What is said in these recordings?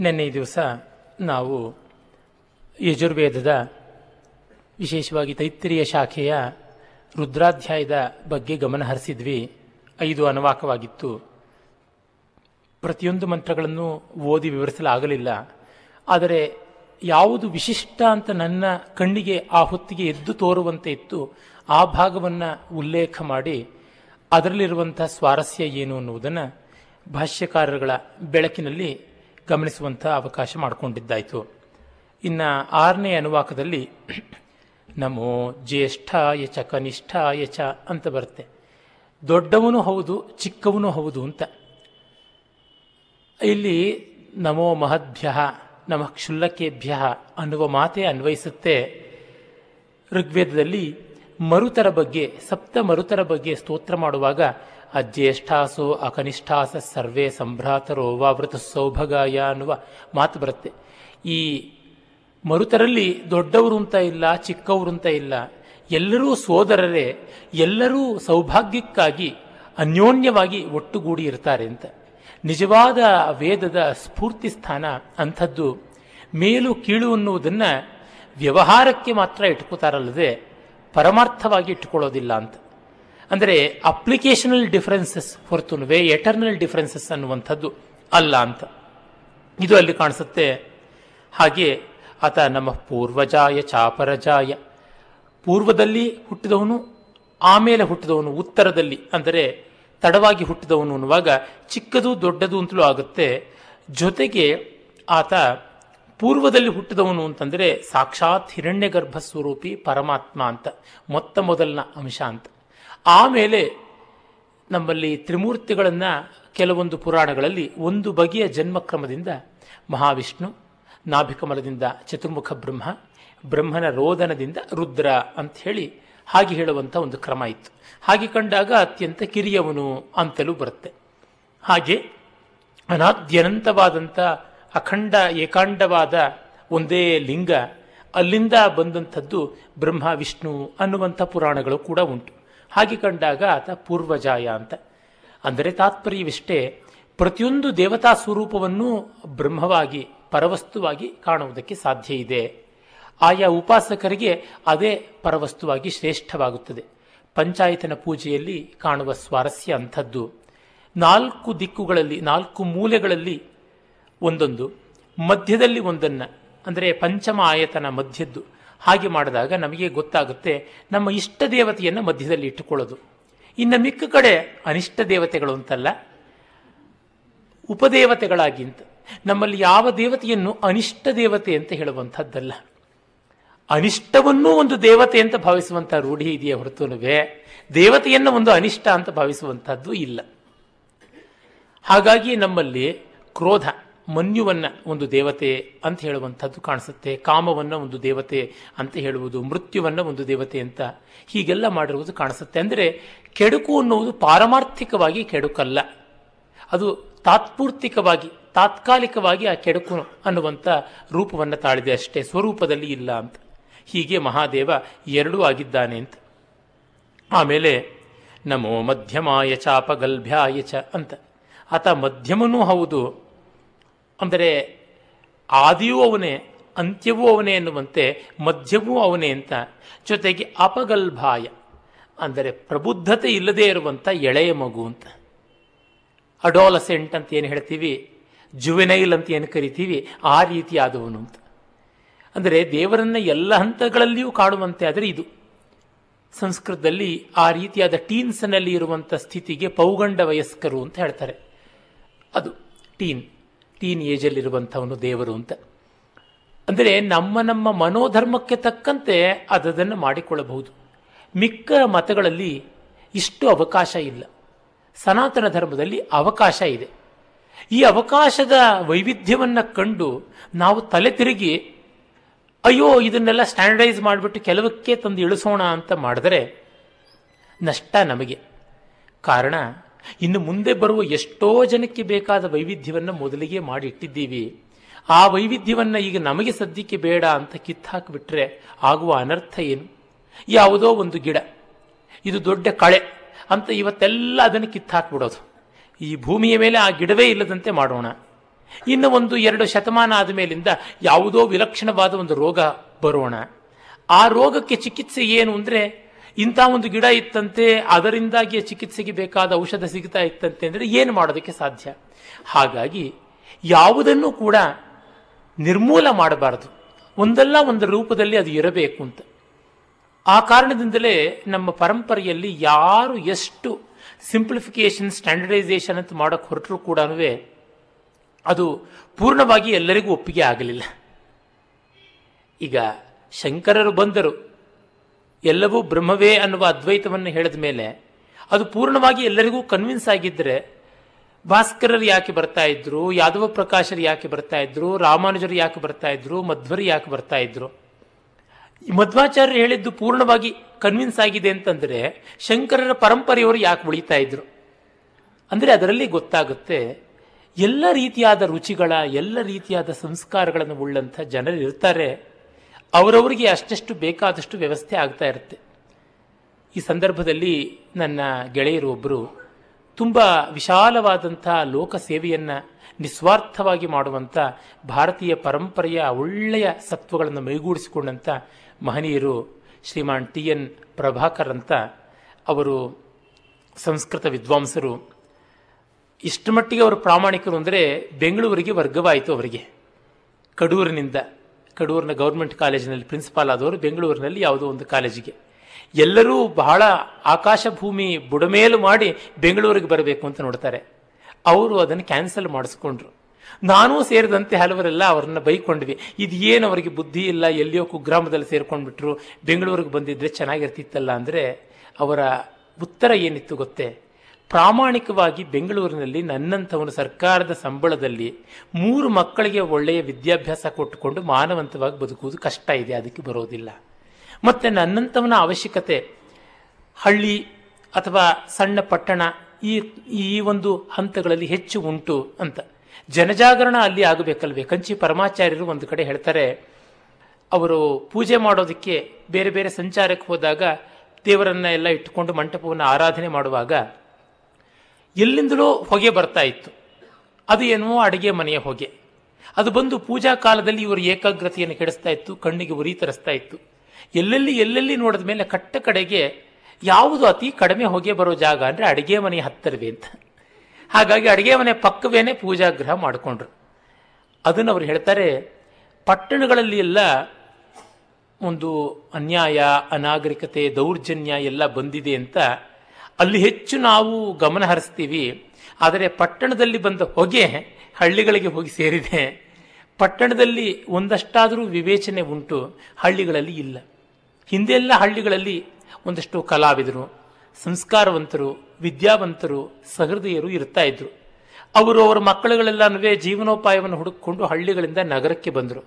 ನಿನ್ನೆ ದಿವಸ ನಾವು ಯಜುರ್ವೇದದ ವಿಶೇಷವಾಗಿ ತೈತ್ರಿಯ ಶಾಖೆಯ ರುದ್ರಾಧ್ಯಾಯದ ಬಗ್ಗೆ ಗಮನ ಹರಿಸಿದ್ವಿ. ಐದು ಅನುವಾಕವಾಗಿತ್ತು. ಪ್ರತಿಯೊಂದು ಮಂತ್ರಗಳನ್ನು ಓದಿ ವಿವರಿಸಲಾಗಲಿಲ್ಲ. ಆದರೆ ಯಾವುದು ವಿಶಿಷ್ಟ ಅಂತ ನನ್ನ ಕಣ್ಣಿಗೆ, ಆ ಹೊತ್ತಿಗೆ ಎದ್ದು ತೋರುವಂತೆ ಇತ್ತು. ಆ ಭಾಗವನ್ನು ಉಲ್ಲೇಖ ಮಾಡಿ ಅದರಲ್ಲಿರುವಂಥ ಸ್ವಾರಸ್ಯ ಏನು ಅನ್ನುವುದನ್ನು ಭಾಷ್ಯಕಾರರುಗಳ ಬೆಳಕಿನಲ್ಲಿ ಗಮನಿಸುವಂಥ ಅವಕಾಶ ಮಾಡಿಕೊಂಡಿದ್ದಾಯಿತು. ಇನ್ನು ಆರನೇ ಅನುವಾಕದಲ್ಲಿ ನಮೋ ಜ್ಯೇಷ್ಠ ಯಚ ಕನಿಷ್ಠ ಯಚ ಅಂತ ಬರುತ್ತೆ. ದೊಡ್ಡವನು ಹೌದು, ಚಿಕ್ಕವನು ಹೌದು ಅಂತ. ಇಲ್ಲಿ ನಮೋ ಮಹದ್ಭ್ಯ, ನಮಃ ಕ್ಷುಲ್ಲಕೇಭ್ಯ ಅನ್ನುವ ಮಾತೆ ಅನ್ವಯಿಸುತ್ತೆ. ಋಗ್ವೇದದಲ್ಲಿ ಮರುತರ ಬಗ್ಗೆ, ಸಪ್ತ ಮರುತರ ಬಗ್ಗೆ ಸ್ತೋತ್ರ ಮಾಡುವಾಗ ಅಜ್ಯೇಷ್ಠಾಸೋ ಅಕನಿಷ್ಠಾಸ ಸರ್ವೇ ಸಂಭ್ರಾತರೋ ವಾವೃತ ಸೌಭಗಾಯ ಅನ್ನುವ ಮಾತು ಬರುತ್ತೆ. ಈ ಮರುತರಲ್ಲಿ ದೊಡ್ಡವರು ಅಂತ ಇಲ್ಲ, ಚಿಕ್ಕವರು ಅಂತ ಇಲ್ಲ, ಎಲ್ಲರೂ ಸೋದರರೇ, ಎಲ್ಲರೂ ಸೌಭಾಗ್ಯಕ್ಕಾಗಿ ಅನ್ಯೋನ್ಯವಾಗಿ ಒಟ್ಟುಗೂಡಿ ಇರ್ತಾರೆ ಅಂತ. ನಿಜವಾದ ವೇದದ ಸ್ಫೂರ್ತಿ ಸ್ಥಾನ ಅಂಥದ್ದು. ಮೇಲು ಕೀಳು ಅನ್ನುವುದನ್ನು ವ್ಯವಹಾರಕ್ಕೆ ಮಾತ್ರ ಇಟ್ಕೋತಾರಲ್ಲದೆ ಪರಮಾರ್ಥವಾಗಿ ಇಟ್ಟುಕೊಳ್ಳೋದಿಲ್ಲ ಅಂತ. ಅಂದರೆ applicational differences way eternal differences ಅನ್ನುವಂಥದ್ದು ಅಲ್ಲ ಅಂತ. ಇದು ಅಲ್ಲಿ ಕಾಣಿಸುತ್ತೆ. ಹಾಗೆ ಆತ ನಮ್ಮ ಪೂರ್ವಜಾಯ, ಚಾಪರಜಾಯ, ಪೂರ್ವದಲ್ಲಿ ಹುಟ್ಟಿದವನು, ಆಮೇಲೆ ಹುಟ್ಟಿದವನು, ಉತ್ತರದಲ್ಲಿ ಅಂದರೆ ತಡವಾಗಿ ಹುಟ್ಟಿದವನು ಅನ್ನುವಾಗ ಚಿಕ್ಕದು ದೊಡ್ಡದು ಅಂತಲೂ ಆಗುತ್ತೆ. ಜೊತೆಗೆ ಆತ ಪೂರ್ವದಲ್ಲಿ ಹುಟ್ಟಿದವನು ಅಂತಂದರೆ ಸಾಕ್ಷಾತ್ ಹಿರಣ್ಯಗರ್ಭ ಸ್ವರೂಪಿ ಪರಮಾತ್ಮ ಅಂತ, ಮೊತ್ತ ಮೊದಲಿನ ಅಂಶ ಅಂತ. ಆಮೇಲೆ ನಮ್ಮಲ್ಲಿ ತ್ರಿಮೂರ್ತಿಗಳನ್ನು ಕೆಲವೊಂದು ಪುರಾಣಗಳಲ್ಲಿ ಒಂದು ಬಗೆಯ ಜನ್ಮಕ್ರಮದಿಂದ ಮಹಾವಿಷ್ಣು, ನಾಭಿಕಮಲದಿಂದ ಚತುರ್ಮುಖ ಬ್ರಹ್ಮ, ಬ್ರಹ್ಮನ ರೋದನದಿಂದ ರುದ್ರ ಅಂತ ಹೇಳಿ ಹಾಗೆ ಹೇಳುವಂಥ ಒಂದು ಕ್ರಮ ಇತ್ತು. ಹಾಗೆ ಕಂಡಾಗ ಅತ್ಯಂತ ಕಿರಿಯವನು ಅಂತಲೂ ಬರುತ್ತೆ. ಹಾಗೆ ಅನಾದ್ಯನಂತವಾದಂಥ ಅಖಂಡ ಏಕಾಂಡವಾದ ಒಂದೇ ಲಿಂಗ ಅಲ್ಲಿಂದ ಬಂದಂಥದ್ದು ಬ್ರಹ್ಮ, ವಿಷ್ಣು ಅನ್ನುವಂಥ ಪುರಾಣಗಳು ಕೂಡ ಉಂಟು. ಹಾಗೆ ಕಂಡಾಗ ಆತ ಪೂರ್ವಜಾಯ ಅಂತ. ಅಂದರೆ ತಾತ್ಪರ್ಯವಿಷ್ಟೇ ಪ್ರತಿಯೊಂದು ದೇವತಾ ಸ್ವರೂಪವನ್ನು ಬ್ರಹ್ಮವಾಗಿ, ಪರವಸ್ತುವಾಗಿ ಕಾಣುವುದಕ್ಕೆ ಸಾಧ್ಯ ಇದೆ. ಆಯಾ ಉಪಾಸಕರಿಗೆ ಅದೇ ಪರವಸ್ತುವಾಗಿ ಶ್ರೇಷ್ಠವಾಗುತ್ತದೆ. ಪಂಚಾಯತನ ಪೂಜೆಯಲ್ಲಿ ಕಾಣುವ ಸ್ವಾರಸ್ಯ ಅಂಥದ್ದು. ನಾಲ್ಕು ದಿಕ್ಕುಗಳಲ್ಲಿ, ನಾಲ್ಕು ಮೂಲೆಗಳಲ್ಲಿ ಒಂದೊಂದು. ಮಧ್ಯದಲ್ಲಿ ಒಂದನ್ನು, ಅಂದರೆ ಪಂಚಮ ಆಯತನ ಮಧ್ಯದ್ದು. ಹಾಗೆ ಮಾಡಿದಾಗ ನಮಗೆ ಗೊತ್ತಾಗುತ್ತೆ ನಮ್ಮ ಇಷ್ಟ ದೇವತೆಯನ್ನು ಮಧ್ಯದಲ್ಲಿ ಇಟ್ಟುಕೊಳ್ಳೋದು. ಇನ್ನು ಮಿಕ್ಕ ಕಡೆ ಅನಿಷ್ಟ ದೇವತೆಗಳು ಅಂತಲ್ಲ ಉಪದೇವತೆಗಳಾಗಿಂತ ನಮ್ಮಲ್ಲಿ ಯಾವ ದೇವತೆಯನ್ನು ಅನಿಷ್ಟ ದೇವತೆ ಅಂತ ಹೇಳುವಂಥದ್ದಲ್ಲ. ಅನಿಷ್ಟವನ್ನೂ ಒಂದು ದೇವತೆ ಅಂತ ಭಾವಿಸುವಂಥ ರೂಢಿ ಇದೆಯೇ ಹೊರತುನುವೆ, ದೇವತೆಯನ್ನು ಒಂದು ಅನಿಷ್ಟ ಅಂತ ಭಾವಿಸುವಂಥದ್ದು ಇಲ್ಲ. ಹಾಗಾಗಿ ನಮ್ಮಲ್ಲಿ ಕ್ರೋಧ ಮನ್ಯುವನ್ನ ಒಂದು ದೇವತೆ ಅಂತ ಹೇಳುವಂಥದ್ದು ಕಾಣಿಸುತ್ತೆ. ಕಾಮವನ್ನ ಒಂದು ದೇವತೆ ಅಂತ ಹೇಳುವುದು, ಮೃತ್ಯುವನ್ನ ಒಂದು ದೇವತೆ ಅಂತ ಹೀಗೆಲ್ಲ ಮಾಡಿರುವುದು ಕಾಣಿಸುತ್ತೆ. ಅಂದರೆ ಕೆಡುಕು ಅನ್ನುವುದು ಪಾರಮಾರ್ಥಿಕವಾಗಿ ಕೆಡುಕಲ್ಲ. ಅದು ತಾತ್ಪೂರ್ತಿಕವಾಗಿ, ತಾತ್ಕಾಲಿಕವಾಗಿ ಆ ಕೆಡುಕು ಅನ್ನುವಂಥ ರೂಪವನ್ನು ತಾಳಿದೆ ಅಷ್ಟೇ, ಸ್ವರೂಪದಲ್ಲಿ ಇಲ್ಲ ಅಂತ. ಹೀಗೆ ಮಹಾದೇವ ಎರಡೂ ಆಗಿದ್ದಾನೆ ಅಂತ. ಆಮೇಲೆ ನಮೋ ಮಧ್ಯಮಾಯ ಚಾಪಗಲ್ಭ್ಯಾಯ ಚ ಅಂತ. ಆತ ಮಧ್ಯಮನೂ ಹೌದು. ಅಂದರೆ ಆದಿಯೂ ಅವನೇ, ಅಂತ್ಯವೂ ಅವನೇ ಎನ್ನುವಂತೆ ಮಧ್ಯವೂ ಅವನೇ ಅಂತ. ಜೊತೆಗೆ ಅಪಗಲ್ಭಾಯ, ಅಂದರೆ ಪ್ರಬುದ್ಧತೆ ಇಲ್ಲದೇ ಇರುವಂಥ ಎಳೆಯ ಮಗು ಅಂತ. ಅಡೋಲಸೆಂಟ್ ಅಂತ ಏನು ಹೇಳ್ತೀವಿ? ಜುವೆನೈಲ್ ಅಂತ ಏನು ಕರಿತೀವಿ? ಆ ರೀತಿಯಾದವನು ಅಂತ. ಅಂದರೆ ದೇವರನ್ನ ಎಲ್ಲ ಹಂತಗಳಲ್ಲಿಯೂ ಕಾಣುವಂತೆ ಆದರೆ ಇದು. ಸಂಸ್ಕೃತದಲ್ಲಿ ಆ ರೀತಿಯಾದ ಟೀನ್ಸ್ನಲ್ಲಿ ಇರುವಂಥ ಸ್ಥಿತಿಗೆ ಪೌಗಂಡ ವಯಸ್ಕರು ಅಂತ ಹೇಳ್ತಾರೆ. ಅದು ಟೀನ್. ಟೀನ್ ಏಜಲ್ಲಿರುವಂಥವನು ದೇವರು ಅಂತ. ಅಂದರೆ ನಮ್ಮ ನಮ್ಮ ಮನೋಧರ್ಮಕ್ಕೆ ತಕ್ಕಂತೆ ಅದನ್ನು ಮಾಡಿಕೊಳ್ಳಬಹುದು. ಮಿಕ್ಕ ಮತಗಳಲ್ಲಿ ಇಷ್ಟು ಅವಕಾಶ ಇಲ್ಲ. ಸನಾತನ ಧರ್ಮದಲ್ಲಿ ಅವಕಾಶ ಇದೆ. ಈ ಅವಕಾಶದ ವೈವಿಧ್ಯವನ್ನು ಕಂಡು ನಾವು ತಲೆ ತಿರುಗಿ, ಅಯ್ಯೋ, ಇದನ್ನೆಲ್ಲ ಸ್ಟ್ಯಾಂಡರ್ಡೈಸ್ ಮಾಡಿಬಿಟ್ಟು ಕೆಲವಕ್ಕೆ ತಂದು ಇಳಿಸೋಣ ಅಂತ ಮಾಡಿದರೆ ನಷ್ಟ ನಮಗೆ. ಕಾರಣ ಇನ್ನು ಮುಂದೆ ಬರುವ ಎಷ್ಟೋ ಜನಕ್ಕೆ ಬೇಕಾದ ವೈವಿಧ್ಯವನ್ನು ಮೊದಲಿಗೆ ಮಾಡಿಟ್ಟಿದ್ದೀವಿ. ಆ ವೈವಿಧ್ಯವನ್ನು ಈಗ ನಮಗೆ ಸದ್ಯಕ್ಕೆ ಬೇಡ ಅಂತ ಕಿತ್ತಾಕಿಬಿಟ್ರೆ ಆಗುವ ಅನರ್ಥ ಏನು? ಯಾವುದೋ ಒಂದು ಗಿಡ, ಇದು ದೊಡ್ಡ ಕಳೆ ಅಂತ ಇವತ್ತೆಲ್ಲ ಅದನ್ನು ಕಿತ್ತಾಕ್ಬಿಡೋದು. ಈ ಭೂಮಿಯ ಮೇಲೆ ಆ ಗಿಡವೇ ಇಲ್ಲದಂತೆ ಮಾಡೋಣ. ಇನ್ನು ಒಂದು ಎರಡು ಶತಮಾನ ಆದ ಮೇಲಿಂದ ಯಾವುದೋ ವಿಲಕ್ಷಣವಾದ ಒಂದು ರೋಗ ಬರೋಣ. ಆ ರೋಗಕ್ಕೆ ಚಿಕಿತ್ಸೆ ಏನು ಅಂದರೆ ಇಂಥ ಒಂದು ಗಿಡ ಇತ್ತಂತೆ, ಅದರಿಂದಾಗಿ ಚಿಕಿತ್ಸೆಗೆ ಬೇಕಾದ ಔಷಧ ಸಿಗ್ತಾ ಇತ್ತಂತೆ ಅಂದರೆ ಏನು ಮಾಡೋದಕ್ಕೆ ಸಾಧ್ಯ? ಹಾಗಾಗಿ ಯಾವುದನ್ನು ಕೂಡ ನಿರ್ಮೂಲ ಮಾಡಬಾರದು. ಒಂದಲ್ಲ ಒಂದು ರೂಪದಲ್ಲಿ ಅದು ಇರಬೇಕು ಅಂತ. ಆ ಕಾರಣದಿಂದಲೇ ನಮ್ಮ ಪರಂಪರೆಯಲ್ಲಿ ಯಾರು ಎಷ್ಟು ಸಿಂಪ್ಲಿಫಿಕೇಶನ್ ಸ್ಟ್ಯಾಂಡರ್ಡೈಸೇಷನ್ ಅಂತ ಮಾಡೋಕ್ಕೆ ಹೊರಟರೂ ಕೂಡ ಅದು ಪೂರ್ಣವಾಗಿ ಎಲ್ಲರಿಗೂ ಒಪ್ಪಿಗೆ ಆಗಲಿಲ್ಲ. ಈಗ ಶಂಕರರು ಬಂದರು. ಎಲ್ಲವೂ ಬ್ರಹ್ಮವೇ ಅನ್ನುವ ಅದ್ವೈತವನ್ನು ಹೇಳಿದ ಮೇಲೆ ಅದು ಪೂರ್ಣವಾಗಿ ಎಲ್ಲರಿಗೂ ಕನ್ವಿನ್ಸ್ ಆಗಿದ್ದರೆ ಭಾಸ್ಕರರು ಯಾಕೆ ಬರ್ತಾ ಇದ್ರು, ಯಾದವ ಪ್ರಕಾಶರು ಯಾಕೆ ಬರ್ತಾ ಇದ್ರು, ರಾಮಾನುಜರು ಯಾಕೆ ಬರ್ತಾ ಇದ್ರು, ಮಧ್ವರು ಯಾಕೆ ಬರ್ತಾ ಇದ್ರು? ಮಧ್ವಾಚಾರ್ಯರು ಹೇಳಿದ್ದು ಪೂರ್ಣವಾಗಿ ಕನ್ವಿನ್ಸ್ ಆಗಿದೆ ಅಂತಂದರೆ ಶಂಕರರ ಪರಂಪರೆಯವರು ಯಾಕೆ ಉಳಿತಾ ಇದ್ರು? ಅಂದರೆ ಅದರಲ್ಲಿ ಗೊತ್ತಾಗುತ್ತೆ ಎಲ್ಲ ರೀತಿಯಾದ ರುಚಿಗಳ, ಎಲ್ಲ ರೀತಿಯಾದ ಸಂಸ್ಕಾರಗಳನ್ನು ಉಳ್ಳಂಥ ಜನರು ಇರ್ತಾರೆ ಅವರವರಿಗೆ ಅಷ್ಟಷ್ಟು ಬೇಕಾದಷ್ಟು ವ್ಯವಸ್ಥೆ ಆಗ್ತಾ ಇರುತ್ತೆ. ಈ ಸಂದರ್ಭದಲ್ಲಿ ನನ್ನ ಗೆಳೆಯರು ಒಬ್ಬರು ತುಂಬ ವಿಶಾಲವಾದಂಥ ಲೋಕ ಸೇವೆಯನ್ನು ನಿಸ್ವಾರ್ಥವಾಗಿ ಮಾಡುವಂಥ ಭಾರತೀಯ ಪರಂಪರೆಯ ಒಳ್ಳೆಯ ಸತ್ವಗಳನ್ನು ಮೈಗೂಡಿಸಿಕೊಂಡಂಥ ಮಹನೀಯರು ಶ್ರೀಮಾನ್ ಟಿ ಎನ್ ಪ್ರಭಾಕರ್ ಅಂತ ಅವರು ಸಂಸ್ಕೃತ ವಿದ್ವಾಂಸರು. ಇಷ್ಟು ಮಟ್ಟಿಗೆ ಅವರು ಪ್ರಾಮಾಣಿಕರು ಅಂದರೆ ಬೆಂಗಳೂರಿಗೆ ವರ್ಗವಾಯಿತು ಅವರಿಗೆ. ಕಡೂರಿನಿಂದ. ಕಡೂರಿನ ಗೌರ್ಮೆಂಟ್ ಕಾಲೇಜಿನಲ್ಲಿ ಪ್ರಿನ್ಸಿಪಾಲ್ ಆದವರು, ಬೆಂಗಳೂರಿನಲ್ಲಿ ಯಾವುದೋ ಒಂದು ಕಾಲೇಜಿಗೆ. ಎಲ್ಲರೂ ಬಹಳ ಆಕಾಶ ಭೂಮಿ ಬುಡಮೇಲು ಮಾಡಿ ಬೆಂಗಳೂರಿಗೆ ಬರಬೇಕು ಅಂತ ನೋಡ್ತಾರೆ. ಅವರು ಅದನ್ನು ಕ್ಯಾನ್ಸಲ್ ಮಾಡಿಸ್ಕೊಂಡ್ರು. ನಾನೂ ಸೇರಿದಂತೆ ಹಲವರೆಲ್ಲ ಅವರನ್ನ ಬೈಕೊಂಡ್ವಿ ಇದು ಏನು ಅವರಿಗೆ ಬುದ್ಧಿ ಇಲ್ಲ, ಎಲ್ಲಿಯೋ ಕುಗ್ರಾಮದಲ್ಲಿ ಸೇರ್ಕೊಂಡ್ಬಿಟ್ರು, ಬೆಂಗಳೂರಿಗೆ ಬಂದಿದ್ರೆ ಚೆನ್ನಾಗಿರ್ತಿತ್ತಲ್ಲ ಅಂದರೆ ಅವರ ಉತ್ತರ ಏನಿತ್ತು ಗೊತ್ತೇ? ಪ್ರಾಮಾಣಿಕವಾಗಿ ಬೆಂಗಳೂರಿನಲ್ಲಿ ನನ್ನಂಥವನು ಸರ್ಕಾರದ ಸಂಬಳದಲ್ಲಿ ಮೂರು ಮಕ್ಕಳಿಗೆ ಒಳ್ಳೆಯ ವಿದ್ಯಾಭ್ಯಾಸ ಕೊಟ್ಟುಕೊಂಡು ಮಾನವಂತವಾಗಿ ಬದುಕುವುದು ಕಷ್ಟ ಇದೆ, ಅದಕ್ಕೆ ಬರೋದಿಲ್ಲ. ಮತ್ತು ನನ್ನಂಥವನ ಅವಶ್ಯಕತೆ ಹಳ್ಳಿ ಅಥವಾ ಸಣ್ಣ ಪಟ್ಟಣ ಈ ಈ ಒಂದು ಹಂತಗಳಲ್ಲಿ ಹೆಚ್ಚು ಉಂಟು ಅಂತ. ಜನಜಾಗರಣ ಅಲ್ಲಿ ಆಗಬೇಕಲ್ವೇ? ಕಂಚಿ ಪರಮಾಚಾರ್ಯರು ಒಂದು ಕಡೆ ಹೇಳ್ತಾರೆ, ಅವರು ಪೂಜೆ ಮಾಡೋದಕ್ಕೆ ಬೇರೆ ಬೇರೆ ಸಂಚಾರಕ್ಕೆ ಹೋದಾಗ ದೇವರನ್ನ ಎಲ್ಲ ಇಟ್ಟುಕೊಂಡು ಮಂಟಪವನ್ನು ಆರಾಧನೆ ಮಾಡುವಾಗ ಎಲ್ಲಿಂದಲೋ ಹೊಗೆ ಬರ್ತಾ ಇತ್ತು. ಅದು ಏನೋ ಅಡುಗೆ ಮನೆಯ ಹೊಗೆ. ಅದು ಬಂದು ಪೂಜಾ ಕಾಲದಲ್ಲಿ ಇವರ ಏಕಾಗ್ರತೆಯನ್ನು ಕೆಡಿಸ್ತಾ ಇತ್ತು, ಕಣ್ಣಿಗೆ ಉರಿ ತರಿಸ್ತಾ ಇತ್ತು. ಎಲ್ಲೆಲ್ಲಿ ಎಲ್ಲೆಲ್ಲಿ ನೋಡಿದ ಮೇಲೆ ಕಟ್ಟ ಕಡೆಗೆ ಯಾವುದು ಅತಿ ಕಡಿಮೆ ಹೊಗೆ ಬರೋ ಜಾಗ ಅಂದರೆ ಅಡುಗೆ ಮನೆ ಹತ್ತಿರವೇ ಅಂತ. ಹಾಗಾಗಿ ಅಡುಗೆ ಮನೆ ಪಕ್ಕವೇನೆ ಪೂಜಾಗೃಹ ಮಾಡಿಕೊಂಡ್ರು. ಅದನ್ನು ಅವ್ರು ಹೇಳ್ತಾರೆ, ಪಟ್ಟಣಗಳಲ್ಲಿ ಎಲ್ಲ ಒಂದು ಅನ್ಯಾಯ, ಅನಾಗರಿಕತೆ, ದೌರ್ಜನ್ಯ ಎಲ್ಲ ಬಂದಿದೆ ಅಂತ ಅಲ್ಲಿ ಹೆಚ್ಚು ನಾವು ಗಮನ ಹರಿಸ್ತೀವಿ. ಆದರೆ ಪಟ್ಟಣದಲ್ಲಿ ಬಂದ ಹೊಗೆ ಹಳ್ಳಿಗಳಿಗೆ ಹೋಗಿ ಸೇರಿದೆ. ಪಟ್ಟಣದಲ್ಲಿ ಒಂದಷ್ಟಾದರೂ ವಿವೇಚನೆ ಉಂಟು, ಹಳ್ಳಿಗಳಲ್ಲಿ ಇಲ್ಲ. ಹಿಂದೆಲ್ಲ ಹಳ್ಳಿಗಳಲ್ಲಿ ಒಂದಷ್ಟು ಕಲಾವಿದರು, ಸಂಸ್ಕಾರವಂತರು, ವಿದ್ಯಾವಂತರು, ಸಹೃದಯರು ಇರ್ತಾ ಇದ್ರು. ಅವರು ಅವರ ಮಕ್ಕಳುಗಳೆಲ್ಲನೂ ಜೀವನೋಪಾಯವನ್ನು ಹುಡುಕಿಕೊಂಡು ಹಳ್ಳಿಗಳಿಂದ ನಗರಕ್ಕೆ ಬಂದರು.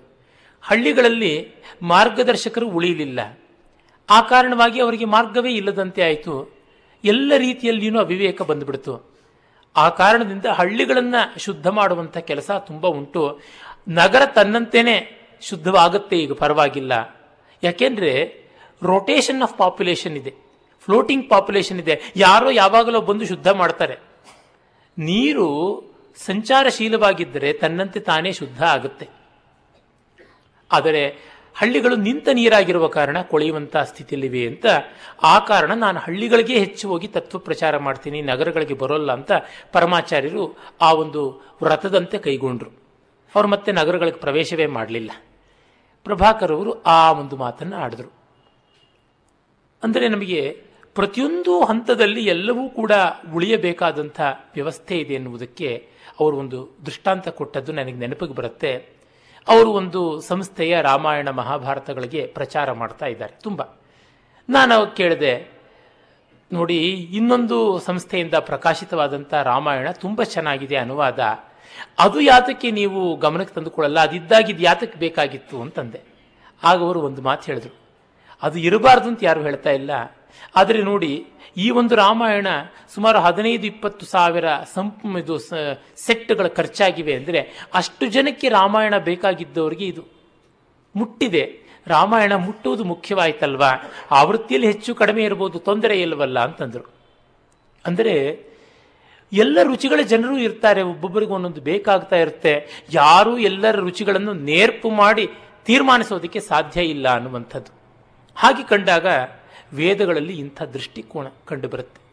ಹಳ್ಳಿಗಳಲ್ಲಿ ಮಾರ್ಗದರ್ಶಕರು ಉಳಿಯಲಿಲ್ಲ. ಆ ಕಾರಣವಾಗಿ ಅವರಿಗೆ ಮಾರ್ಗವೇ ಇಲ್ಲದಂತೆ ಆಯಿತು. ಎಲ್ಲ ರೀತಿಯಲ್ಲಿಯೂ ಅವಿವೇಕ ಬಂದುಬಿಡ್ತು. ಆ ಕಾರಣದಿಂದ ಹಳ್ಳಿಗಳನ್ನು ಶುದ್ಧ ಮಾಡುವಂಥ ಕೆಲಸ ತುಂಬ ಉಂಟು. ನಗರ ತನ್ನಂತೆಯೇ ಶುದ್ಧವಾಗುತ್ತೆ ಈಗ ಪರವಾಗಿಲ್ಲ. ಯಾಕೆಂದರೆ ರೊಟೇಷನ್ ಆಫ್ ಪಾಪ್ಯುಲೇಷನ್ ಇದೆ. ಫ್ಲೋಟಿಂಗ್ ಪಾಪ್ಯುಲೇಷನ್ ಇದೆ. ಯಾರೋ ಯಾವಾಗಲೂ ಬಂದು ಶುದ್ಧ ಮಾಡ್ತಾರೆ. ನೀರು ಸಂಚಾರಶೀಲವಾಗಿದ್ದರೆ ತನ್ನಂತೆ ತಾನೇ ಶುದ್ಧ ಆಗುತ್ತೆ. ಆದರೆ ಹಳ್ಳಿಗಳು ನಿಂತ ನೀರಾಗಿರುವ ಕಾರಣ ಕೊಳೆಯುವಂತಹ ಸ್ಥಿತಿಯಲ್ಲಿವೆ ಅಂತ. ಆ ಕಾರಣ ನಾನು ಹಳ್ಳಿಗಳಿಗೆ ಹೆಚ್ಚು ಹೋಗಿ ತತ್ವ ಪ್ರಚಾರ ಮಾಡ್ತೀನಿ, ನಗರಗಳಿಗೆ ಬರೋಲ್ಲ ಅಂತ ಪರಮಾಚಾರ್ಯರು ಆ ಒಂದು ವ್ರತದಂತೆ ಕೈಗೊಂಡ್ರು. ಅವರು ಮತ್ತೆ ನಗರಗಳಿಗೆ ಪ್ರವೇಶವೇ ಮಾಡಲಿಲ್ಲ. ಪ್ರಭಾಕರ್ ಅವರು ಆ ಒಂದು ಮಾತನ್ನು ಆಡಿದ್ರು. ಅಂದರೆ ನಮಗೆ ಪ್ರತಿಯೊಂದು ಹಂತದಲ್ಲಿ ಎಲ್ಲವೂ ಕೂಡ ಉಳಿಯಬೇಕಾದಂಥ ವ್ಯವಸ್ಥೆ ಇದೆ ಎನ್ನುವುದಕ್ಕೆ ಅವರು ಒಂದು ದೃಷ್ಟಾಂತ ಕೊಟ್ಟದ್ದು ನನಗೆ ನೆನಪಿಗೆ ಬರುತ್ತೆ. ಅವರು ಒಂದು ಸಂಸ್ಥೆಯ ರಾಮಾಯಣ ಮಹಾಭಾರತಗಳಿಗೆ ಪ್ರಚಾರ ಮಾಡ್ತಾ ಇದ್ದಾರೆ. ತುಂಬ. ನಾನು ಕೇಳಿದೆ, ನೋಡಿ, ಇನ್ನೊಂದು ಸಂಸ್ಥೆಯಿಂದ ಪ್ರಕಾಶಿತವಾದಂಥ ರಾಮಾಯಣ ತುಂಬ ಚೆನ್ನಾಗಿದೆ ಅನುವಾದ. ಅದು ಯಾತಕ್ಕೆ ನೀವು ಗಮನಕ್ಕೆ ತಂದುಕೊಳ್ಳಲ್ಲ, ಅದಿದ್ದಾಗಿದ್ದು ಯಾತಕ್ಕೆ ಬೇಕಾಗಿತ್ತು ಅಂತಂದೆ. ಆಗ ಅವರು ಒಂದು ಮಾತು ಹೇಳಿದ್ರು. ಅದು ಇರಬಾರ್ದು ಅಂತ ಯಾರು ಹೇಳ್ತಾ ಇಲ್ಲ. ಆದರೆ ನೋಡಿ ಈ ಒಂದು ರಾಮಾಯಣ ಸುಮಾರು ಹದಿನೈದು, ಇಪ್ಪತ್ತು ಸಾವಿರ ಸಂಪ್ ಇದು ಸೆಟ್ಗಳ ಖರ್ಚಾಗಿವೆ ಅಂದರೆ ಅಷ್ಟು ಜನಕ್ಕೆ ರಾಮಾಯಣ ಬೇಕಾಗಿದ್ದವರಿಗೆ ಇದು ಮುಟ್ಟಿದೆ. ರಾಮಾಯಣ ಮುಟ್ಟುವುದು ಮುಖ್ಯವಾಯ್ತಲ್ವಾ? ಆವೃತ್ತಿಯಲ್ಲಿ ಹೆಚ್ಚು ಕಡಿಮೆ ಇರ್ಬೋದು, ತೊಂದರೆ ಇಲ್ಲವಲ್ಲ ಅಂತಂದರು. ಅಂದರೆ ಎಲ್ಲ ರುಚಿಗಳ ಜನರು ಇರ್ತಾರೆ, ಒಬ್ಬೊಬ್ಬರಿಗೂ ಒಂದೊಂದು ಬೇಕಾಗ್ತಾ ಇರುತ್ತೆ. ಯಾರೂ ಎಲ್ಲರ ರುಚಿಗಳನ್ನು ನೇರ್ಪು ಮಾಡಿ ತೀರ್ಮಾನಿಸೋದಕ್ಕೆ ಸಾಧ್ಯ ಇಲ್ಲ ಅನ್ನುವಂಥದ್ದು. ಹಾಗೆ ಕಂಡಾಗ ವೇದಗಳಲ್ಲಿ ಇಂಥ ದೃಷ್ಟಿಕೋನ ಕಂಡುಬರುತ್ತೆ.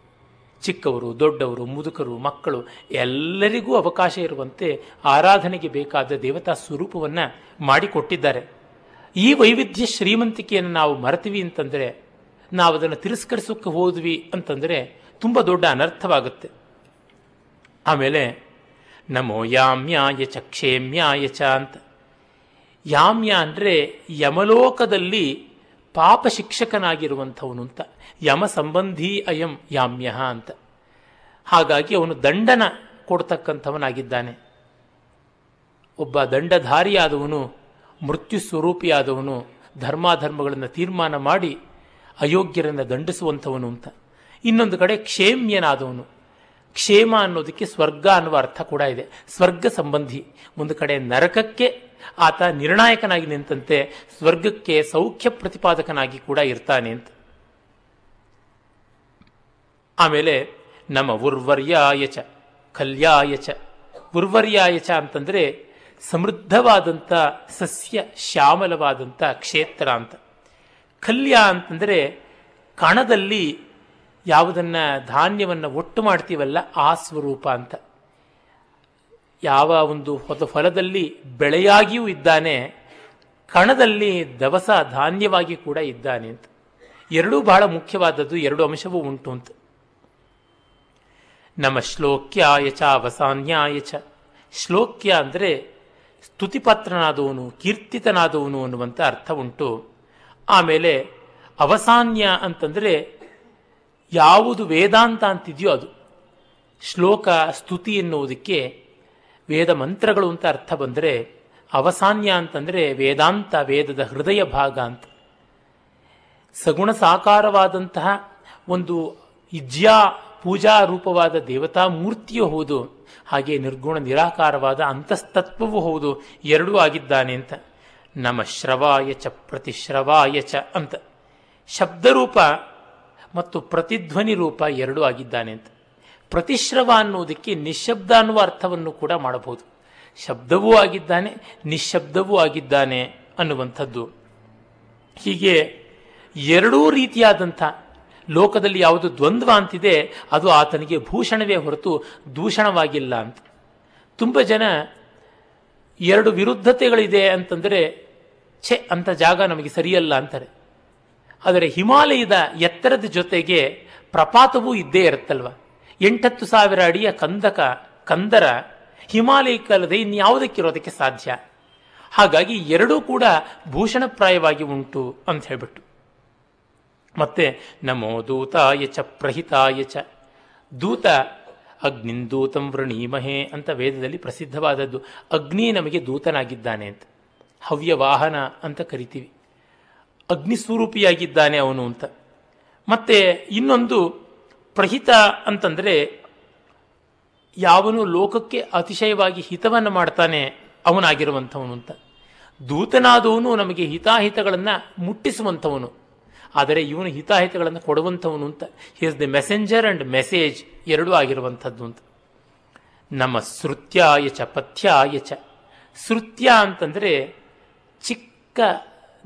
ಚಿಕ್ಕವರು, ದೊಡ್ಡವರು, ಮುದುಕರು, ಮಕ್ಕಳು ಎಲ್ಲರಿಗೂ ಅವಕಾಶ ಇರುವಂತೆ ಆರಾಧನೆಗೆ ಬೇಕಾದ ದೇವತಾ ಸ್ವರೂಪವನ್ನು ಮಾಡಿಕೊಟ್ಟಿದ್ದಾರೆ. ಈ ವೈವಿಧ್ಯ ಶ್ರೀಮಂತಿಕೆಯನ್ನು ನಾವು ಮರೆತೀವಿ ಅಂತಂದರೆ, ನಾವು ಅದನ್ನು ತಿರಸ್ಕರಿಸೋಕ್ಕೆ ಹೋದ್ವಿ ಅಂತಂದರೆ ತುಂಬ ದೊಡ್ಡ ಅನರ್ಥವಾಗುತ್ತೆ. ಆಮೇಲೆ, ನಮೋ ಯಾಮ್ಯಾಯ ಚ ಕ್ಷೇಮ್ಯಾಯ ಚ ಅಂತ. ಯಾಮ್ಯ ಅಂದರೆ ಯಮಲೋಕದಲ್ಲಿ ಪಾಪ ಶಿಕ್ಷಕನಾಗಿರುವಂಥವನು ಅಂತ. ಯಮ ಸಂಬಂಧಿ ಅಯಂ ಯಾಮ್ಯ ಅಂತ. ಹಾಗಾಗಿ ಅವನು ದಂಡನ ಕೊಡ್ತಕ್ಕಂಥವನಾಗಿದ್ದಾನೆ. ಒಬ್ಬ ದಂಡಧಾರಿಯಾದವನು, ಮೃತ್ಯು ಸ್ವರೂಪಿಯಾದವನು, ಧರ್ಮಾಧರ್ಮಗಳನ್ನು ತೀರ್ಮಾನ ಮಾಡಿ ಅಯೋಗ್ಯರನ್ನು ದಂಡಿಸುವಂಥವನು ಅಂತ. ಇನ್ನೊಂದು ಕಡೆ ಕ್ಷೇಮ್ಯನಾದವನು. ಕ್ಷೇಮ ಅನ್ನೋದಕ್ಕೆ ಸ್ವರ್ಗ ಅನ್ನುವ ಅರ್ಥ ಕೂಡ ಇದೆ. ಸ್ವರ್ಗ ಸಂಬಂಧಿ. ಒಂದು ಕಡೆ ನರಕಕ್ಕೆ ಆತ ನಿರ್ಣಾಯಕನಾಗಿ ನಿಂತಂತೆ ಸ್ವರ್ಗಕ್ಕೆ ಸೌಖ್ಯ ಪ್ರತಿಪಾದಕನಾಗಿ ಕೂಡ ಇರ್ತಾನೆ ಅಂತ. ಆಮೇಲೆ ನಮ್ಮ ಉರ್ವರ್ಯಾಯಚ ಕಲ್ಯಾಯಚ ಉರ್ವರ್ಯಾಯಚ ಅಂತಂದ್ರೆ ಸಮೃದ್ಧವಾದಂತ ಸಸ್ಯ ಶ್ಯಾಮಲವಾದಂಥ ಕ್ಷೇತ್ರ ಅಂತ. ಕಲ್ಯ ಅಂತಂದರೆ ಕಣದಲ್ಲಿ ಯಾವುದನ್ನ ಧಾನ್ಯವನ್ನು ಒಟ್ಟು ಮಾಡ್ತೀವಲ್ಲ ಆ ಸ್ವರೂಪ ಅಂತ. ಯಾವ ಒಂದು ಹೊಸ ಫಲದಲ್ಲಿ ಬೆಳೆಯಾಗಿಯೂ ಇದ್ದಾನೆ, ಕಣದಲ್ಲಿ ದವಸ ಧಾನ್ಯವಾಗಿ ಕೂಡ ಇದ್ದಾನೆ ಅಂತ. ಎರಡೂ ಬಹಳ ಮುಖ್ಯವಾದದ್ದು, ಎರಡು ಅಂಶವೂ ಉಂಟು ಅಂತ. ನಮ್ಮ ಶ್ಲೋಕ್ಯಾಯ ಚ, ಅವಸಾನ್ಯಾಯ ಚ. ಶ್ಲೋಕ್ಯ ಅಂದರೆ ಸ್ತುತಿಪಾತ್ರನಾದವನು, ಕೀರ್ತಿತನಾದವನು ಅನ್ನುವಂಥ ಅರ್ಥ ಉಂಟು. ಆಮೇಲೆ ಅವಸಾನ್ಯ ಅಂತಂದರೆ ಯಾವುದು ವೇದಾಂತ ಅಂತಿದೆಯೋ ಅದು. ಶ್ಲೋಕ ಸ್ತುತಿ ಎನ್ನುವುದಕ್ಕೆ ವೇದ ಮಂತ್ರಗಳು ಅಂತ ಅರ್ಥ ಬಂದರೆ ಅವಸಾನ್ಯ ಅಂತಂದರೆ ವೇದಾಂತ ವೇದದ ಹೃದಯ ಭಾಗ ಅಂತ. ಸಗುಣ ಸಾಕಾರವಾದಂತಹ ಒಂದು ಇಜ್ಯಾ ಪೂಜಾ ರೂಪವಾದ ದೇವತಾ ಮೂರ್ತಿಯೂ ಹೌದು. ಹಾಗೆ ನಿರ್ಗುಣ ನಿರಾಕಾರವಾದ ಅಂತಸ್ತತ್ವವೂ ಹೌದು. ಎರಡೂ ಆಗಿದ್ದಾನೆ ಅಂತ. ನಮ ಶ್ರವಾಯ ಚ ಪ್ರತಿಶ್ರವಾಯ ಚ ಅಂತ. ಶಬ್ದರೂಪ ಮತ್ತು ಪ್ರತಿಧ್ವನಿ ರೂಪ ಎರಡೂ ಆಗಿದ್ದಾನೆ ಅಂತ. ಪ್ರತಿಶ್ರವ ಅನ್ನುವುದಕ್ಕೆ ನಿಶಬ್ದ ಅನ್ನುವ ಅರ್ಥವನ್ನು ಕೂಡ ಮಾಡಬಹುದು. ಶಬ್ದವೂ ಆಗಿದ್ದಾನೆ, ನಿಶಬ್ದವೂ ಆಗಿದ್ದಾನೆ ಅನ್ನುವಂಥದ್ದು. ಹೀಗೆ ಎರಡೂ ರೀತಿಯಾದಂಥ ಲೋಕದಲ್ಲಿ ಯಾವುದು ದ್ವಂದ್ವ ಅಂತಿದೆ, ಅದು ಆತನಿಗೆ ಭೂಷಣವೇ ಹೊರತು ದೂಷಣವಾಗಿಲ್ಲ ಅಂತ. ತುಂಬ ಜನ ಎರಡು ವಿರುದ್ಧತೆಗಳಿದೆ ಅಂತಂದರೆ, ಛೆ ಅಂತ ಜಾಗ ನಮಗೆ ಸರಿಯಲ್ಲ ಅಂತಾರೆ. ಆದರೆ ಹಿಮಾಲಯದ ಎತ್ತರದ ಜೊತೆಗೆ ಪ್ರಪಾತವೂ ಇದ್ದೇ ಇರುತ್ತಲ್ವ? ಎಂಟತ್ತು ಸಾವಿರ ಅಡಿಯ ಕಂದಕ, ಕಂದರ ಹಿಮಾಲಯಕ್ಕಲ್ಲದೆ ಇನ್ಯಾವುದಕ್ಕಿರೋದಕ್ಕೆ ಸಾಧ್ಯ? ಹಾಗಾಗಿ ಎರಡೂ ಕೂಡ ಭೂಷಣಪ್ರಾಯವಾಗಿ ಉಂಟು ಅಂತ ಹೇಳ್ಬಿಟ್ಟು. ಮತ್ತೆ ನಮೋ ದೂತಾಯ ಚ ಪ್ರಹಿತಾಯ ಚ. ದೂತ, ಅಗ್ನಿಂದೂತಂ ವೃಣೀಮಹೆ ಅಂತ ವೇದದಲ್ಲಿ ಪ್ರಸಿದ್ಧವಾದದ್ದು. ಅಗ್ನಿ ನಮಗೆ ದೂತನಾಗಿದ್ದಾನೆ ಅಂತ. ಹವ್ಯ ವಾಹನ ಅಂತ ಕರಿತೀವಿ. ಅಗ್ನಿ ಸ್ವರೂಪಿಯಾಗಿದ್ದಾನೆ ಅವನು ಅಂತ. ಮತ್ತೆ ಇನ್ನೊಂದು ಪ್ರಹಿತ ಅಂತಂದರೆ ಯಾವನು ಲೋಕಕ್ಕೆ ಅತಿಶಯವಾಗಿ ಹಿತವನ್ನು ಮಾಡ್ತಾನೆ ಅವನಾಗಿರುವಂಥವನು ಅಂತ. ದೂತನಾದವನು ನಮಗೆ ಹಿತಾಹಿತಗಳನ್ನು ಮುಟ್ಟಿಸುವಂಥವನು. ಆದರೆ ಇವನು ಹಿತಾಹಿತಗಳನ್ನು ಕೊಡುವಂಥವನು ಅಂತ. He is the messenger and message ಎರಡೂ ಆಗಿರುವಂಥದ್ದು ಅಂತ. ನಮ್ಮ ಶ್ರುತ್ಯಾಯ ಚ, ಪಥ್ಯಾಯ ಚ. ಶ್ರುತ್ಯ ಅಂತಂದರೆ ಚಿಕ್ಕ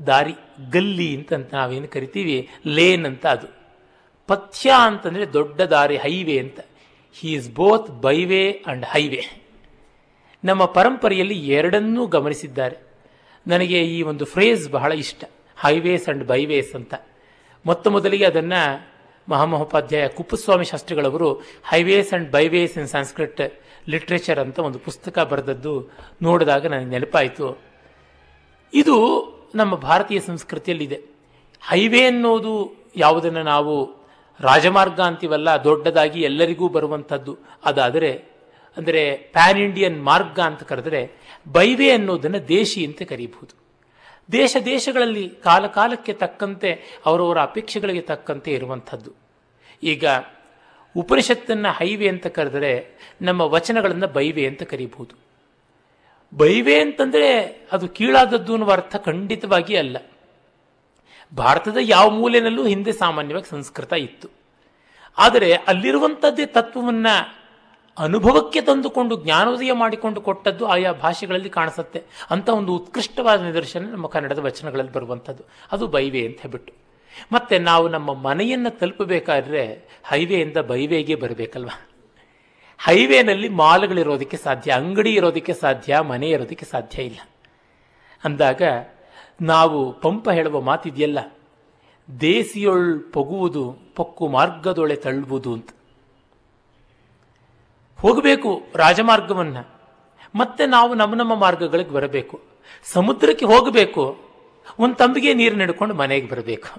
ದಾರಿ, ಗಲ್ಲಿ ಅಂತ ನಾವೇನು ಕರಿತೀವಿ? ಲೇನ್ ಅಂತ ಅದು. ಪಥ್ಯ ಅಂತಂದರೆ ದೊಡ್ಡ ದಾರಿ, ಹೈವೇ ಅಂತ. He is both byway and highway ನಮ್ಮ ಪರಂಪರೆಯಲ್ಲಿ ಎರಡನ್ನೂ ಗಮನಿಸಿದ್ದಾರೆ. ನನಗೆ ಈ ಒಂದು ಫ್ರೇಸ್ ಬಹಳ ಇಷ್ಟ. ಹೈವೇಸ್ ಅಂಡ್ ಬೈವೇಸ್ ಅಂತ. ಮೊತ್ತ ಮೊದಲಿಗೆ ಅದನ್ನು Mahamahopadhyaya Kuppuswamy ಶಾಸ್ತ್ರಿಗಳವರು highways and byways in Sanskrit literature ಅಂತ ಒಂದು ಪುಸ್ತಕ ಬರೆದದ್ದು ನೋಡಿದಾಗ ನನಗೆ ನೆನಪಾಯಿತು. ಇದು ನಮ್ಮ ಭಾರತೀಯ ಸಂಸ್ಕೃತಿಯಲ್ಲಿದೆ. ಹೈವೇ ಅನ್ನೋದು ಯಾವುದನ್ನು ನಾವು ರಾಜಮಾರ್ಗ ಅಂತೀವಲ್ಲ, ದೊಡ್ಡದಾಗಿ ಎಲ್ಲರಿಗೂ ಬರುವಂಥದ್ದು. ಅದಾದರೆ, ಅಂದರೆ ಪ್ಯಾನ್ ಇಂಡಿಯನ್ ಮಾರ್ಗ ಅಂತ ಕರೆದರೆ, ಬೈವೇ ಅನ್ನೋದನ್ನು ದೇಶಿ ಅಂತ ಕರೀಬಹುದು. ದೇಶ ದೇಶಗಳಲ್ಲಿ ಕಾಲ ಕಾಲಕ್ಕೆ ತಕ್ಕಂತೆ, ಅವರವರ ಅಪೇಕ್ಷೆಗಳಿಗೆ ತಕ್ಕಂತೆ ಇರುವಂಥದ್ದು. ಈಗ ಉಪನಿಷತ್ತನ್ನು ಹೈವೇ ಅಂತ ಕರೆದರೆ, ನಮ್ಮ ವಚನಗಳನ್ನು ಬೈವೆ ಅಂತ ಕರೀಬಹುದು. ಬೈವೆ ಅಂತಂದರೆ ಅದು ಕೀಳಾದದ್ದು ಅನ್ನುವ ಅರ್ಥ ಖಂಡಿತವಾಗಿ ಅಲ್ಲ. ಭಾರತದ ಯಾವ ಮೂಲೆಯಲ್ಲೂ ಹಿಂದೆ ಸಾಮಾನ್ಯವಾಗಿ ಸಂಸ್ಕೃತ ಇತ್ತು. ಆದರೆ ಅಲ್ಲಿರುವಂಥದ್ದೇ ತತ್ವವನ್ನು ಅನುಭವಕ್ಕೆ ತಂದುಕೊಂಡು ಜ್ಞಾನೋದಯ ಮಾಡಿಕೊಂಡು ಕೊಟ್ಟದ್ದು ಆಯಾ ಭಾಷೆಗಳಲ್ಲಿ ಕಾಣಿಸುತ್ತೆ. ಅಂತ ಒಂದು ಉತ್ಕೃಷ್ಟವಾದ ನಿದರ್ಶನ ನಮ್ಮ ಕನ್ನಡದ ವಚನಗಳಲ್ಲಿ ಬರುವಂಥದ್ದು ಅದು ಬೈವೆ ಅಂತ ಹೇಳ್ಬಿಟ್ಟು. ಮತ್ತೆ ನಾವು ನಮ್ಮ ಮನೆಯನ್ನು ತಲುಪಬೇಕಾದ್ರೆ ಹೈವೇಯಿಂದ ಬೈವೇಗೆ ಬರಬೇಕಲ್ವ? ಹೈವೇನಲ್ಲಿ ಮಾಲ್ಗಳಿರೋದಕ್ಕೆ ಸಾಧ್ಯ, ಅಂಗಡಿ ಇರೋದಕ್ಕೆ ಸಾಧ್ಯ, ಮನೆ ಇರೋದಕ್ಕೆ ಸಾಧ್ಯ ಇಲ್ಲ. ಅಂದಾಗ ನಾವು ಪಂಪ ಹೇಳುವ ಮಾತಿದೆಯಲ್ಲ, ದೇಸಿಯೊಳ್ ಪೊಗುವುದು ಪೊಕ್ಕು ಮಾರ್ಗದೊಳೆ ತಳ್ಳುವುದು ಅಂತ. ಹೋಗಬೇಕು ರಾಜಮಾರ್ಗವನ್ನ, ಮತ್ತೆ ನಾವು ನಮ್ಮ ನಮ್ಮ ಮಾರ್ಗಗಳಿಗೆ ಬರಬೇಕು. ಸಮುದ್ರಕ್ಕೆ ಹೋಗಬೇಕು, ಒಂದು ತಂಬಿಗೆ ನೀರು ನಡ್ಕೊಂಡು ಮನೆಗೆ ಬರಬೇಕು.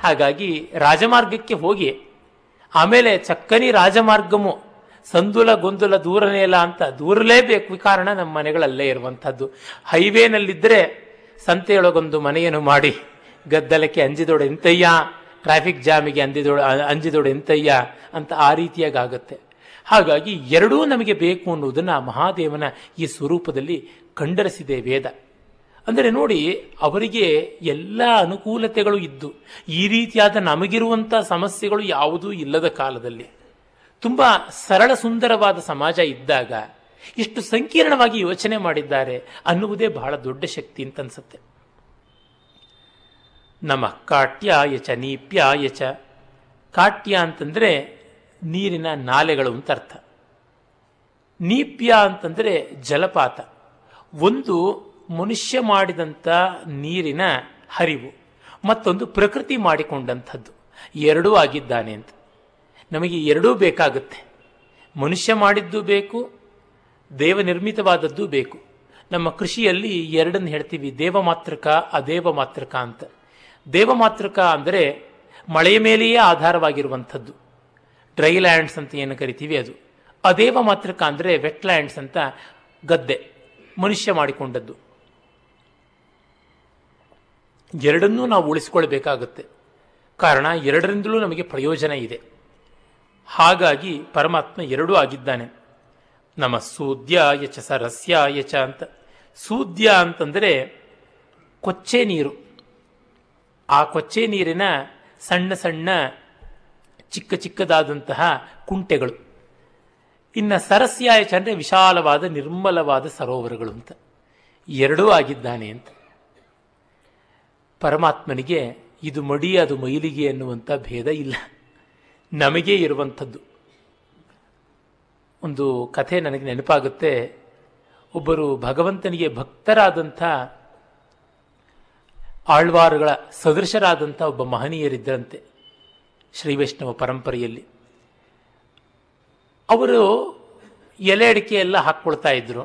ಹಾಗಾಗಿ ರಾಜಮಾರ್ಗಕ್ಕೆ ಹೋಗಿ, ಆಮೇಲೆ ಚಕ್ಕನಿ ರಾಜಮಾರ್ಗಮು ಸಂದುಲ ಗೊಂದುಲ ದೂರನೇ ಇಲ್ಲ ಅಂತ ದೂರಲೇಬೇಕು, ಕಾರಣ ನಮ್ಮ ಮನೆಗಳಲ್ಲೇ ಇರುವಂಥದ್ದು. ಹೈವೇನಲ್ಲಿದ್ದರೆ ಸಂತೆಯೊಳಗೊಂದು ಮನೆಯನ್ನು ಮಾಡಿ, ಗದ್ದಲಕ್ಕೆ ಅಂಜಿದೋಡು ಎಂತಯ್ಯ ಟ್ರಾಫಿಕ್ ಜಾಮಿಗೆ ಅಂದಿದೋಡು ಅಂಜಿದೋಡು ಎಂತಯ್ಯ ಅಂತ ಆ ರೀತಿಯಾಗಿ ಆಗುತ್ತೆ ಹಾಗಾಗಿ ಎರಡೂ ನಮಗೆ ಬೇಕು ಅನ್ನುವುದನ್ನು ಮಹಾದೇವನ ಈ ಸ್ವರೂಪದಲ್ಲಿ ಕಂಡರಿಸಿದೆ ವೇದ. ಅಂದರೆ ನೋಡಿ, ಅವರಿಗೆ ಎಲ್ಲ ಅನುಕೂಲತೆಗಳು ಇದ್ದು, ಈ ರೀತಿಯಾದ ನಮಗಿರುವಂಥ ಸಮಸ್ಯೆಗಳು ಯಾವುದೂ ಇಲ್ಲದ ಕಾಲದಲ್ಲಿ, ತುಂಬ ಸರಳ ಸುಂದರವಾದ ಸಮಾಜ ಇದ್ದಾಗ ಇಷ್ಟು ಸಂಕೀರ್ಣವಾಗಿ ಯೋಚನೆ ಮಾಡಿದ್ದಾರೆ ಅನ್ನುವುದೇ ಬಹಳ ದೊಡ್ಡ ಶಕ್ತಿ ಅಂತ ಅನ್ಸುತ್ತೆ. ನಮ್ಮ ಕಾಟ್ಯ ಯಚ ನೀಪ್ಯ ಯಚ ಕಾಟ್ಯ ಅಂತಂದರೆ ನೀರಿನ ನಾಲೆಗಳು ಅಂತ ಅರ್ಥ. ನೀಪ್ಯ ಅಂತಂದರೆ ಜಲಪಾತ. ಒಂದು ಮನುಷ್ಯ ಮಾಡಿದಂಥ ನೀರಿನ ಹರಿವು, ಮತ್ತೊಂದು ಪ್ರಕೃತಿ ಮಾಡಿಕೊಂಡಂಥದ್ದು. ಎರಡೂ ಆಗಿದ್ದಾನೆ ಅಂತ. ನಮಗೆ ಎರಡೂ ಬೇಕಾಗುತ್ತೆ. ಮನುಷ್ಯ ಮಾಡಿದ್ದು ಬೇಕು ದೇವ ನಿರ್ಮಿತವಾದದ್ದು ಬೇಕು. ನಮ್ಮ ಕೃಷಿಯಲ್ಲಿ ಎರಡನ್ನು ಹೇಳ್ತೀವಿ, ದೇವ ಮಾತೃಕ ಅದೇವ ಮಾತೃಕ ಅಂತ. ದೇವ ಮಾತೃಕ ಅಂದರೆ ಮಳೆಯ ಮೇಲೆಯೇ ಆಧಾರವಾಗಿರುವಂಥದ್ದು. ಡ್ರೈ ಲ್ಯಾಂಡ್ಸ್ ಅಂತ ಏನು ಕರಿತೀವಿ ಅದು. ಅದೇವ ಮಾತೃಕ ಅಂದರೆ ವೆಟ್ ಲ್ಯಾಂಡ್ಸ್ ಅಂತ ಗದ್ದೆ, ಮನುಷ್ಯ ಮಾಡಿಕೊಂಡದ್ದು. ಎರಡನ್ನೂ ನಾವು ಉಳಿಸ್ಕೊಳ್ಬೇಕಾಗುತ್ತೆ. ಕಾರಣ ಎರಡರಿಂದಲೂ ನಮಗೆ ಪ್ರಯೋಜನ ಇದೆ. ಹಾಗಾಗಿ ಪರಮಾತ್ಮ ಎರಡೂ ಆಗಿದ್ದಾನೆ. ನಮ್ಮ ಸೂದ್ಯ ಯಚ ಸರಸ್ಯ ಯಚ ಅಂತ. ಸೂದ್ಯ ಅಂತಂದರೆ ಕೊಚ್ಚೆ ನೀರು. ಆ ಕೊಚ್ಚೆ ನೀರಿನ ಸಣ್ಣ ಸಣ್ಣ ಚಿಕ್ಕ ಚಿಕ್ಕದಾದಂತಹ ಕುಂಟೆಗಳು. ಇನ್ನು ಸರಸ್ಯಾಯಚ ಅಂದರೆ ವಿಶಾಲವಾದ ನಿರ್ಮಲವಾದ ಸರೋವರಗಳು ಅಂತ. ಎರಡೂ ಆಗಿದ್ದಾನೆ ಅಂತ. ಪರಮಾತ್ಮನಿಗೆ ಇದು ಮಡಿ ಅದು ಮೈಲಿಗೆ ಅನ್ನುವಂಥ ಭೇದ ಇಲ್ಲ. ನಮಗೆ ಇರುವಂಥದ್ದು. ಒಂದು ಕಥೆ ನನಗೆ ನೆನಪಾಗುತ್ತೆ. ಒಬ್ಬರು ಭಗವಂತನಿಗೆ ಭಕ್ತರಾದಂಥ ಆಳ್ವಾರುಗಳ ಸದೃಶರಾದಂಥ ಒಬ್ಬ ಮಹನೀಯರಿದ್ದರಂತೆ ಶ್ರೀ ವೈಷ್ಣವ ಪರಂಪರೆಯಲ್ಲಿ. ಅವರು ಎಲೆ ಅಡಿಕೆ ಎಲ್ಲ ಹಾಕ್ಕೊಳ್ತಾ ಇದ್ರು.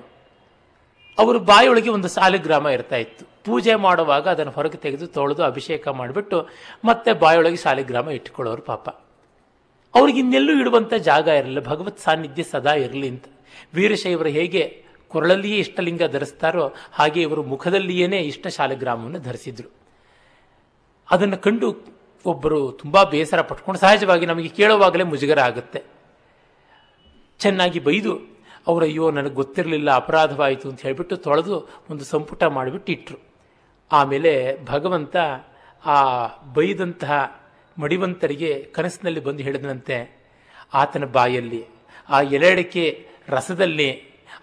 ಅವ್ರ ಬಾಯೊಳಗೆ ಒಂದು ಸಾಲಿಗ್ರಾಮ ಇರ್ತಾ ಇತ್ತು. ಪೂಜೆ ಮಾಡುವಾಗ ಅದನ್ನು ಹೊರಗೆ ತೆಗೆದು ತೊಳೆದು ಅಭಿಷೇಕ ಮಾಡಿಬಿಟ್ಟು ಮತ್ತೆ ಬಾಯೊಳಗೆ ಸಾಲಿಗ್ರಾಮ ಇಟ್ಕೊಳ್ಳೋರು ಪಾಪ. ಅವ್ರಿಗೆ ಇನ್ನೆಲ್ಲೂ ಇಡುವಂಥ ಜಾಗ ಇರಲಿಲ್ಲ. ಭಗವತ್ ಸಾನ್ನಿಧ್ಯ ಸದಾ ಇರಲಿ ಅಂತ. ವೀರಶೈವರು ಹೇಗೆ ಕೊರಳಲ್ಲಿಯೇ ಇಷ್ಟಲಿಂಗ ಧರಿಸ್ತಾರೋ ಹಾಗೆ ಇವರು ಮುಖದಲ್ಲಿಯೇ ಇಷ್ಟ ಶಾಲಗ್ರಾಮವನ್ನು ಧರಿಸಿದ್ರು. ಅದನ್ನು ಕಂಡು ಒಬ್ಬರು ತುಂಬ ಬೇಸರ ಪಟ್ಕೊಂಡು ಸಹಜವಾಗಿ ನಮಗೆ ಕೇಳುವಾಗಲೇ ಮುಜುಗರ ಆಗುತ್ತೆ. ಚೆನ್ನಾಗಿ ಬೈದು, ಅವರು ಅಯ್ಯೋ, ನನಗೆ ಗೊತ್ತಿರಲಿಲ್ಲ, ಅಪರಾಧವಾಯಿತು ಅಂತ ಹೇಳಿಬಿಟ್ಟು ತೊಳೆದು ಒಂದು ಸಂಪುಟ ಮಾಡಿಬಿಟ್ಟು ಇಟ್ಟರು ಆಮೇಲೆ ಭಗವಂತ ಆ ಬೈದಂತಹ ಮಡಿವಂತರಿಗೆ ಕನಸಿನಲ್ಲಿ ಬಂದು ಹೇಳಿದನಂತೆ, ಆತನ ಬಾಯಲ್ಲಿ, ಆ ಎಲೆಡಿಕೆ ರಸದಲ್ಲಿ,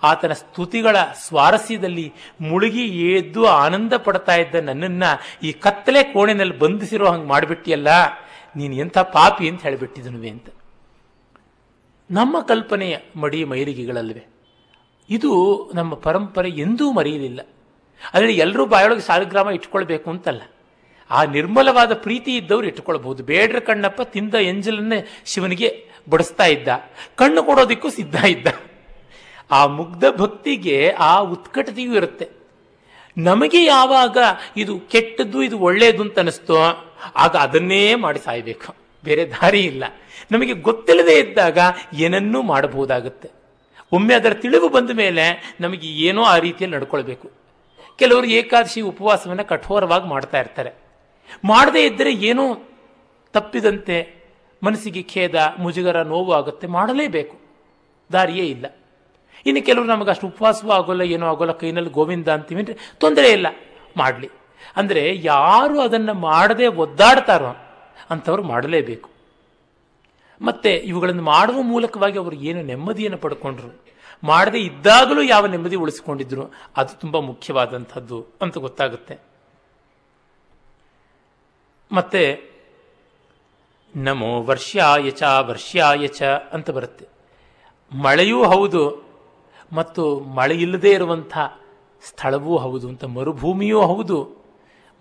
ಆತನ ಸ್ತುತಿಗಳ ಸ್ವಾರಸ್ಯದಲ್ಲಿ ಮುಳುಗಿ ಎದ್ದು ಆನಂದ ಪಡ್ತಾ ಇದ್ದ ನನ್ನನ್ನು ಈ ಕತ್ತಲೆ ಕೋಣೆನಲ್ಲಿ ಬಂಧಿಸಿರೋ ಹಂಗೆ ಮಾಡಿಬಿಟ್ಟಿಯಲ್ಲ, ನೀನು ಎಂಥ ಪಾಪಿ ಅಂತ ಹೇಳಿಬಿಟ್ಟಿದನುವೆ ಅಂತ. ನಮ್ಮ ಕಲ್ಪನೆಯ ಮಡಿ ಮೈಲಿಗೆಗಳಲ್ವೇ ಇದು ನಮ್ಮ ಪರಂಪರೆ ಎಂದೂ ಮರೆಯಲಿಲ್ಲ. ಅದರಲ್ಲಿ ಎಲ್ಲರೂ ಬಾಯೊಳಗೆ ಸಾಲಗ್ರಾಮ ಇಟ್ಕೊಳ್ಬೇಕು ಅಂತಲ್ಲ. ಆ ನಿರ್ಮಲವಾದ ಪ್ರೀತಿ ಇದ್ದವ್ರು ಇಟ್ಕೊಳ್ಬಹುದು ಬೇಡ್ರ ಕಣ್ಣಪ್ಪ ತಿಂದ ಎಂಜಲನ್ನೇ ಶಿವನಿಗೆ ಬಡಿಸ್ತಾ ಇದ್ದ. ಕಣ್ಣು ಕೊಡೋದಕ್ಕೂ ಸಿದ್ಧ ಇದ್ದ. ಆ ಮುಗ್ಧ ಭಕ್ತಿಗೆ ಆ ಉತ್ಕಟತೆಯೂ ಇರುತ್ತೆ. ನಮಗೆ ಯಾವಾಗ ಇದು ಕೆಟ್ಟದ್ದು, ಇದು ಒಳ್ಳೆಯದು ಅಂತ ಅನಿಸ್ತೋ, ಆಗ ಅದನ್ನೇ ಮಾಡಿ ಸಾಯಬೇಕು. ಬೇರೆ ದಾರಿ ಇಲ್ಲ. ನಮಗೆ ಗೊತ್ತಿಲ್ಲದೆ ಇದ್ದಾಗ ಏನನ್ನೂ ಮಾಡಬಹುದಾಗುತ್ತೆ. ಒಮ್ಮೆ ಅದರ ತಿಳಿವು ಬಂದ ಮೇಲೆ ನಮಗೆ ಏನೋ ಆ ರೀತಿಯಲ್ಲಿ ನಡ್ಕೊಳ್ಬೇಕು. ಕೆಲವರು ಏಕಾದಶಿ ಉಪವಾಸವನ್ನು ಕಠೋರವಾಗಿ ಮಾಡ್ತಾ ಇರ್ತಾರೆ. ಮಾಡದೇ ಇದ್ದರೆ ಏನೋ ತಪ್ಪಿದಂತೆ ಮನಸ್ಸಿಗೆ ಖೇದ, ಮುಜುಗರ ನೋವು ಆಗುತ್ತೆ. ಮಾಡಲೇಬೇಕು. ದಾರಿಯೇ ಇಲ್ಲ. ಇನ್ನು ಕೆಲವರು ನಮಗೆ ಅಷ್ಟು ಉಪವಾಸವೂ ಆಗೋಲ್ಲ, ಏನೋ ಆಗೋಲ್ಲ, ಕೈನಲ್ಲಿ ಗೋವಿಂದ ಅಂತೀವಿ ಅಂದರೆ ತೊಂದರೆ ಇಲ್ಲ. ಮಾಡಲಿ. ಅಂದರೆ ಯಾರು ಅದನ್ನು ಮಾಡದೆ ಒದ್ದಾಡ್ತಾರೋ ಅಂಥವ್ರು ಮಾಡಲೇಬೇಕು. ಮತ್ತೆ ಇವುಗಳನ್ನು ಮಾಡುವ ಮೂಲಕವಾಗಿ ಅವರು ಏನು ನೆಮ್ಮದಿಯನ್ನು ಪಡ್ಕೊಂಡ್ರು? ಮಾಡದೇ ಇದ್ದಾಗಲೂ ಯಾವ ನೆಮ್ಮದಿ ಉಳಿಸಿಕೊಂಡಿದ್ರು? ಅದು ತುಂಬ ಮುಖ್ಯವಾದಂಥದ್ದು ಅಂತ ಗೊತ್ತಾಗುತ್ತೆ. ಮತ್ತೆ ನಮೋ ವರ್ಷಾಯ ಚ ವರ್ಷಾಯ ಚ ಅಂತ ಬರುತ್ತೆ. ಮಳೆಯೂ ಹೌದು ಮತ್ತು ಮಳೆಯಿಲ್ಲದೆ ಇರುವಂಥ ಸ್ಥಳವೂ ಹೌದು ಅಂತ ಮರುಭೂಮಿಯೂ ಹೌದು.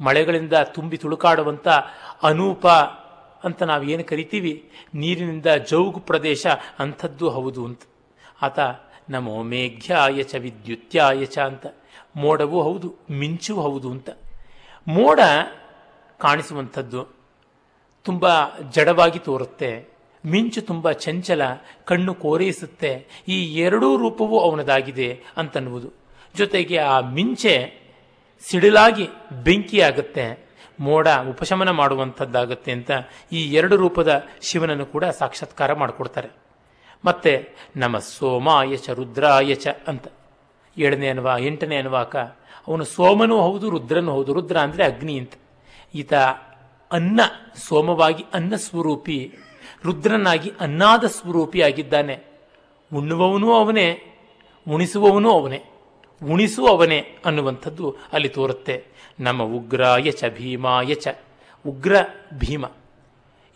ಮಳೆಗಳಿಂದ ತುಂಬಿ ತುಳುಕಾಡುವಂಥ ಅನೂಪ ಅಂತ ನಾವು ಏನು ಕರಿತೀವಿ? ನೀರಿನಿಂದ ಜೌಗು ಪ್ರದೇಶ ಅಂಥದ್ದು ಹೌದು ಅಂತ. ಆತ ನಮೋ ಮೇಘ್ಯಾಯ ಚ ವಿದ್ಯುತ್ಯಾಯ ಚ ಅಂತ. ಮೋಡವೂ ಹೌದು, ಮಿಂಚೂ ಹೌದು ಅಂತ. ಮೋಡ ಕಾಣಿಸುವಂಥದ್ದು ತುಂಬ ಜಡವಾಗಿ ತೋರುತ್ತೆ. ಮಿಂಚು ತುಂಬ ಚಂಚಲ, ಕಣ್ಣು ಕೋರೈಸುತ್ತೆ. ಈ ಎರಡೂ ರೂಪವೂ ಅವನದಾಗಿದೆ ಅಂತನ್ನುವುದು. ಜೊತೆಗೆ ಆ ಮಿಂಚೆ ಸಿಡಿಲಾಗಿ ಬೆಂಕಿಯಾಗುತ್ತೆ. ಮೋಡ ಉಪಶಮನ ಮಾಡುವಂಥದ್ದಾಗುತ್ತೆ ಅಂತ ಈ ಎರಡು ರೂಪದ ಶಿವನನ್ನು ಕೂಡ ಸಾಕ್ಷಾತ್ಕಾರ ಮಾಡಿಕೊಡ್ತಾರೆ. ಮತ್ತೆ ನಮ್ಮ ಸೋಮಾಯ ಚ ರುದ್ರಾಯ ಚ ಅಂತ ಏಳನೇ ಅನ್ವ, ಎಂಟನೇ ಅನ್ವಾಕ ಅವನು ಸೋಮನೂ ಹೌದು, ರುದ್ರನೂ ಹೌದು, ರುದ್ರ ಅಂದರೆ ಅಗ್ನಿ ಅಂತ. ಈತ ಅನ್ನ, ಸೋಮವಾಗಿ ಅನ್ನ ಸ್ವರೂಪಿ, ರುದ್ರನಾಗಿ ಅನ್ನಾದ ಸ್ವರೂಪಿ ಆಗಿದ್ದಾನೆ. ಉಣ್ಣುವವನೂ ಅವನೇ, ಉಣಿಸುವವನೂ ಅವನೇ ಉಣಿಸು ಅವನೇ ಅನ್ನುವಂಥದ್ದು ಅಲ್ಲಿ ತೋರುತ್ತೆ. ನಮ್ಮ ಉಗ್ರಾಯ ಚ ಭೀಮಾಯ ಚ, ಉಗ್ರ ಭೀಮ.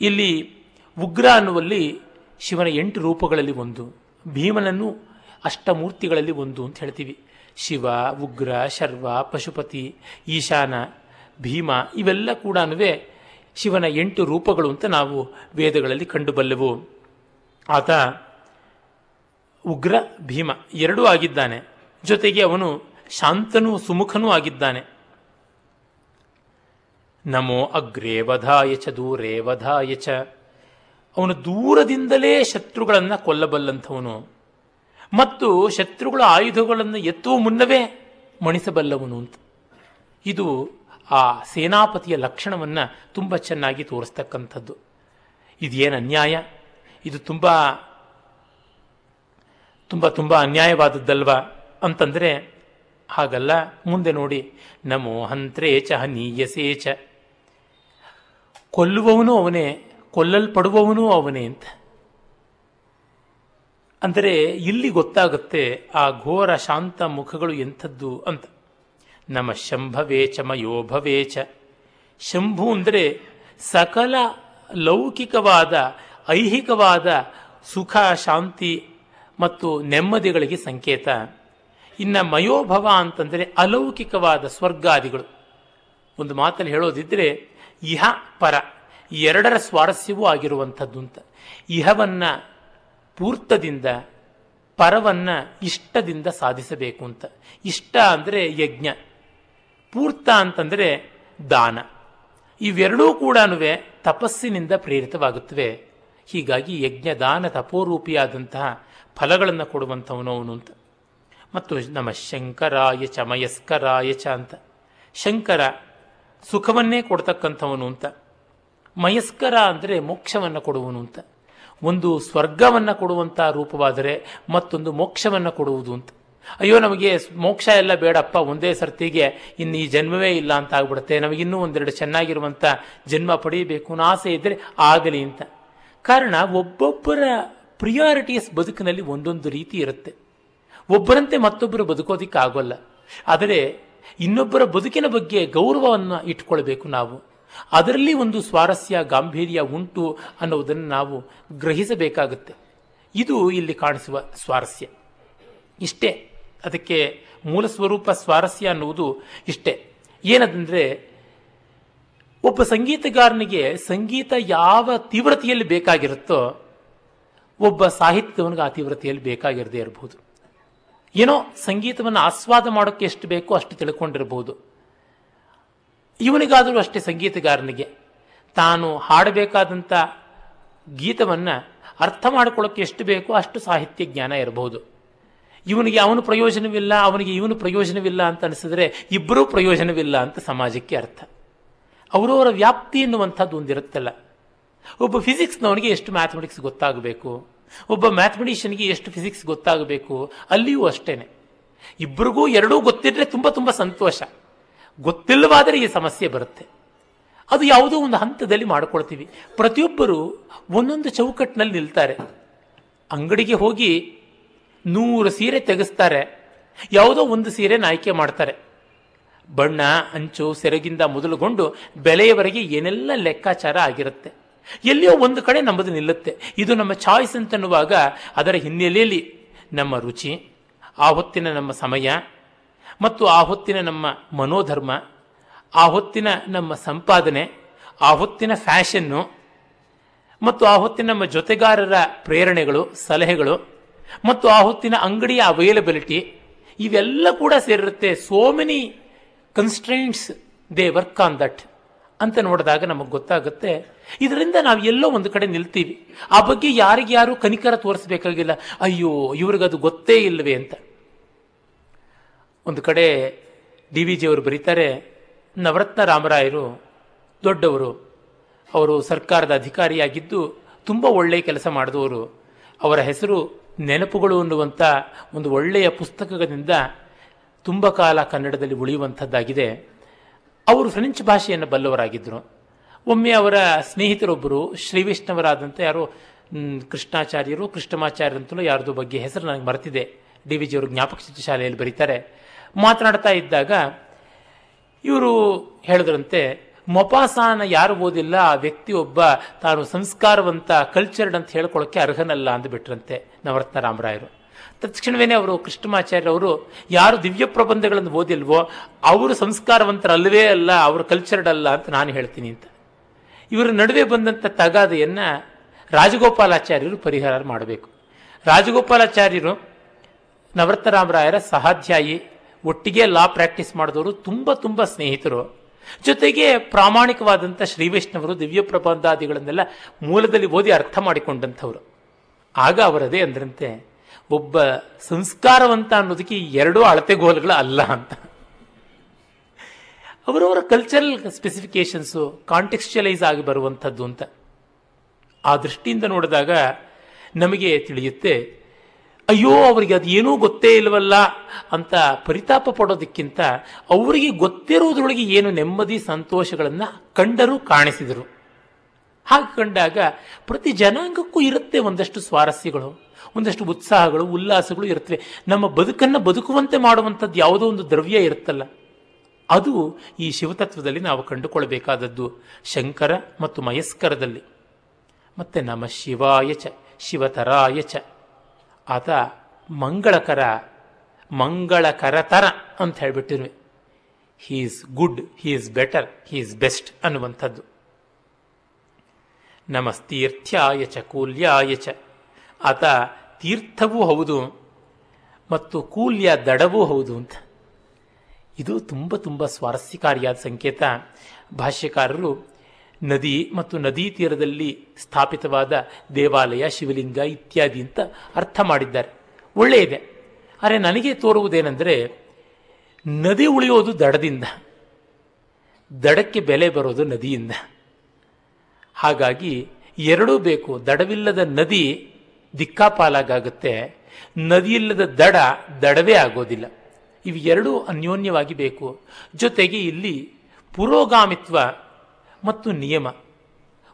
ಇಲ್ಲಿ ಉಗ್ರ ಅನ್ನುವಲ್ಲಿ ಶಿವನ ಎಂಟು ರೂಪಗಳಲ್ಲಿ ಒಂದು, ಭೀಮನನ್ನು ಅಷ್ಟಮೂರ್ತಿಗಳಲ್ಲಿ ಒಂದು ಅಂತ ಹೇಳ್ತೀವಿ. ಶಿವ, ಉಗ್ರ, ಶರ್ವ, ಪಶುಪತಿ, ಈಶಾನ ಭೀಮ ಇವೆಲ್ಲ ಕೂಡ ಶಿವನ ಎಂಟು ರೂಪಗಳು ಅಂತ ನಾವು ವೇದಗಳಲ್ಲಿ ಕಂಡುಬಲ್ಲೆವು. ಆತ ಉಗ್ರ ಭೀಮ ಎರಡೂ ಆಗಿದ್ದಾನೆ. ಜೊತೆಗೆ ಅವನು ಶಾಂತನೂ ಸುಮುಖನೂ ಆಗಿದ್ದಾನೆ. ನಮೋ ಅಗ್ರೇ ವಧಾಯ ಚ ದೂರೇ ವಧಾಯ ಚ. ಅವನು ದೂರದಿಂದಲೇ ಶತ್ರುಗಳನ್ನು ಕೊಲ್ಲಬಲ್ಲಂಥವನು. ಮತ್ತು ಶತ್ರುಗಳ ಆಯುಧಗಳನ್ನು ಎತ್ತುವ ಮುನ್ನವೇ ಮಣಿಸಬಲ್ಲವನು ಅಂತ. ಇದು ಆ ಸೇನಾಪತಿಯ ಲಕ್ಷಣವನ್ನು ತುಂಬ ಚೆನ್ನಾಗಿ ತೋರಿಸ್ತಕ್ಕಂಥದ್ದು. ಇದೇನು ಅನ್ಯಾಯ? ಇದು ತುಂಬ ತುಂಬ ತುಂಬ ಅನ್ಯಾಯವಾದದ್ದಲ್ವ? ಅಂತಂದರೆ, ಹಾಗಲ್ಲ. ಮುಂದೆ ನೋಡಿ, ನಮೋ ಹಂತ್ರೇ ಚ ಹನೀಯಸೇ ಚ ಕೊಲ್ಲುವವನು ಅವನೇ, ಕೊಲ್ಲಲ್ಪಡುವವನೂ ಅವನೇ ಅಂತ. ಅಂದರೆ, ಇಲ್ಲಿ ಗೊತ್ತಾಗುತ್ತೆ ಆ ಘೋರ ಶಾಂತ ಮುಖಗಳು ಎಂಥದ್ದು ಅಂತ. ನಮ್ಮ ಶಂಭವೇ ಚ ಮಯೋಭವೇ ಶಂಭು ಅಂದರೆ ಸಕಲ ಲೌಕಿಕವಾದ, ಐಹಿಕವಾದ ಸುಖ, ಶಾಂತಿ ಮತ್ತು ನೆಮ್ಮದಿಗಳಿಗೆ ಸಂಕೇತ. ಇನ್ನು ಮಯೋಭವ ಅಂತಂದರೆ ಅಲೌಕಿಕವಾದ ಸ್ವರ್ಗಾದಿಗಳು. ಒಂದು ಮಾತಲ್ಲಿ ಹೇಳೋದಿದ್ರೆ, ಇಹ ಪರ, ಎರಡರ ಸ್ವಾರಸ್ಯವೂ ಆಗಿರುವಂಥದ್ದು ಅಂತ ಇಹವನ್ನ ಪೂರ್ತದಿಂದ, ಪರವನ್ನ ಇಷ್ಟದಿಂದ ಸಾಧಿಸಬೇಕು ಅಂತ ಇಷ್ಟ ಅಂದರೆ ಯಜ್ಞ. ಪೂರ್ತ ಅಂತಂದರೆ ದಾನ. ಇವೆರಡೂ ಕೂಡ ತಪಸ್ಸಿನಿಂದ ಪ್ರೇರಿತವಾಗುತ್ತವೆ. ಹೀಗಾಗಿ ಯಜ್ಞ ದಾನ ತಪೋರೂಪಿಯಾದಂತಹ ಫಲಗಳನ್ನು ಕೊಡುವಂಥವನು ಅವನು ಅಂತ. ಮತ್ತು ನಮ್ಮ ಶಂಕರಾಯ ಚ, ಮಯಸ್ಕರಾಯ ಚ ಅಂತ. ಶಂಕರ ಸುಖವನ್ನೇ ಕೊಡ್ತಕ್ಕಂಥವನು ಅಂತ. ಮಯಸ್ಕರ ಅಂದರೆ ಮೋಕ್ಷವನ್ನು ಕೊಡುವನು ಅಂತ. ಒಂದು ಸ್ವರ್ಗವನ್ನು ಕೊಡುವಂಥ ರೂಪವಾದರೆ ಮತ್ತೊಂದು ಮೋಕ್ಷವನ್ನು ಕೊಡುವುದು ಅಂತ. ಅಯ್ಯೋ, ನಮಗೆ ಮೋಕ್ಷ ಎಲ್ಲ ಬೇಡಪ್ಪ, ಒಂದೇ ಸರ್ತಿಗೆ ಇನ್ನು ಈ ಜನ್ಮವೇ ಇಲ್ಲ ಅಂತ ಆಗ್ಬಿಡುತ್ತೆ. ನಮಗಿನ್ನೂ ಒಂದೆರಡು ಚೆನ್ನಾಗಿರುವಂಥ ಜನ್ಮ ಪಡೆಯಬೇಕು ಅನ್ನೋ ಆಸೆ ಇದ್ದರೆ ಆಗಲಿ ಅಂತ. ಕಾರಣ ಒಬ್ಬೊಬ್ಬರ ಪ್ರಿಯಾರಿಟೀಸ್ ಬದುಕಿನಲ್ಲಿ ಒಂದೊಂದು ರೀತಿ ಇರುತ್ತೆ. ಒಬ್ಬರಂತೆ ಮತ್ತೊಬ್ಬರು ಬದುಕೋದಿಕ್ಕೆ ಆಗೋಲ್ಲ. ಆದರೆ ಇನ್ನೊಬ್ಬರ ಬದುಕಿನ ಬಗ್ಗೆ ಗೌರವವನ್ನು ಇಟ್ಕೊಳ್ಬೇಕು ನಾವು. ಅದರಲ್ಲಿ ಒಂದು ಸ್ವಾರಸ್ಯ, ಗಾಂಭೀರ್ಯ ಉಂಟು ಅನ್ನೋದನ್ನು ನಾವು ಗ್ರಹಿಸಬೇಕಾಗುತ್ತೆ. ಇದು ಇಲ್ಲಿ ಕಾಣಿಸುವ ಸ್ವಾರಸ್ಯ. ಇಷ್ಟೇ. ಅದಕ್ಕೆ ಮೂಲ ಸ್ವರೂಪ ಸ್ವಾರಸ್ಯ ಅನ್ನುವುದು ಇಷ್ಟೇ. ಏನದಂದರೆ, ಒಬ್ಬ ಸಂಗೀತಗಾರನಿಗೆ ಸಂಗೀತ ಯಾವ ತೀವ್ರತೆಯಲ್ಲಿ ಬೇಕಾಗಿರುತ್ತೋ, ಒಬ್ಬ ಸಾಹಿತ್ಯವನಿಗೆ ಆ ತೀವ್ರತೆಯಲ್ಲಿ ಬೇಕಾಗಿರದೇ ಇರಬಹುದು. ಏನೋ ಸಂಗೀತವನ್ನು ಆಸ್ವಾದ ಮಾಡೋಕ್ಕೆ ಎಷ್ಟು ಬೇಕೋ ಅಷ್ಟು ತಿಳ್ಕೊಂಡಿರಬಹುದು. ಇವನಿಗಾದರೂ ಅಷ್ಟೇ ಸಂಗೀತಗಾರನಿಗೆ. ತಾನು ಹಾಡಬೇಕಾದಂಥ ಗೀತವನ್ನು ಅರ್ಥ ಮಾಡಿಕೊಳ್ಳೋಕ್ಕೆ ಎಷ್ಟು ಬೇಕೋ ಅಷ್ಟು ಸಾಹಿತ್ಯ ಜ್ಞಾನ ಇರಬಹುದು. ಇವನಿಗೆ ಅವನು ಪ್ರಯೋಜನವಿಲ್ಲ, ಅವನಿಗೆ ಇವನು ಪ್ರಯೋಜನವಿಲ್ಲ ಅಂತ ಅನಿಸಿದ್ರೆ ಇಬ್ಬರೂ ಪ್ರಯೋಜನವಿಲ್ಲ ಅಂತ ಸಮಾಜಕ್ಕೆ ಅರ್ಥ. ಅವರವರ ವ್ಯಾಪ್ತಿ ಎನ್ನುವಂಥದ್ದು ಒಂದಿರುತ್ತಲ್ಲ. ಒಬ್ಬ ಫಿಸಿಕ್ಸ್ನವನಿಗೆ ಎಷ್ಟು ಮ್ಯಾಥಮೆಟಿಕ್ಸ್ ಗೊತ್ತಾಗಬೇಕು? ಒಬ್ಬ ಮ್ಯಾಥಮೆಟಿಷಿಯನ್ಗೆ ಎಷ್ಟು ಫಿಸಿಕ್ಸ್ ಗೊತ್ತಾಗಬೇಕು? ಅಲ್ಲಿಯೂ ಅಷ್ಟೇನೆ. ಇಬ್ಬರಿಗೂ ಎರಡೂ ಗೊತ್ತಿದ್ರೆ ತುಂಬ ತುಂಬ ಸಂತೋಷ. ಗೊತ್ತಿಲ್ಲವಾದರೆ ಈ ಸಮಸ್ಯೆ ಬರುತ್ತೆ. ಅದು ಯಾವುದೋ ಒಂದು ಹಂತದಲ್ಲಿ ಮಾಡ್ಕೊಳ್ತೀವಿ. ಪ್ರತಿಯೊಬ್ಬರು ಒಂದೊಂದು ಚೌಕಟ್ಟಿನಲ್ಲಿ ನಿಲ್ತಾರೆ. ಅಂಗಡಿಗೆ ಹೋಗಿ ನೂರು ಸೀರೆ ತೆಗೆಸ್ತಾರೆ. ಯಾವುದೋ ಒಂದು ಸೀರೆನ ಆಯ್ಕೆ ಮಾಡ್ತಾರೆ. ಬಣ್ಣ, ಅಂಚು, ಸೆರಗಿಂದ ಮೊದಲುಗೊಂಡು ಬೆಲೆಯವರೆಗೆ ಏನೆಲ್ಲ ಲೆಕ್ಕಾಚಾರ ಆಗಿರುತ್ತೆ. ಎಲ್ಲಿಯೋ ಒಂದು ಕಡೆ ನಮ್ಮದು ನಿಲ್ಲುತ್ತೆ. ಇದು ನಮ್ಮ ಚಾಯ್ಸ್ ಅಂತನ್ನುವಾಗ ಅದರ ಹಿನ್ನೆಲೆಯಲ್ಲಿ ನಮ್ಮ ರುಚಿ, ಆ ಹೊತ್ತಿನ ನಮ್ಮ ಸಮಯ, ಮತ್ತು ಆ ಹೊತ್ತಿನ ನಮ್ಮ ಮನೋಧರ್ಮ, ಆ ಹೊತ್ತಿನ ನಮ್ಮ ಸಂಪಾದನೆ, ಆ ಹೊತ್ತಿನ ಫ್ಯಾಷನ್ನು, ಮತ್ತು ಆ ಹೊತ್ತಿನ ನಮ್ಮ ಜೊತೆಗಾರರ ಪ್ರೇರಣೆಗಳು, ಸಲಹೆಗಳು ಮತ್ತು ಆ ಹೊತ್ತಿನ ಅಂಗಡಿಯ ಅವೈಲಬಿಲಿಟಿ ಇವೆಲ್ಲ ಕೂಡ ಸೇರಿರುತ್ತೆ. So many constraints they work on that ಅಂತ ನೋಡಿದಾಗ ನಮಗೆ ಗೊತ್ತಾಗುತ್ತೆ. ಇದರಿಂದ ನಾವು ಎಲ್ಲೋ ಒಂದು ಕಡೆ ನಿಲ್ತೀವಿ. ಆ ಬಗ್ಗೆ ಯಾರಿಗೆ ಯಾರು ಕನಿಕರ ತೋರಿಸಬೇಕಾಗಿಲ್ಲ. ಅಯ್ಯೋ ಇವ್ರಿಗದು ಗೊತ್ತೇ ಇಲ್ಲವೇ ಅಂತ. ಒಂದು ಕಡೆ ಡಿ ವಿ ಜಿಯವರು ಬರೀತಾರೆ, ನವರತ್ನ ರಾಮರಾಯರು ದೊಡ್ಡವರು. ಅವರು ಸರ್ಕಾರದ ಅಧಿಕಾರಿಯಾಗಿದ್ದು ತುಂಬ ಒಳ್ಳೆಯ ಕೆಲಸ ಮಾಡಿದವರು. ಅವರ ಹೆಸರು ನೆನಪುಗಳು ಅನ್ನುವಂಥ ಒಂದು ಒಳ್ಳೆಯ ಪುಸ್ತಕದಿಂದ ತುಂಬ ಕಾಲ ಕನ್ನಡದಲ್ಲಿ ಉಳಿಯುವಂಥದ್ದಾಗಿದೆ. ಅವರು ಫ್ರೆಂಚ್ ಭಾಷೆಯನ್ನು ಬಲ್ಲವರಾಗಿದ್ದರು. ಒಮ್ಮೆ ಅವರ ಸ್ನೇಹಿತರೊಬ್ಬರು ಶ್ರೀ ಯಾರು ಯಾರೋ ಕೃಷ್ಣಾಚಾರ್ಯರು, ಕೃಷ್ಣಮಾಚಾರ್ಯರಂತಲೂ ಯಾರದೋ ಬಗ್ಗೆ ಹೆಸರು ನನಗೆ ಮರೆತಿದೆ. ಡಿ ವಿ ಜಿಯವರು ಜ್ಞಾಪಕ ಚಿತ್ರ ಶಾಲೆಯಲ್ಲಿ ಬರೀತಾರೆ. ಮಾತನಾಡ್ತಾ ಇದ್ದಾಗ ಇವರು ಹೇಳಿದ್ರಂತೆ ಮೊಪಾಸಾನ ಯಾರು ಓದಿಲ್ಲ, ಆ ವ್ಯಕ್ತಿ ಒಬ್ಬ ತಾನು ಸಂಸ್ಕಾರವಂತ ಕಲ್ಚರ್ಡ್ ಅಂತ ಹೇಳ್ಕೊಳ್ಳೋಕೆ ಅರ್ಹನಲ್ಲ ಅಂದ್ಬಿಟ್ರಂತೆ ನವರತ್ನ ರಾಮರಾಯರು. ತತ್ಕ್ಷಣವೇನೆ ಅವರು ಕೃಷ್ಣಮಾಚಾರ್ಯರವರು ಯಾರು ದಿವ್ಯ ಪ್ರಬಂಧಗಳನ್ನು ಓದಿಲ್ವೋ, ಅವರು ಸಂಸ್ಕಾರವಂತರಲ್ಲವೇ ಅಲ್ಲ, ಅವರು ಕಲ್ಚರ್ಡ್ ಅಲ್ಲ ಅಂತ ನಾನು ಹೇಳ್ತೀನಿ ಅಂತ. ಇವರ ನಡುವೆ ಬಂದಂಥ ತಗಾದೆಯನ್ನು ರಾಜಗೋಪಾಲಾಚಾರ್ಯರು ಪರಿಹಾರ ಮಾಡಬೇಕು. ರಾಜಗೋಪಾಲಾಚಾರ್ಯರು ನವರತ್ನ ರಾಮರಾಯರ ಸಹಾಧ್ಯಾಯಿ, ಒಟ್ಟಿಗೆ ಲಾ ಪ್ರಾಕ್ಟೀಸ್ ಮಾಡಿದವರು ತುಂಬ ತುಂಬ ಸ್ನೇಹಿತರು. ಜೊತೆಗೆ ಪ್ರಾಮಾಣಿಕವಾದಂಥ ಶ್ರೀ ವೈಷ್ಣವರು ದಿವ್ಯ ಪ್ರಬಂಧಾದಿಗಳನ್ನೆಲ್ಲ ಮೂಲದಲ್ಲಿ ಓದಿ ಅರ್ಥ ಮಾಡಿಕೊಂಡಂಥವ್ರು. ಆಗ ಅವರದೇ ಅಂದ್ರಂತೆ, ಒಬ್ಬ ಸಂಸ್ಕಾರವಂತ ಅನ್ನೋದಕ್ಕೆ ಎರಡೂ ಅಳತೆಗೋಲುಗಳು ಅಲ್ಲ ಅಂತ. ಅವರವರ ಕಲ್ಚರಲ್ ಸ್ಪೆಸಿಫಿಕೇಶನ್ಸು ಕಾಂಟೆಕ್ಸ್ಚಲೈಸ್ ಆಗಿ ಬರುವಂಥದ್ದು ಅಂತ. ಆ ದೃಷ್ಟಿಯಿಂದ ನೋಡಿದಾಗ ನಮಗೆ ತಿಳಿಯುತ್ತೆ ಅಯ್ಯೋ, ಅವರಿಗೆ ಅದು ಏನೂ ಗೊತ್ತೇ ಇಲ್ವಲ್ಲ ಅಂತ ಪರಿತಾಪ ಪಡೋದಕ್ಕಿಂತ ಅವರಿಗೆ ಗೊತ್ತಿರುವುದರೊಳಗೆ ಏನು ನೆಮ್ಮದಿ ಸಂತೋಷಗಳನ್ನು ಕಂಡರೂ ಕಾಣಿಸಿದರು. ಹಾಗೆ ಕಂಡಾಗ ಪ್ರತಿ ಜನಾಂಗಕ್ಕೂ ಇರುತ್ತೆ ಒಂದಷ್ಟು ಸ್ವಾರಸ್ಯಗಳು, ಒಂದಷ್ಟು ಉತ್ಸಾಹಗಳು, ಉಲ್ಲಾಸಗಳು ಇರುತ್ತವೆ. ನಮ್ಮ ಬದುಕನ್ನು ಬದುಕುವಂತೆ ಮಾಡುವಂಥದ್ದು ಯಾವುದೋ ಒಂದು ದ್ರವ್ಯ ಇರುತ್ತಲ್ಲ, ಅದು ಈ ಶಿವತತ್ವದಲ್ಲಿ ನಾವು ಕಂಡುಕೊಳ್ಳಬೇಕಾದದ್ದು ಶಂಕರ ಮತ್ತು ಮಯಸ್ಕರದಲ್ಲಿ. ಮತ್ತೆ ನಮ ಶಿವಾಯ ಚ. ಆತ ಮಂಗಳಕರ ಮಂಗಳಕರತರ ಅಂತ ಹೇಳ್ಬಿಟ್ಟಿರುವೆ he is good he is better he is best ಅನ್ನುವಂಥದ್ದು. ನಮಸ್ತೀರ್ಥ್ಯಾಯ ಚ, ಕೂಲ್ಯಾಯ ಚ. ಆತ ತೀರ್ಥವೂ ಹೌದು ಮತ್ತು ಕೂಲ್ಯ ದಡವೂ ಹೌದು ಅಂತ. ಇದು ತುಂಬ ತುಂಬ ಸ್ವಾರಸ್ಯಕಾರಿಯಾದ ಸಂಕೇತ. ಭಾಷ್ಯಕಾರರು ನದಿ ಮತ್ತು ನದಿ ತೀರದಲ್ಲಿ ಸ್ಥಾಪಿತವಾದ ದೇವಾಲಯ, ಶಿವಲಿಂಗ ಇತ್ಯಾದಿ ಅಂತ ಅರ್ಥ ಮಾಡಿದ್ದಾರೆ. ಒಳ್ಳೆಯದೆ ಆದರೆ ನನಗೆ ತೋರುವುದೇನೆಂದರೆ, ನದಿ ಉಳಿಯೋದು ದಡದಿಂದ, ದಡಕ್ಕೆ ಬೆಲೆ ಬರೋದು ನದಿಯಿಂದ. ಹಾಗಾಗಿ ಎರಡೂ ಬೇಕು. ದಡವಿಲ್ಲದ ನದಿ ದಿಕ್ಕಾಪಾಲಾಗುತ್ತೆ. ನದಿಯಿಲ್ಲದ ದಡ ದಡವೇ ಆಗೋದಿಲ್ಲ. ಇವು ಎರಡೂ ಅನ್ಯೋನ್ಯವಾಗಿ ಬೇಕು. ಜೊತೆಗೆ ಇಲ್ಲಿ ಪುರೋಗಾಮಿತ್ವ ಮತ್ತು ನಿಯಮ.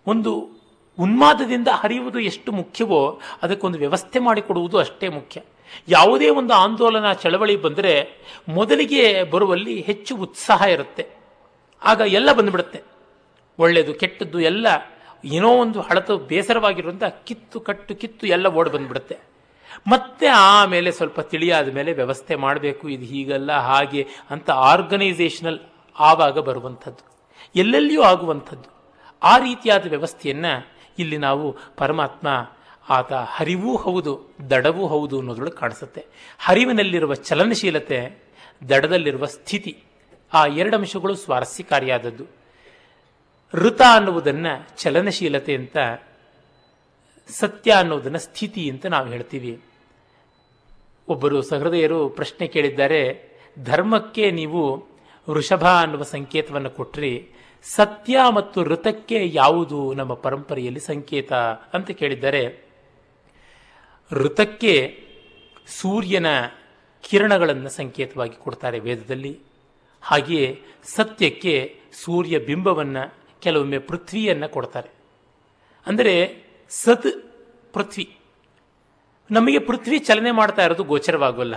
ಒಂದು ಉನ್ಮಾದದಿಂದ ಹರಿಯುವುದು ಎಷ್ಟು ಮುಖ್ಯವೋ ಅದಕ್ಕೊಂದು ವ್ಯವಸ್ಥೆ ಮಾಡಿಕೊಡುವುದು ಅಷ್ಟೇ ಮುಖ್ಯ. ಯಾವುದೇ ಒಂದು ಆಂದೋಲನ ಚಳವಳಿ ಬಂದರೆ ಮೊದಲಿಗೆ ಬರುವಲ್ಲಿ ಹೆಚ್ಚು ಉತ್ಸಾಹ ಇರುತ್ತೆ. ಆಗ ಎಲ್ಲ ಬಂದುಬಿಡುತ್ತೆ. ಒಳ್ಳೆಯದು ಕೆಟ್ಟದ್ದು ಎಲ್ಲ ಏನೋ ಒಂದು ಹಳತು ಬೇಸರವಾಗಿರುವಂಥ ಕಿತ್ತು, ಕಟ್ಟು, ಕಿತ್ತು ಎಲ್ಲ ಓಡಿ ಬಂದ್ಬಿಡುತ್ತೆ. ಮತ್ತೆ ಆಮೇಲೆ ಸ್ವಲ್ಪ ತಿಳಿಯಾದ ಮೇಲೆ ವ್ಯವಸ್ಥೆ ಮಾಡಬೇಕು, ಇದು ಹೀಗಲ್ಲ, ಹಾಗೆ ಅಂತ ಆರ್ಗನೈಸೇಷನಲ್ ಆವಾಗ ಬರುವಂಥದ್ದು. ಎಲ್ಲೆಲ್ಲಿಯೂ ಆಗುವಂಥದ್ದು. ಆ ರೀತಿಯಾದ ವ್ಯವಸ್ಥೆಯನ್ನು ಇಲ್ಲಿ ನಾವು ಪರಮಾತ್ಮ ಆತ ಹರಿವೂ ಹೌದು, ದಡವೂ ಹೌದು ಅನ್ನೋದ್ರೊಳಗೆ ಕಾಣಿಸುತ್ತೆ. ಹರಿವಿನಲ್ಲಿರುವ ಚಲನಶೀಲತೆ, ದಡದಲ್ಲಿರುವ ಸ್ಥಿತಿ, ಆ ಎರಡು ಅಂಶಗಳು ಸ್ವಾರಸ್ಯಕಾರಿಯಾದದ್ದು. ಋತ ಅನ್ನುವುದನ್ನು ಚಲನಶೀಲತೆ ಅಂತ, ಸತ್ಯ ಅನ್ನೋದನ್ನು ಸ್ಥಿತಿ ಅಂತ ನಾವು ಹೇಳ್ತೀವಿ. ಒಬ್ಬರು ಸಹೃದಯರು ಪ್ರಶ್ನೆ ಕೇಳಿದ್ದಾರೆ, ಧರ್ಮಕ್ಕೆ ನೀವು ವೃಷಭ ಅನ್ನುವ ಸಂಕೇತವನ್ನು ಕೊಟ್ರಿ ಸತ್ಯ ಮತ್ತು ಋತಕ್ಕೆ ಯಾವುದು ನಮ್ಮ ಪರಂಪರೆಯಲ್ಲಿ ಸಂಕೇತ ಅಂತ ಕೇಳಿದ್ದಾರೆ, ಋತಕ್ಕೆ ಸೂರ್ಯನ ಕಿರಣಗಳನ್ನು ಸಂಕೇತವಾಗಿ ಕೊಡ್ತಾರೆ ವೇದದಲ್ಲಿ. ಹಾಗೆಯೇ ಸತ್ಯಕ್ಕೆ ಸೂರ್ಯ ಬಿಂಬವನ್ನು ಕೆಲವೊಮ್ಮೆ ಪೃಥ್ವಿಯನ್ನು ಕೊಡ್ತಾರೆ. ಅಂದರೆ ಸತ್ ಪೃಥ್ವಿ. ನಮಗೆ ಪೃಥ್ವಿ ಚಲನೆ ಮಾಡ್ತಾ ಇರೋದು ಗೋಚರವಾಗಲ್ಲ.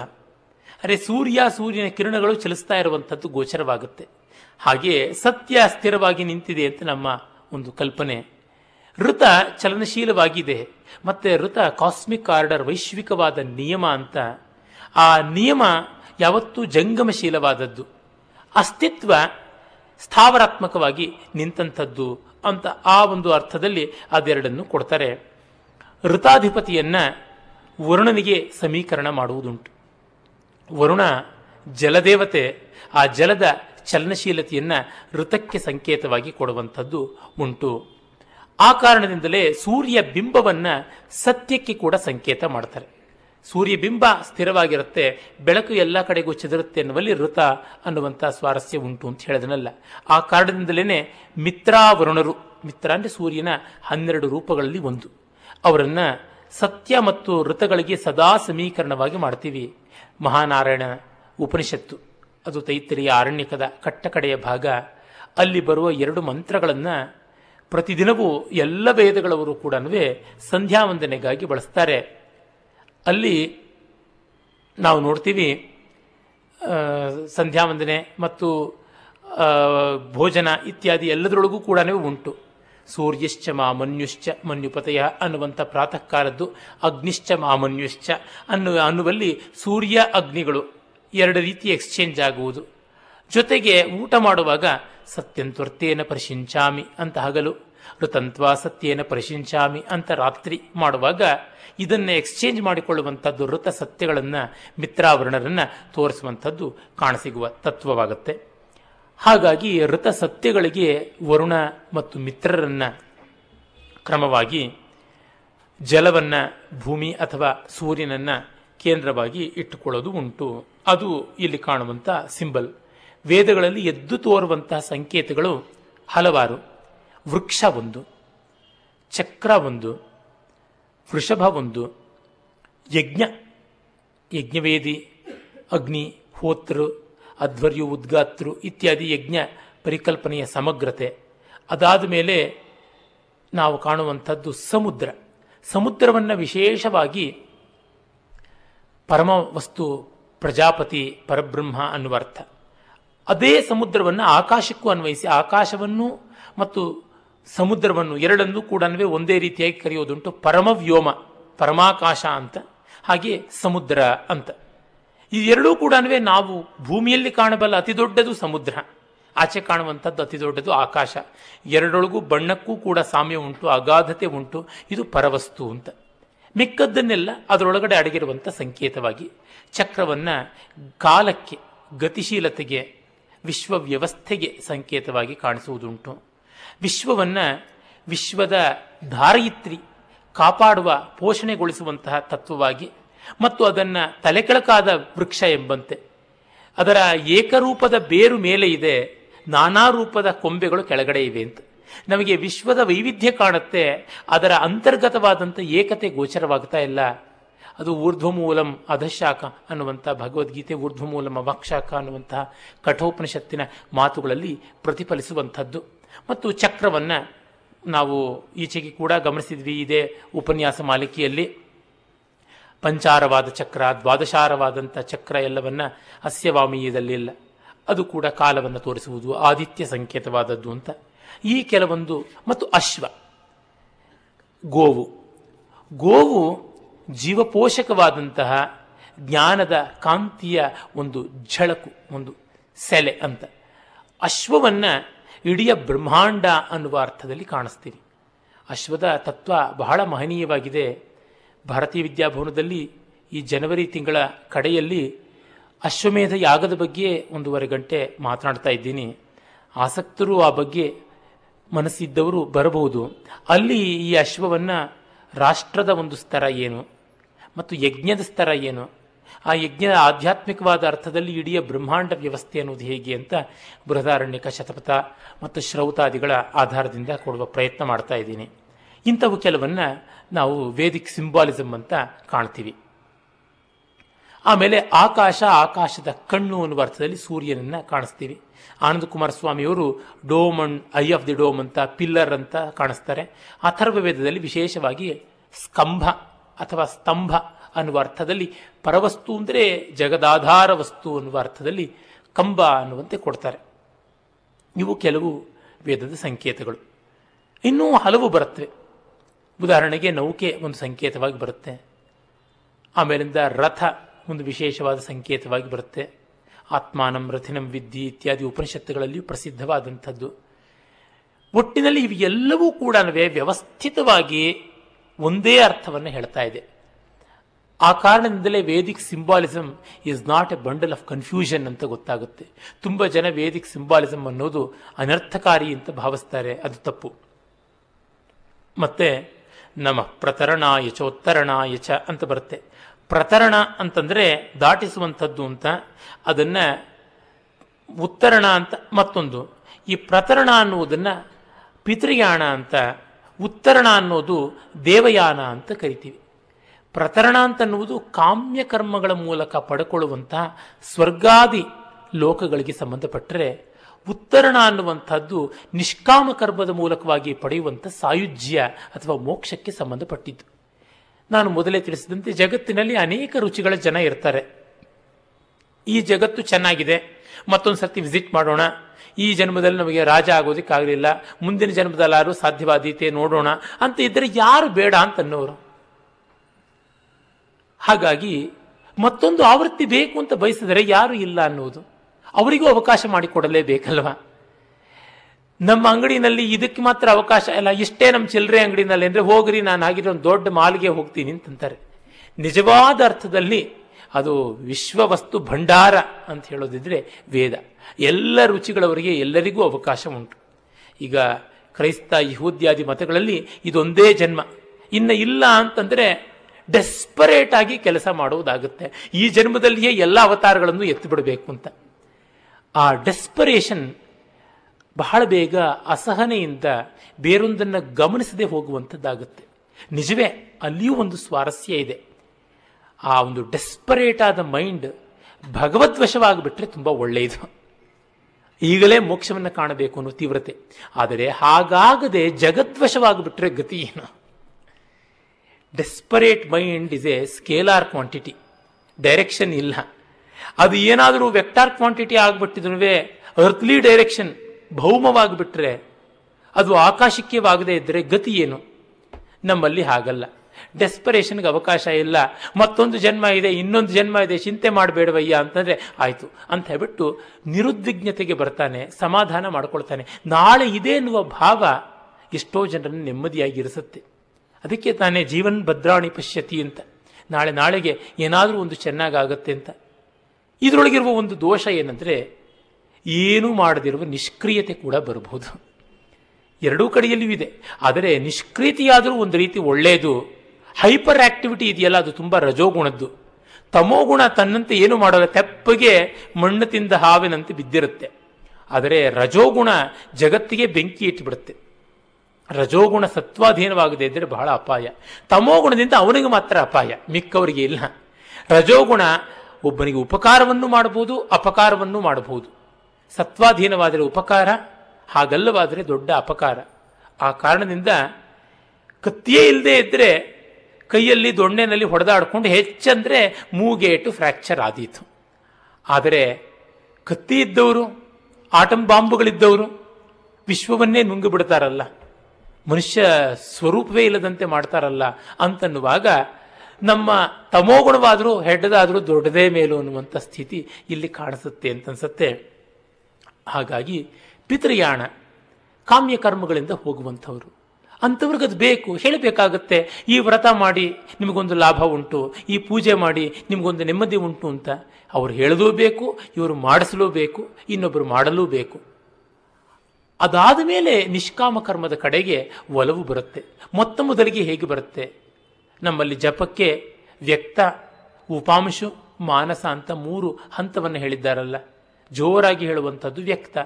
ಅರೆ ಸೂರ್ಯ ಸೂರ್ಯನ ಕಿರಣಗಳು ಚಲಿಸ್ತಾ ಇರುವಂಥದ್ದು ಗೋಚರವಾಗುತ್ತೆ. ಹಾಗೆ ಸತ್ಯ ಸ್ಥಿರವಾಗಿ ನಿಂತಿದೆ ಅಂತ ನಮ್ಮ ಒಂದು ಕಲ್ಪನೆ. ಋತ ಚಲನಶೀಲವಾಗಿದೆ, ಮತ್ತೆ ಋತ ಕಾಸ್ಮಿಕ್ ಆರ್ಡರ್ ವೈಶ್ವಿಕವಾದ ನಿಯಮ ಅಂತ. ಆ ನಿಯಮ ಯಾವತ್ತೂ ಜಂಗಮಶೀಲವಾದದ್ದು, ಅಸ್ತಿತ್ವ ಸ್ಥಾವರಾತ್ಮಕವಾಗಿ ನಿಂತಂಥದ್ದು ಅಂತ ಆ ಒಂದು ಅರ್ಥದಲ್ಲಿ ಅದೆರಡನ್ನು ಕೊಡ್ತಾರೆ. ಋತಾಧಿಪತಿಯನ್ನ ವರುಣನಿಗೆ ಸಮೀಕರಣ ಮಾಡುವುದುಂಟು. ವರುಣ ಜಲದೇವತೆ, ಆ ಜಲದ ಚಲನಶೀಲತೆಯನ್ನ ಋತಕ್ಕೆ ಸಂಕೇತವಾಗಿ ಕೊಡುವಂಥದ್ದು ಉಂಟು. ಆ ಕಾರಣದಿಂದಲೇ ಸೂರ್ಯ ಬಿಂಬವನ್ನು ಸತ್ಯಕ್ಕೆ ಕೂಡ ಸಂಕೇತ ಮಾಡ್ತಾರೆ. ಸೂರ್ಯ ಬಿಂಬ ಸ್ಥಿರವಾಗಿರುತ್ತೆ, ಬೆಳಕು ಎಲ್ಲ ಕಡೆಗೂ ಚದುರುತ್ತೆ ಎನ್ನುವಲ್ಲಿ ಋತ ಅನ್ನುವಂಥ ಸ್ವಾರಸ್ಯ ಉಂಟು ಅಂತ ಹೇಳಿದನಲ್ಲ ಆ ಕಾರಣದಿಂದಲೇ ಮಿತ್ರಾವರುಣರು, ಮಿತ್ರ ಅಂದರೆ ಸೂರ್ಯನ ಹನ್ನೆರಡು ರೂಪಗಳಲ್ಲಿ ಒಂದು. ಅವರನ್ನು ಸತ್ಯ ಮತ್ತು ಋತಗಳಿಗೆ ಸದಾ ಸಮೀಕರಣವಾಗಿ ಮಾಡ್ತೀವಿ. ಮಹಾನಾರಾಯಣ ಉಪನಿಷತ್ತು. ಅದು ತೈತರಿಯ ಆರಣ್ಯಕದ ಕಟ್ಟಕಡೆಯ ಭಾಗ. ಅಲ್ಲಿ ಬರುವ ಎರಡು ಮಂತ್ರಗಳನ್ನು ಪ್ರತಿದಿನವೂ ಎಲ್ಲ ವೇದಗಳವರು ಕೂಡ ಸಂಧ್ಯಾ ವಂದನೆಗಾಗಿ ಬಳಸ್ತಾರೆ. ಅಲ್ಲಿ ನಾವು ನೋಡ್ತೀವಿ ಸಂಧ್ಯಾ ವಂದನೆ ಮತ್ತು ಭೋಜನ ಇತ್ಯಾದಿ ಎಲ್ಲದರೊಳಗೂ ಕೂಡ ಉಂಟು. ಸೂರ್ಯಶ್ಚ ಮಾಮನ್ಯುಶ್ಚ ಮನ್ಯುಪತಯ ಅನ್ನುವಂಥ ಪ್ರಾತಃ ಕಾಲದ್ದು ಅಗ್ನಿಶ್ಚ ಮಾಮನ್ಯುಶ್ಚ ಅನ್ನುವ, ಅನ್ನುವಲ್ಲಿ ಸೂರ್ಯ ಅಗ್ನಿಗಳು ಎರಡು ರೀತಿ ಎಕ್ಸ್ಚೇಂಜ್ ಆಗುವುದು. ಜೊತೆಗೆ ಊಟ ಮಾಡುವಾಗ ಸತ್ಯಂತ್ವರ್ತೇನ ಪರಿಶಿಂಚಾಮಿ ಅಂತ ಹಗಲು. ಋತಂತ್ವ ಸತ್ಯೇನ ಪರಿಶಿಂಚಾಮಿ ಅಂತ ರಾತ್ರಿ ಮಾಡುವಾಗ, ಇದನ್ನು ಎಕ್ಸ್ಚೇಂಜ್ ಮಾಡಿಕೊಳ್ಳುವಂಥದ್ದು ಋತ ಸತ್ಯಗಳನ್ನು, ಮಿತ್ರಾವರಣರನ್ನು ತೋರಿಸುವಂಥದ್ದು ಕಾಣಸಿಗುವ ತತ್ವವಾಗುತ್ತೆ. ಹಾಗಾಗಿ ಋತ ಸತ್ಯಗಳಿಗೆ ವರುಣ ಮತ್ತು ಮಿತ್ರರನ್ನ ಕ್ರಮವಾಗಿ ಜಲವನ್ನ ಭೂಮಿ ಅಥವಾ ಸೂರ್ಯನನ್ನ ಕೇಂದ್ರವಾಗಿ ಇಟ್ಟುಕೊಳ್ಳೋದು ಉಂಟು. ಅದು ಇಲ್ಲಿ ಕಾಣುವಂಥ ಸಿಂಬಲ್. ವೇದಗಳಲ್ಲಿ ಎದ್ದು ತೋರುವಂತಹ ಸಂಕೇತಗಳು ಹಲವಾರು. ವೃಕ್ಷ ಒಂದು, ಚಕ್ರ ಒಂದು, ವೃಷಭ ಒಂದು, ಯಜ್ಞ, ಯಜ್ಞವೇದಿ, ಅಗ್ನಿ, ಹೋತೃ, ಅಧ್ವರ್ಯು, ಉದ್ಗಾತೃ ಇತ್ಯಾದಿ ಯಜ್ಞ ಪರಿಕಲ್ಪನೆಯ ಸಮಗ್ರತೆ. ಅದಾದ ಮೇಲೆ ನಾವು ಕಾಣುವಂಥದ್ದು ಸಮುದ್ರ. ಸಮುದ್ರವನ್ನು ವಿಶೇಷವಾಗಿ ಪರಮ ವಸ್ತು ಪ್ರಜಾಪತಿ ಪರಬ್ರಹ್ಮ ಅನ್ನುವ ಅರ್ಥ ಅದೇ ಸಮುದ್ರವನ್ನು ಆಕಾಶಕ್ಕೂ ಅನ್ವಯಿಸಿ, ಆಕಾಶವನ್ನು ಮತ್ತು ಸಮುದ್ರವನ್ನು ಎರಡನ್ನೂ ಕೂಡ ಒಂದೇ ರೀತಿಯಾಗಿ ಕರೆಯೋದುಂಟು ಪರಮವ್ಯೋಮ, ಪರಮಾಕಾಶ ಅಂತ, ಹಾಗೆ ಸಮುದ್ರ ಅಂತ. ಈ ಎರಡೂ ಕೂಡ ನಾವು ಭೂಮಿಯಲ್ಲಿ ಕಾಣಬಲ್ಲ ಅತಿ ದೊಡ್ಡದು ಸಮುದ್ರ. ಆಚೆ ಕಾಣುವಂಥದ್ದು ಅತಿ ದೊಡ್ಡದು ಆಕಾಶ. ಎರಡೊಳಗೂ ಬಣ್ಣಕ್ಕೂ ಕೂಡ ಸಾಮ್ಯ ಉಂಟು, ಅಗಾಧತೆ ಉಂಟು. ಇದು ಪರವಸ್ತು ಅಂತ. ಮಿಕ್ಕದ್ದನ್ನೆಲ್ಲ ಅದರೊಳಗಡೆ ಅಡಗಿರುವಂಥ ಸಂಕೇತವಾಗಿ ಚಕ್ರವನ್ನು ಕಾಲಕ್ಕೆ ಗತಿಶೀಲತೆಗೆ ವಿಶ್ವ ವ್ಯವಸ್ಥೆಗೆ ಸಂಕೇತವಾಗಿ ಕಾಣಿಸುವುದುಂಟು. ವಿಶ್ವವನ್ನು ವಿಶ್ವದ ಧಾರಯಿತ್ರಿ ಕಾಪಾಡುವ, ಪೋಷಣೆಗೊಳಿಸುವಂತಹ ತತ್ವವಾಗಿ ಮತ್ತು ಅದನ್ನು ತಲೆಕೆಳಕಾದ ವೃಕ್ಷ ಎಂಬಂತೆ. ಅದರ ಏಕರೂಪದ ಬೇರು ಮೇಲೆ ಇದೆ, ನಾನಾ ರೂಪದ ಕೊಂಬೆಗಳು ಕೆಳಗಡೆ ಇವೆ ಅಂತ. ನಮಗೆ ವಿಶ್ವದ ವೈವಿಧ್ಯ ಕಾಣುತ್ತೆ. ಅದರ ಅಂತರ್ಗತವಾದಂಥ ಏಕತೆ ಗೋಚರವಾಗ್ತಾ ಇಲ್ಲ. ಅದು ಊರ್ಧ್ವಮೂಲಂ ಅಧಶಾಖ ಅನ್ನುವಂಥ ಭಗವದ್ಗೀತೆ ಊರ್ಧ್ವಮೂಲಂ ಅವಕ್ಷಾಖ ಅನ್ನುವಂತಹ ಕಠೋಪನಿಷತ್ತಿನ ಮಾತುಗಳಲ್ಲಿ ಪ್ರತಿಫಲಿಸುವಂಥದ್ದು. ಮತ್ತು ಚಕ್ರವನ್ನು ನಾವು ಈಚೆಗೆ ಕೂಡ ಗಮನಿಸಿದ್ವಿ ಇದೇ ಉಪನ್ಯಾಸ ಮಾಲಿಕೆಯಲ್ಲಿ. ಪಂಚಾರವಾದ ಚಕ್ರ ದ್ವಾದಶಾರವಾದಂಥ ಚಕ್ರ ಎಲ್ಲವನ್ನ ಅಸ್ಯವಾಮೀಯದಲ್ಲಿಲ್ಲ. ಅದು ಕೂಡ ಕಾಲವನ್ನು ತೋರಿಸುವುದು ಆದಿತ್ಯ ಸಂಕೇತವಾದದ್ದು ಅಂತ. ಈ ಕೆಲವೊಂದು ಮತ್ತು ಅಶ್ವ, ಗೋವು. ಗೋವು ಜೀವಪೋಷಕವಾದಂತಹ ಜ್ಞಾನದ ಕಾಂತಿಯ ಒಂದು ಝಳಕು, ಒಂದು ಸೆಲೆ ಅಂತ. ಅಶ್ವವನ್ನ ಇಡೀ ಬ್ರಹ್ಮಾಂಡ ಅನ್ನುವ ಅರ್ಥದಲ್ಲಿ ಕಾಣಿಸ್ತೀವಿ. ಅಶ್ವದ ತತ್ವ ಬಹಳ ಮಹನೀಯವಾಗಿದೆ. ಭಾರತೀಯ ವಿದ್ಯಾಭವನದಲ್ಲಿ ಈ ಜನವರಿ ತಿಂಗಳ ಕಡೆಯಲ್ಲಿ ಅಶ್ವಮೇಧ ಯಾಗದ ಬಗ್ಗೆ ಒಂದೂವರೆ ಗಂಟೆ ಮಾತನಾಡ್ತಾ ಇದ್ದೀನಿ. ಆಸಕ್ತರು ಆ ಬಗ್ಗೆ ಮನಸ್ಸಿದ್ದವರು ಬರಬಹುದು. ಅಲ್ಲಿ ಈ ಅಶ್ವವನ್ನು ರಾಷ್ಟ್ರದ ಒಂದು ಸ್ತರ ಏನು? ಮತ್ತು ಯಜ್ಞದ ಸ್ತರ ಏನು? ಆ ಯಜ್ಞದ ಆಧ್ಯಾತ್ಮಿಕವಾದ ಅರ್ಥದಲ್ಲಿ ಇಡೀ ಬ್ರಹ್ಮಾಂಡ ವ್ಯವಸ್ಥೆ ಅನ್ನೋದು ಹೇಗೆ ಅಂತ ಬೃಹದಾರಣ್ಯಕ ಶತಪಥ ಮತ್ತು ಶ್ರೌತಾದಿಗಳ ಆಧಾರದಿಂದ ಕೊಡುವ ಪ್ರಯತ್ನ ಮಾಡ್ತಾ ಇದ್ದೀನಿ. ಇಂಥವು ಕೆಲವನ್ನ ನಾವು ವೇದಿಕ್ ಸಿಂಬಾಲಿಸಮ್ ಅಂತ ಕಾಣ್ತೀವಿ. ಆಮೇಲೆ ಆಕಾಶ, ಆಕಾಶದ ಕಣ್ಣು ಅನ್ನುವ ಅರ್ಥದಲ್ಲಿ ಸೂರ್ಯನನ್ನ ಕಾಣಿಸ್ತೀವಿ. ಆನಂದ ಕುಮಾರ ಸ್ವಾಮಿಯವರು dome and eye of the dome ಅಂತ, ಪಿಲ್ಲರ್ ಅಂತ ಕಾಣಿಸ್ತಾರೆ. ಅಥರ್ವ ವೇದದಲ್ಲಿ ವಿಶೇಷವಾಗಿ ಸ್ಕಂಭ ಅಥವಾ ಸ್ತಂಭ ಅನ್ನುವ ಅರ್ಥದಲ್ಲಿ ಪರವಸ್ತು ಅಂದರೆ ಜಗದಾಧಾರ ವಸ್ತು ಅನ್ನುವ ಅರ್ಥದಲ್ಲಿ ಕಂಬ ಅನ್ನುವಂತೆ ಕೊಡ್ತಾರೆ. ಇವು ಕೆಲವು ವೇದದ ಸಂಕೇತಗಳು. ಇನ್ನೂ ಹಲವು ಬರುತ್ತವೆ ಉದಾಹರಣೆಗೆ ನೌಕೆ ಒಂದು ಸಂಕೇತವಾಗಿ ಬರುತ್ತೆ. ಆಮೇಲಿಂದ ರಥ ಒಂದು ವಿಶೇಷವಾದ ಸಂಕೇತವಾಗಿ ಬರುತ್ತೆ. ಆತ್ಮಾನಂ ರಥಿನಂ ವಿದ್ಯೆ ಇತ್ಯಾದಿ ಉಪನಿಷತ್ತುಗಳಲ್ಲಿಯೂ ಪ್ರಸಿದ್ಧವಾದಂಥದ್ದು. ಒಟ್ಟಿನಲ್ಲಿ ಇವೆಲ್ಲವೂ ಕೂಡ ವ್ಯವಸ್ಥಿತವಾಗಿ ಒಂದೇ ಅರ್ಥವನ್ನು ಹೇಳ್ತಾ ಇದೆ. ಆ ಕಾರಣದಿಂದಲೇ vedic symbolism is not a bundle of confusion ಅಂತ ಗೊತ್ತಾಗುತ್ತೆ. ತುಂಬ ಜನ ವೇದಿಕ್ ಸಿಂಬಾಲಿಸಮ್ ಅನ್ನೋದು ಅನರ್ಥಕಾರಿ ಅಂತ ಭಾವಿಸ್ತಾರೆ. ಅದು ತಪ್ಪು. ಮತ್ತೆ, ನಮ ಪ್ರತರಣಾಯ ಚೋತ್ತರಣಾಯ ಯಚ ಅಂತ ಬರುತ್ತೆ. ಪ್ರತರಣ ಅಂತಂದರೆ ದಾಟಿಸುವಂಥದ್ದು ಅಂತ, ಅದನ್ನು ಉತ್ತರಣ ಅಂತ ಮತ್ತೊಂದು. ಈ ಪ್ರತರಣ ಅನ್ನುವುದನ್ನು ಪಿತೃಯಾಣ ಅಂತ, ಉತ್ತರಣ ಅನ್ನೋದು ದೇವಯಾನ ಅಂತ ಕರಿತೀವಿ. ಪ್ರತರಣ ಅಂತನ್ನುವುದು ಕಾಮ್ಯ ಕರ್ಮಗಳ ಮೂಲಕ ಪಡ್ಕೊಳ್ಳುವಂತಹ ಸ್ವರ್ಗಾದಿ ಲೋಕಗಳಿಗೆ ಸಂಬಂಧಪಟ್ಟರೆ ಉತ್ತರಣ ಅನ್ನುವಂಥದ್ದು ನಿಷ್ಕಾಮ ಕರ್ಮದ ಮೂಲಕವಾಗಿ ಪಡೆಯುವಂಥ ಸಾಯುಜ್ಯ ಅಥವಾ ಮೋಕ್ಷಕ್ಕೆ ಸಂಬಂಧಪಟ್ಟಿದ್ದು. ನಾನು ಮೊದಲೇ ತಿಳಿಸಿದಂತೆ ಜಗತ್ತಿನಲ್ಲಿ ಅನೇಕ ರುಚಿಗಳ ಜನ ಇರ್ತಾರೆ. ಈ ಜಗತ್ತು ಚೆನ್ನಾಗಿದೆ. ಮತ್ತೊಂದು ಸರ್ತಿ ವಿಸಿಟ್ ಮಾಡೋಣ. ಈ ಜನ್ಮದಲ್ಲಿ ನಮಗೆ ರಾಜ ಆಗೋದಕ್ಕಾಗಲಿಲ್ಲ. ಮುಂದಿನ ಜನ್ಮದಲ್ಲಾರು ಸಾಧ್ಯವಾದೀತೆ ನೋಡೋಣ. ಅಂತ ಇದ್ದರೆ ಯಾರು ಬೇಡ ಅಂತ ಅನ್ನೋರು ಹಾಗಾಗಿ ಮತ್ತೊಂದು ಆವೃತ್ತಿ ಬೇಕು ಅಂತ ಬಯಸಿದರೆ ಯಾರು ಇಲ್ಲ ಅನ್ನುವುದು ಅವರಿಗೂ ಅವಕಾಶ ಮಾಡಿಕೊಡಲೇಬೇಕಲ್ವಾ? ನಮ್ಮ ಅಂಗಡಿನಲ್ಲಿ ಇದಕ್ಕೆ ಮಾತ್ರ ಅವಕಾಶ ಇಲ್ಲ. ಇಷ್ಟೇ ನಮ್ಮ ಚಿಲ್ಲರೆ ಅಂಗಡಿನಲ್ಲಿ ಅಂದರೆ ಹೋಗ್ರಿ, ನಾನು ಆಗಿರೋ ಒಂದು ದೊಡ್ಡ ಮಾಲ್ಗೆ ಹೋಗ್ತೀನಿ ಅಂತಂತಾರೆ. ನಿಜವಾದ ಅರ್ಥದಲ್ಲಿ ಅದು ವಿಶ್ವವಸ್ತು ಭಂಡಾರ ಅಂತ ಹೇಳೋದಿದ್ರೆ ವೇದ. ಎಲ್ಲ ರುಚಿಗಳವರಿಗೆ ಎಲ್ಲರಿಗೂ ಅವಕಾಶ ಉಂಟು. ಈಗ ಕ್ರೈಸ್ತ, ಯಹೂದ್ಯಾದಿ ಮತಗಳಲ್ಲಿ ಇದೊಂದೇ ಜನ್ಮ. ಇನ್ನು ಇಲ್ಲ ಅಂತಂದರೆ ಡೆಸ್ಪರೇಟ್ ಆಗಿ ಕೆಲಸ ಮಾಡುವುದಾಗುತ್ತೆ. ಈ ಜನ್ಮದಲ್ಲಿಯೇ ಎಲ್ಲ ಅವತಾರಗಳನ್ನು ಎತ್ತು ಬಿಡಬೇಕು ಅಂತ. ಆ ಡೆಸ್ಪರೇಷನ್ ಬಹಳ ಬೇಗ ಅಸಹನೆಯಿಂದ ಬೇರೊಂದನ್ನು ಗಮನಿಸದೆ ಹೋಗುವಂಥದ್ದಾಗುತ್ತೆ. ನಿಜವೇ, ಅಲ್ಲಿಯೂ ಒಂದು ಸ್ವಾರಸ್ಯ ಇದೆ. ಆ ಒಂದು ಡೆಸ್ಪರೇಟ್ ಆದ ಮೈಂಡ್ ಭಗವದ್ವಶವಾಗಿಬಿಟ್ರೆ ತುಂಬ ಒಳ್ಳೆಯದು. ಈಗಲೇ ಮೋಕ್ಷವನ್ನು ಕಾಣಬೇಕು ಅನ್ನೋ ತೀವ್ರತೆ. ಆದರೆ ಹಾಗಾಗದೆ ಜಗದ್ವಶವಾಗಿಬಿಟ್ರೆ ಗತಿ ಏನು? Desperate mind is a scalar quantity direction ಇಲ್ಲ. ಅದು ಏನಾದರೂ ವೆಕ್ಟಾರ್ ಕ್ವಾಂಟಿಟಿ ಆಗಿಬಿಟ್ಟಿದ್ರೂ ಅರ್ಥ್ಲಿ ಡೈರೆಕ್ಷನ್ ಭೌಮವಾಗಿಬಿಟ್ರೆ ಅದು ಆಕಾಶಕ್ಕೆವಾಗದೇ ಇದ್ದರೆ ಗತಿ ಏನು? ನಮ್ಮಲ್ಲಿ ಹಾಗಲ್ಲ. ಡೆಸ್ಪರೇಷನ್ಗೆ ಅವಕಾಶ ಇಲ್ಲ. ಮತ್ತೊಂದು ಜನ್ಮ ಇದೆ, ಇನ್ನೊಂದು ಜನ್ಮ ಇದೆ, ಚಿಂತೆ ಮಾಡಬೇಡವಯ್ಯ ಅಂತಂದರೆ ಆಯಿತು ಅಂತ ಹೇಳ್ಬಿಟ್ಟು ನಿರುದ್ವಿಗ್ನತೆಗೆ ಬರ್ತಾನೆ, ಸಮಾಧಾನ ಮಾಡ್ಕೊಳ್ತಾನೆ. ನಾಳೆ ಇದೆ ಎನ್ನುವ ಭಾವ ಎಷ್ಟೋ ಜನರನ್ನು ನೆಮ್ಮದಿಯಾಗಿ ಇರಿಸುತ್ತೆ. ಅದಕ್ಕೆ ತಾನೇ ಜೀವನ್ ಭದ್ರಾಣಿ ಪಶ್ಯತಿ ಅಂತ. ನಾಳೆ ನಾಳೆಗೆ ಏನಾದರೂ ಒಂದು ಚೆನ್ನಾಗಾಗತ್ತೆ ಅಂತ. ಇದರೊಳಗಿರುವ ಒಂದು ದೋಷ ಏನಂದರೆ ಏನೂ ಮಾಡದಿರುವ ನಿಷ್ಕ್ರಿಯತೆ ಕೂಡ ಬರಬಹುದು. ಎರಡೂ ಕಡೆಯಲ್ಲಿಯೂ ಇದೆ. ಆದರೆ ನಿಷ್ಕ್ರಿಯತೆಯಾದರೂ ಒಂದು ರೀತಿ ಒಳ್ಳೆಯದು ಹೈಪರ್ ಆಕ್ಟಿವಿಟಿ ಇದೆಯಲ್ಲ, ಅದು ತುಂಬ ರಜೋಗುಣದ್ದು. ತಮೋಗುಣ ತನ್ನಂತೆ ಏನು ಮಾಡಲ್ಲ, ತೆಪ್ಪಗೆ ಮಣ್ಣು ತಿಂದ ಹಾವಿನಂತೆ ಬಿದ್ದಿರುತ್ತೆ. ಆದರೆ ರಜೋಗುಣ ಜಗತ್ತಿಗೆ ಬೆಂಕಿ ಇಟ್ಟುಬಿಡುತ್ತೆ ರಜೋಗುಣ ಸತ್ವಾಧೀನವಾಗದೇ ಇದ್ದರೆ ಬಹಳ ಅಪಾಯ. ತಮೋಗುಣದಿಂದ ಅವನಿಗೆ ಮಾತ್ರ ಅಪಾಯ, ಮಿಕ್ಕವರಿಗೆ ಇಲ್ಲ. ರಜೋಗುಣ ಒಬ್ಬನಿಗೆ ಉಪಕಾರವನ್ನು ಮಾಡಬಹುದು, ಅಪಕಾರವನ್ನು ಮಾಡಬಹುದು. ಸತ್ವಾಧೀನವಾದರೆ ಉಪಕಾರ, ಹಾಗಲ್ಲವಾದರೆ ದೊಡ್ಡ ಅಪಕಾರ. ಆ ಕಾರಣದಿಂದ ಕತ್ತಿಯೇ ಇಲ್ಲದೆ ಇದ್ದರೆ ಕೈಯಲ್ಲಿ ದೊಣ್ಣೆನಲ್ಲಿ ಹೊಡೆದಾಡಿಕೊಂಡು ಹೆಚ್ಚಂದರೆ ಮೂಗೇಟು ಫ್ರ್ಯಾಕ್ಚರ್ ಆದೀತು. ಆದರೆ ಕತ್ತಿ ಇದ್ದವರು, ಆಟಂ ಬಾಂಬುಗಳಿದ್ದವರು ವಿಶ್ವವನ್ನೇ ನುಂಗು ಬಿಡ್ತಾರಲ್ಲ. ಮನುಷ್ಯ ಸ್ವರೂಪವೇ ಇಲ್ಲದಂತೆ ಮಾಡ್ತಾರಲ್ಲ ಅಂತನ್ನುವಾಗ ನಮ್ಮ ತಮೋಗುಣವಾದರೂ, ಹೆಡ್ಡದಾದರೂ ದೊಡ್ಡದೇ ಮೇಲು ಅನ್ನುವಂಥ ಸ್ಥಿತಿ ಇಲ್ಲಿ ಕಾಣಿಸುತ್ತೆ ಅಂತನ್ಸುತ್ತೆ. ಹಾಗಾಗಿ ಪಿತೃಯಾಣ ಕಾಮ್ಯ ಕರ್ಮಗಳಿಂದ ಹೋಗುವಂಥವ್ರು. ಅಂಥವ್ರಿಗೆ ಅದು ಬೇಕು, ಹೇಳಬೇಕಾಗತ್ತೆ, ಈ ವ್ರತ ಮಾಡಿ ನಿಮಗೊಂದು ಲಾಭ ಉಂಟು, ಈ ಪೂಜೆ ಮಾಡಿ ನಿಮಗೊಂದು ನೆಮ್ಮದಿ ಉಂಟು ಅಂತ ಅವ್ರು ಹೇಳಲೂ ಬೇಕು, ಇವರು ಮಾಡಿಸಲೂ ಬೇಕು ಇನ್ನೊಬ್ಬರು ಮಾಡಲೂ ಬೇಕು. ಅದಾದ ಮೇಲೆ ನಿಷ್ಕಾಮ ಕರ್ಮದ ಕಡೆಗೆ ಒಲವು ಬರುತ್ತೆ. ಮೊತ್ತ ಮೊದಲಿಗೆ ಹೇಗೆ ಬರುತ್ತೆ? ನಮ್ಮಲ್ಲಿ ಜಪಕ್ಕೆ ವ್ಯಕ್ತ, ಉಪಾಂಶು, ಮಾನಸ ಅಂತ ಮೂರು ಹಂತವನ್ನು ಹೇಳಿದ್ದಾರಲ್ಲ. ಜೋರಾಗಿ ಹೇಳುವಂಥದ್ದು ವ್ಯಕ್ತ.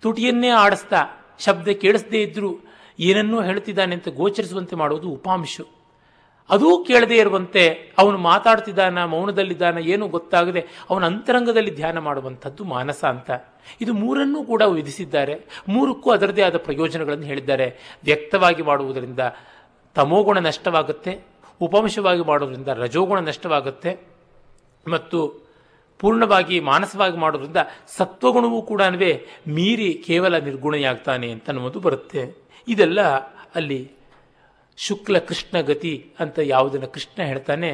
ತುಟಿಯನ್ನೇ ಆಡಿಸ್ತಾ, ಶಬ್ದ ಕೇಳಿಸದೇ ಇದ್ದರೂ ಏನನ್ನೂ ಹೇಳ್ತಿದ್ದಾನೆ ಅಂತ ಗೋಚರಿಸುವಂತೆ ಮಾಡುವುದು ಉಪಾಂಶು. ಅದೂ ಕೇಳದೇ ಇರುವಂತೆ ಅವನು ಮಾತಾಡ್ತಿದ್ದಾನ, ಮೌನದಲ್ಲಿದ್ದಾನ, ಏನು ಗೊತ್ತಾಗದೆ ಅವನ ಅಂತರಂಗದಲ್ಲಿ ಧ್ಯಾನ ಮಾಡುವಂಥದ್ದು ಮಾನಸ ಅಂತ. ಇದು ಮೂರನ್ನೂ ಕೂಡ ವಿಧಿಸಿದ್ದಾರೆ. ಮೂರಕ್ಕೂ ಅದರದೇ ಆದ ಪ್ರಯೋಜನಗಳನ್ನು ಹೇಳಿದ್ದಾರೆ. ವ್ಯಕ್ತವಾಗಿ ಮಾಡುವುದರಿಂದ ತಮೋಗುಣ ನಷ್ಟವಾಗುತ್ತೆ ಉಪಾಂಶವಾಗಿ ಮಾಡುವುದರಿಂದ ರಜೋಗುಣ ನಷ್ಟವಾಗುತ್ತೆ ಮತ್ತು ಪೂರ್ಣವಾಗಿ ಮಾನಸವಾಗಿ ಮಾಡೋದ್ರಿಂದ ಸತ್ವಗುಣವೂ ಕೂಡ ಮೀರಿ ಕೇವಲ ನಿರ್ಗುಣೆಯಾಗ್ತಾನೆ ಅಂತ ಅನ್ನೋದು ಬರುತ್ತೆ. ಇದೆಲ್ಲ ಅಲ್ಲಿ ಶುಕ್ಲ ಕೃಷ್ಣ ಗತಿ ಅಂತ ಯಾವುದನ್ನು ಕೃಷ್ಣ ಹೇಳ್ತಾನೆ,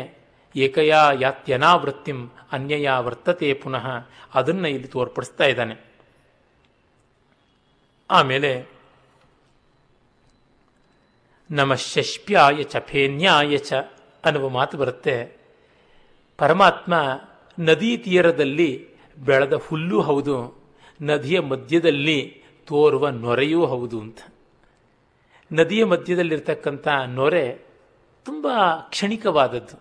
ಏಕಯ ಯಾತ್ಯನಾವೃತ್ತಿಂ ಅನ್ಯಯ ವರ್ತತೆ ಪುನಃ ಅದನ್ನು ಇಲ್ಲಿ ತೋರ್ಪಡಿಸ್ತಾ ಇದ್ದಾನೆ. ಆಮೇಲೆ ನಮ ಶಶ್ಪ್ಯಾಯ ಚ ಫೇನ್ಯಾಯ ಚ ಅನ್ನುವ ಮಾತು ಬರುತ್ತೆ. ಪರಮಾತ್ಮ ನದಿ ತೀರದಲ್ಲಿ ಬೆಳೆದ ಹುಲ್ಲು ಹೌದು, ನದಿಯ ಮಧ್ಯದಲ್ಲಿ ತೋರುವ ನೊರೆಯೂ ಹೌದು ಅಂತ. ನದಿಯ ಮಧ್ಯದಲ್ಲಿರ್ತಕ್ಕಂಥ ನೊರೆ ತುಂಬ ಕ್ಷಣಿಕವಾದದ್ದು.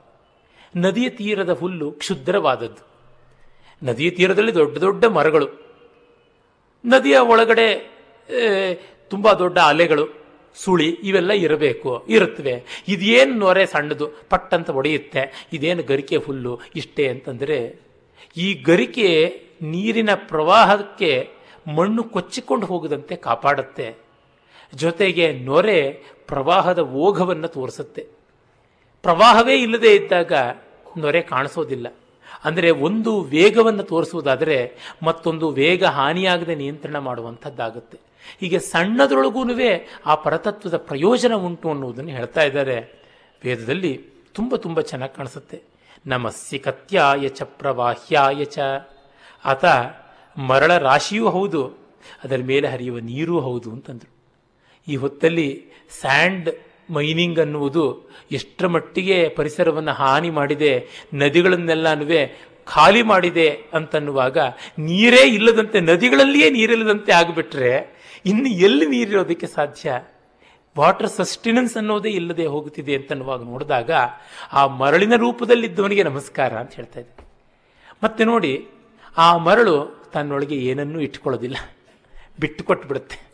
ನದಿಯ ತೀರದ ಹುಲ್ಲು ಕ್ಷುದ್ರವಾದದ್ದು. ನದಿಯ ತೀರದಲ್ಲಿ ದೊಡ್ಡ ದೊಡ್ಡ ಮರಗಳು. ನದಿಯ ಒಳಗಡೆ ತುಂಬ ದೊಡ್ಡ ಅಲೆಗಳು. ಸುಳಿ ಇವೆಲ್ಲ ಇರಬೇಕು ಇರುತ್ತವೆ ಇದೇನು ನೊರೆ ಸಣ್ಣದು, ಪಟ್ಟಂತ ಒಡೆಯುತ್ತೆ, ಇದೇನು ಗರಿಕೆ ಹುಲ್ಲು, ಇಷ್ಟೇ ಅಂತಂದರೆ, ಈ ಗರಿಕೆ ನೀರಿನ ಪ್ರವಾಹಕ್ಕೆ ಮಣ್ಣು ಕೊಚ್ಚಿಕೊಂಡು ಹೋಗದಂತೆ ಕಾಪಾಡುತ್ತೆ. ಜೊತೆಗೆ ನೊರೆ ಪ್ರವಾಹದ ಓಘವನ್ನು ತೋರಿಸುತ್ತೆ. ಪ್ರವಾಹವೇ ಇಲ್ಲದೆ ಇದ್ದಾಗ ನೊರೆ ಕಾಣಿಸೋದಿಲ್ಲ. ಅಂದರೆ ಒಂದು ವೇಗವನ್ನು ತೋರಿಸುವುದಾದರೆ ಮತ್ತೊಂದು ವೇಗ ಹಾನಿಯಾಗದೆ ನಿಯಂತ್ರಣ ಮಾಡುವಂಥದ್ದಾಗುತ್ತೆ. ಹೀಗೆ ಸಣ್ಣದರೊಳಗೂ ಆ ಪರತತ್ವದ ಪ್ರಯೋಜನ ಉಂಟು ಅನ್ನುವುದನ್ನು ಹೇಳ್ತಾ ಇದ್ದಾರೆ. ವೇದದಲ್ಲಿ ತುಂಬ ತುಂಬ ಚೆನ್ನಾಗಿ ಕಾಣಿಸುತ್ತೆ. ನಮಸ್ಸಿ ಕತ್ಯಾಯ ಚ ಪ್ರವಾಹ್ಯಾಯ ಚ. ಆತ ಮರಳ ರಾಶಿಯೂ ಹೌದು, ಅದರ ಮೇಲೆ ಹರಿಯುವ ನೀರೂ ಹೌದು ಅಂತಂದರು. ಈ ಹೊತ್ತಲ್ಲಿ ಸ್ಯಾಂಡ್ ಮೈನಿಂಗ್ ಅನ್ನುವುದು ಎಷ್ಟರ ಮಟ್ಟಿಗೆ ಪರಿಸರವನ್ನು ಹಾನಿ ಮಾಡಿದೆ ನದಿಗಳನ್ನೆಲ್ಲನೂ ಖಾಲಿ ಮಾಡಿದೆ ಅಂತನ್ನುವಾಗ ನೀರೇ ಇಲ್ಲದಂತೆ, ನದಿಗಳಲ್ಲಿಯೇ ನೀರಿಲ್ಲದಂತೆ ಆಗಿಬಿಟ್ರೆ ಇನ್ನು ಎಲ್ಲಿ ನೀರಿರೋದಕ್ಕೆ ಸಾಧ್ಯ? ವಾಟರ್ ಸಸ್ಟಿನೆನ್ಸ್ ಅನ್ನೋದೇ ಇಲ್ಲದೆ ಹೋಗುತ್ತಿದೆ ಅಂತನ್ನುವಾಗ ನೋಡಿದಾಗ ಆ ಮರಳಿನ ರೂಪದಲ್ಲಿದ್ದವನಿಗೆ ನಮಸ್ಕಾರ ಅಂತ ಹೇಳ್ತಾ ಇದ್ದೆ. ಮತ್ತೆ ನೋಡಿ, ಆ ಮರಳು ತನ್ನೊಳಗೆ ಏನನ್ನೂ ಇಟ್ಕೊಳ್ಳೋದಿಲ್ಲ. ಬಿಟ್ಟು ಕೊಟ್ಬಿಡುತ್ತೆ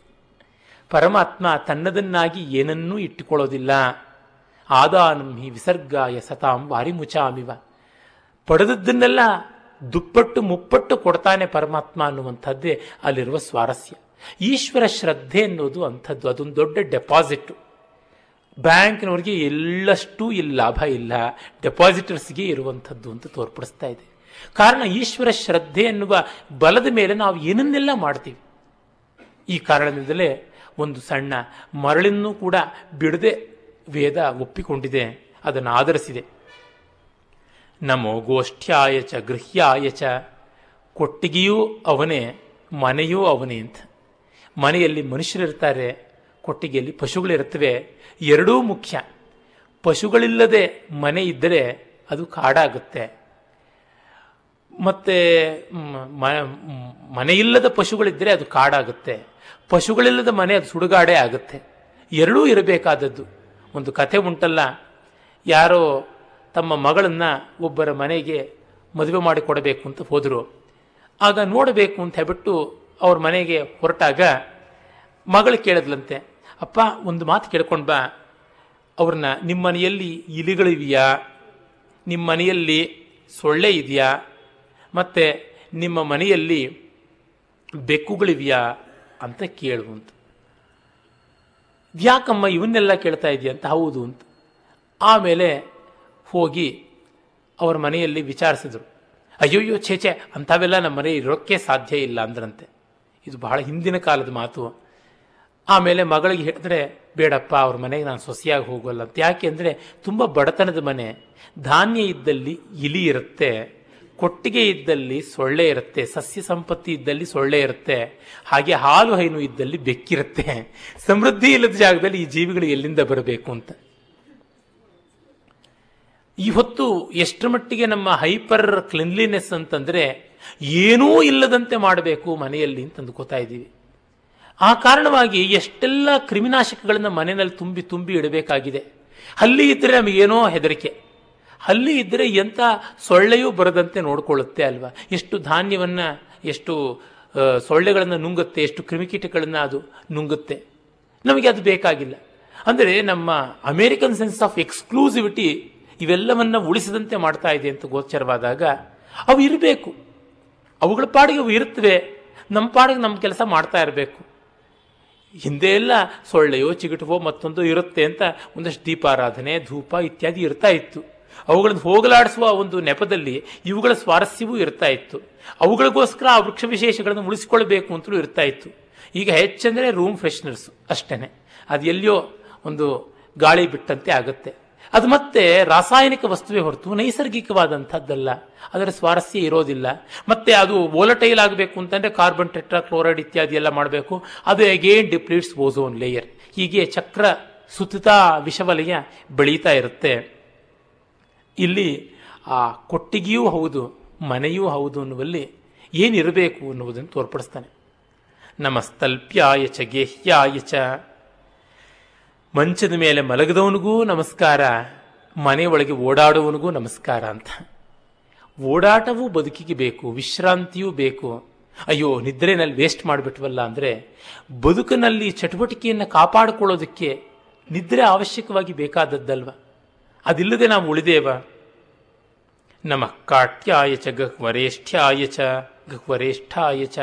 ಪರಮಾತ್ಮ ತನ್ನದನ್ನಾಗಿ ಏನನ್ನೂ ಇಟ್ಟುಕೊಳ್ಳೋದಿಲ್ಲ. ಆದಾನಂ ಹಿ ವಿಸರ್ಗಾಯ ಸತಾಂ ವಾರಿ ಮುಚಾಮಿವ ಪಡೆದದ್ದನ್ನೆಲ್ಲ ದುಪ್ಪಟ್ಟು ಮುಪ್ಪಟ್ಟು ಕೊಡ್ತಾನೆ ಪರಮಾತ್ಮ ಅನ್ನುವಂಥದ್ದೇ ಅಲ್ಲಿರುವ ಸ್ವಾರಸ್ಯ. ಈಶ್ವರ ಶ್ರದ್ಧೆ ಅನ್ನೋದು ಅಂಥದ್ದು, ಅದೊಂದು ದೊಡ್ಡ ಡೆಪಾಸಿಟ್. ಬ್ಯಾಂಕ್ನವ್ರಿಗೆ ಎಲ್ಲಷ್ಟು ಇಲ್ಲಿ ಲಾಭ ಇಲ್ಲ, ಡೆಪಾಸಿಟರ್ಸ್ಗೆ ಇರುವಂಥದ್ದು ಅಂತ ತೋರ್ಪಡಿಸ್ತಾ ಇದೆ. ಕಾರಣ ಈಶ್ವರ ಶ್ರದ್ಧೆ ಎನ್ನುವ ಬಲದ ಮೇಲೆ ನಾವು ಏನನ್ನೆಲ್ಲ ಮಾಡ್ತೀವಿ? ಈ ಕಾರಣದಿಂದಲೇ ಒಂದು ಸಣ್ಣ ಮರಳನ್ನು ಕೂಡ ಬಿಡದೆ ವೇದ ಒಪ್ಪಿಕೊಂಡಿದೆ, ಅದನ್ನು ಆಧರಿಸಿದೆ. ನಮೋ ಗೋಷ್ಠ್ಯಾಯ ಚ ಗೃಹ್ಯಾಯ ಚ, ಕೊಟ್ಟಿಗೆಯೂ ಅವನೇ, ಮನೆಯೂ ಅವನೇ ಅಂತ. ಮನೆಯಲ್ಲಿ ಮನುಷ್ಯರಿರ್ತಾರೆ, ಕೊಟ್ಟಿಗೆಯಲ್ಲಿ ಪಶುಗಳಿರುತ್ತವೆ ಎರಡೂ ಮುಖ್ಯ. ಪಶುಗಳಿಲ್ಲದೆ ಮನೆ ಇದ್ದರೆ ಅದು ಕಾಡಾಗುತ್ತೆ. ಮತ್ತೆ ಮನೆಯಿಲ್ಲದ ಪಶುಗಳಿದ್ದರೆ ಅದು ಕಾಡಾಗುತ್ತೆ. ಪಶುಗಳಿಲ್ಲದ ಮನೆ ಅದು ಸುಡುಗಾಡೆ ಆಗುತ್ತೆ. ಎರಡೂ ಇರಬೇಕಾದದ್ದು. ಒಂದು ಕಥೆ ಉಂಟಲ್ಲ, ಯಾರೋ ತಮ್ಮ ಮಗಳನ್ನು ಒಬ್ಬರ ಮನೆಗೆ ಮದುವೆ ಮಾಡಿಕೊಡಬೇಕು ಅಂತ ಹೋದರು. ಆಗ ನೋಡಬೇಕು ಅಂತ ಹೇಳ್ಬಿಟ್ಟು ಅವ್ರ ಮನೆಗೆ ಹೊರಟಾಗ ಮಗಳು ಕೇಳಿದ್ಲಂತೆ, ಅಪ್ಪ, ಒಂದು ಮಾತು ಕೇಳ್ಕೊಂಡು ಬಾ. ಅವ್ರನ್ನ ನಿಮ್ಮ ಮನೆಯಲ್ಲಿ ಇಲಿಗಳಿವೆಯಾ? ನಿಮ್ಮ ಮನೆಯಲ್ಲಿ ಸೊಳ್ಳೆ ಇದೆಯಾ? ಮತ್ತು ನಿಮ್ಮ ಮನೆಯಲ್ಲಿ ಬೆಕ್ಕುಗಳಿವೆಯಾ? ಅಂತ ಕೇಳುವಂತ ಯಾಕಮ್ಮ ಇವನ್ನೆಲ್ಲ ಕೇಳ್ತಾ ಇದೆಯಾ ಅಂತ? ಹೌದು ಅಂತ. ಆಮೇಲೆ ಹೋಗಿ ಅವ್ರ ಮನೆಯಲ್ಲಿ ವಿಚಾರಿಸಿದರು. ಅಯ್ಯೋಯ್ಯೋ ಛೇಚೆ ಅಂಥವೆಲ್ಲ ನಮ್ಮ ಮನೆ ಇರೋಕ್ಕೆ ಸಾಧ್ಯ ಇಲ್ಲ ಅಂದ್ರಂತೆ. ಇದು ಬಹಳ ಹಿಂದಿನ ಕಾಲದ ಮಾತು. ಆಮೇಲೆ ಮಗಳಿಗೆ ಹೇಳಿದ್ರೆ, ಬೇಡಪ್ಪ, ಅವ್ರ ಮನೆಗೆ ನಾನು ಸೊಸೆಯಾಗಿ ಹೋಗೋಲ್ಲ ಅಂತ. ಯಾಕೆ ಅಂದರೆ, ತುಂಬ ಬಡತನದ ಮನೆ. ಧಾನ್ಯ ಇದ್ದಲ್ಲಿ ಇಲಿ ಇರುತ್ತೆ. ಕೊಟ್ಟಿಗೆ ಇದ್ದಲ್ಲಿ ಸೊಳ್ಳೆ ಇರುತ್ತೆ, ಸಸ್ಯ ಸಂಪತ್ತಿ ಇದ್ದಲ್ಲಿ ಸೊಳ್ಳೆ ಇರುತ್ತೆ, ಹಾಗೆ ಹಾಲು ಹೈನು ಇದ್ದಲ್ಲಿ ಬೆಕ್ಕಿರುತ್ತೆ. ಸಮೃದ್ಧಿ ಇಲ್ಲದ ಜಾಗದಲ್ಲಿ ಈ ಜೀವಿಗಳು ಎಲ್ಲಿಂದ ಬರಬೇಕು ಅಂತ. ಈ ಹೊತ್ತು ಎಷ್ಟರ ಮಟ್ಟಿಗೆ ನಮ್ಮ ಹೈಪರ್ ಕ್ಲಿನ್ಲಿನೆಸ್ ಅಂತಂದ್ರೆ ಏನೂ ಇಲ್ಲದಂತೆ ಮಾಡಬೇಕು ಮನೆಯಲ್ಲಿ ಅಂತ ಇದ್ದೀವಿ. ಆ ಕಾರಣವಾಗಿ ಎಷ್ಟೆಲ್ಲ ಕ್ರಿಮಿನಾಶಕಗಳನ್ನು ಮನೆಯಲ್ಲಿ ತುಂಬಿ ತುಂಬಿ ಇಡಬೇಕಾಗಿದೆ. ಅಲ್ಲಿ ಇದ್ದರೆ ನಮಗೇನೋ ಹೆದರಿಕೆ. ಹಲ್ಲಿ ಇದ್ದರೆ ಎಂಥ ಸೊಳ್ಳೆಯೂ ಬರದಂತೆ ನೋಡಿಕೊಳ್ಳುತ್ತೆ ಅಲ್ವಾ? ಎಷ್ಟು ಧಾನ್ಯವನ್ನು, ಎಷ್ಟು ಸೊಳ್ಳೆಗಳನ್ನು ನುಂಗುತ್ತೆ, ಎಷ್ಟು ಕ್ರಿಮಿಕೀಟಗಳನ್ನು ಅದು ನುಂಗುತ್ತೆ. ನಮಗೆ ಅದು ಬೇಕಾಗಿಲ್ಲ. ಅಂದರೆ ನಮ್ಮ ಅಮೇರಿಕನ್ ಸೆನ್ಸ್ ಆಫ್ ಎಕ್ಸ್ಕ್ಲೂಸಿವಿಟಿ ಇವೆಲ್ಲವನ್ನ ಉಳಿಸದಂತೆ ಮಾಡ್ತಾ ಇದೆ ಅಂತ ಗೋಚರವಾದಾಗ, ಅವು ಇರಬೇಕು. ಅವುಗಳ ಪಾಡಿಗೆ ಅವು ಇರುತ್ತವೆ. ನಮ್ಮ ಪಾಡಿಗೆ ನಮ್ಮ ಕೆಲಸ ಮಾಡ್ತಾ ಇರಬೇಕು. ಹಿಂದೆ ಎಲ್ಲ ಸೊಳ್ಳೆಯೋ, ಚಿಗಟವೋ ಮತ್ತೊಂದು ಇರುತ್ತೆ ಅಂತ ಒಂದಷ್ಟು ದೀಪಾರಾಧನೆ, ಧೂಪ ಇತ್ಯಾದಿ ಇರ್ತಾ ಇತ್ತು. ಅವುಗಳನ್ನು ಹೋಗಲಾಡಿಸುವ ಒಂದು ನೆಪದಲ್ಲಿ ಇವುಗಳ ಸ್ವಾರಸ್ಯವೂ ಇರ್ತಾ ಇತ್ತು. ಅವುಗಳಿಗೋಸ್ಕರ ಆ ವೃಕ್ಷ ವಿಶೇಷಗಳನ್ನು ಉಳಿಸಿಕೊಳ್ಬೇಕು ಅಂತಲೂ ಇರ್ತಾ ಇತ್ತು. ಈಗ ಹೆಚ್ಚಂದರೆ ರೂಮ್ ಫ್ರೆಶ್ನರ್ಸ್ ಅಷ್ಟೇ ಅದು ಎಲ್ಲಿಯೋ ಒಂದು ಗಾಳಿ ಬಿಟ್ಟಂತೆ ಆಗುತ್ತೆ. ಅದು ಮತ್ತೆ ರಾಸಾಯನಿಕ ವಸ್ತುವೇ ಹೊರತು ನೈಸರ್ಗಿಕವಾದಂಥದ್ದಲ್ಲ. ಅದರ ಸ್ವಾರಸ್ಯ ಇರೋದಿಲ್ಲ. ಮತ್ತೆ ಅದು ವೋಲಟೈಲ್ ಆಗಬೇಕು ಅಂತಂದ್ರೆ ಕಾರ್ಬನ್ ಟೆಟ್ರಾ ಕ್ಲೋರೈಡ್ ಇತ್ಯಾದಿ ಎಲ್ಲ ಮಾಡಬೇಕು. ಅದು ಅಗೇನ್ ಡಿಪ್ಲೀಟ್ಸ್ ಓಝೋನ್ ಲೇಯರ್ ಹೀಗೆ ಚಕ್ರ ಸುತ್ತುತ್ತಾ ವಿಷವಲಯ ಬೆಳೀತಾ ಇರುತ್ತೆ. ಇಲ್ಲಿ ಆ ಕೊಟ್ಟಿಗೆಯೂ ಹೌದು, ಮನೆಯೂ ಹೌದು ಅನ್ನುವಲ್ಲಿ ಏನಿರಬೇಕು ಅನ್ನುವುದನ್ನು ತೋರ್ಪಡಿಸ್ತಾನೆ. ನಮಸ್ತಲ್ಪ್ಯಾಯ ಚ ಗೇಹ್ಯಾಯ ಚ. ಮಂಚದ ಮೇಲೆ ಮಲಗದವನಿಗೂ ನಮಸ್ಕಾರ ಮನೆಯೊಳಗೆ ಓಡಾಡುವವನಿಗೂ ನಮಸ್ಕಾರ ಅಂತ. ಓಡಾಟವೂ ಬದುಕಿಗೆ ಬೇಕು, ವಿಶ್ರಾಂತಿಯೂ ಬೇಕು. ಅಯ್ಯೋ, ನಿದ್ರೆನಲ್ಲಿ ವೇಸ್ಟ್ ಮಾಡಿಬಿಟ್ವಲ್ಲ ಅಂದರೆ ಬದುಕಿನಲ್ಲಿ ಚಟುವಟಿಕೆಯನ್ನು ಕಾಪಾಡಿಕೊಳ್ಳೋದಕ್ಕೆ ನಿದ್ರೆ ಅವಶ್ಯಕವಾಗಿ ಬೇಕಾದದ್ದಲ್ವ? ಅದಿಲ್ಲದೆ ನಾವು ಉಳಿದೇವ? ನಮ ಕಾಟ್ಯಾಯ ಚ ಗಹ್ವರೇಷ್ಠ್ಯಾಯ ಚ ಗಹ್ವರೇಷ್ಠಾಯ ಚ.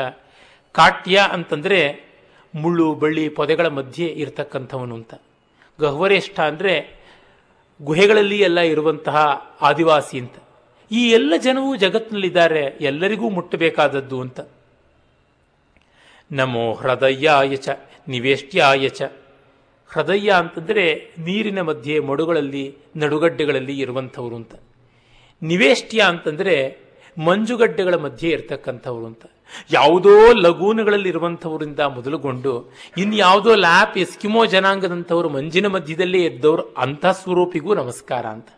ಕಾಟ್ಯ ಅಂತಂದರೆ ಮುಳ್ಳು, ಬಳ್ಳಿ, ಪೊದೆಗಳ ಮಧ್ಯೆ ಇರತಕ್ಕಂಥವನು ಅಂತ. ಗಹ್ವರೇಷ್ಠ ಅಂದರೆ ಗುಹೆಗಳಲ್ಲಿ ಎಲ್ಲ ಇರುವಂತಹ ಆದಿವಾಸಿ ಅಂತ. ಈ ಎಲ್ಲ ಜನವು ಜಗತ್ತಿನಲ್ಲಿದ್ದಾರೆ, ಎಲ್ಲರಿಗೂ ಮುಟ್ಟಬೇಕಾದದ್ದು ಅಂತ. ನಮೋ ಹೃದಯಾಯ ಚ, ನಿವೇಷ್ಟ್ಯಾಯ ಚ. ಹೃದಯ ಅಂತಂದರೆ ನೀರಿನ ಮಧ್ಯೆ ಮಡುಗಳಲ್ಲಿ, ನಡುಗಡ್ಡೆಗಳಲ್ಲಿ ಇರುವಂಥವ್ರು ಅಂತ. ನಿವೇಷ್ಟ್ಯ ಅಂತಂದರೆ ಮಂಜುಗಡ್ಡೆಗಳ ಮಧ್ಯೆ ಇರತಕ್ಕಂಥವ್ರು ಅಂತ. ಯಾವುದೋ ಲಗೂನುಗಳಲ್ಲಿ ಇರುವಂಥವರಿಂದ ಮೊದಲುಗೊಂಡು ಇನ್ಯಾವುದೋ ಲ್ಯಾಪ್ ಎಸ್ಕಿಮೋ ಜನಾಂಗದಂಥವ್ರು ಮಂಜಿನ ಮಧ್ಯದಲ್ಲೇ ಎದ್ದವರು ಅಂಥ ಸ್ವರೂಪಿಗೂ ನಮಸ್ಕಾರ ಅಂತ.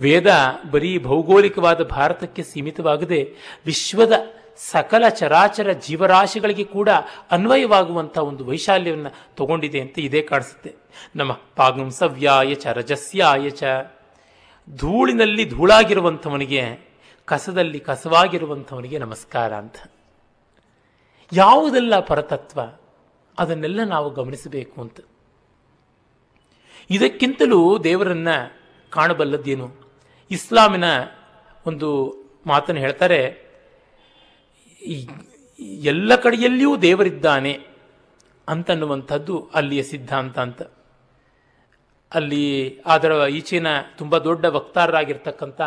ವೇದ ಬರೀ ಭೌಗೋಳಿಕವಾದ ಭಾರತಕ್ಕೆ ಸೀಮಿತವಾಗದೆ ವಿಶ್ವದ ಸಕಲ ಚರಾಚರ ಜೀವರಾಶಿಗಳಿಗೆ ಕೂಡ ಅನ್ವಯವಾಗುವಂಥ ಒಂದು ವೈಶಾಲ್ಯವನ್ನು ತಗೊಂಡಿದೆ ಅಂತ ಇದೇ ಕಾಣಿಸುತ್ತೆ. ನಮ್ಮ ಪಾಗಂಸವ್ಯಾಯ ಚ, ರಜಸ್ಯಾಯ ಚ. ಧೂಳಿನಲ್ಲಿ ಧೂಳಾಗಿರುವಂಥವನಿಗೆ, ಕಸದಲ್ಲಿ ಕಸವಾಗಿರುವಂಥವನಿಗೆ ನಮಸ್ಕಾರ ಅಂತ. ಯಾವುದೆಲ್ಲ ಪರತತ್ವ, ಅದನ್ನೆಲ್ಲ ನಾವು ಗಮನಿಸಬೇಕು ಅಂತ. ಇದಕ್ಕಿಂತಲೂ ದೇವರನ್ನ ಕಾಣಬಲ್ಲದ್ದೇನು? ಇಸ್ಲಾಮಿನ ಒಂದು ಮಾತನ್ನು ಹೇಳ್ತಾರೆ ಎಲ್ಲ ಕಡೆಯಲ್ಲಿಯೂ ದೇವರಿದ್ದಾನೆ ಅಂತನ್ನುವಂಥದ್ದು ಅಲ್ಲಿಯ ಸಿದ್ಧಾಂತ ಅಂತ. ಅಲ್ಲಿ ಅದರ ಈಚಿನ ತುಂಬ ದೊಡ್ಡ ವಕ್ತಾರರಾಗಿರ್ತಕ್ಕಂಥ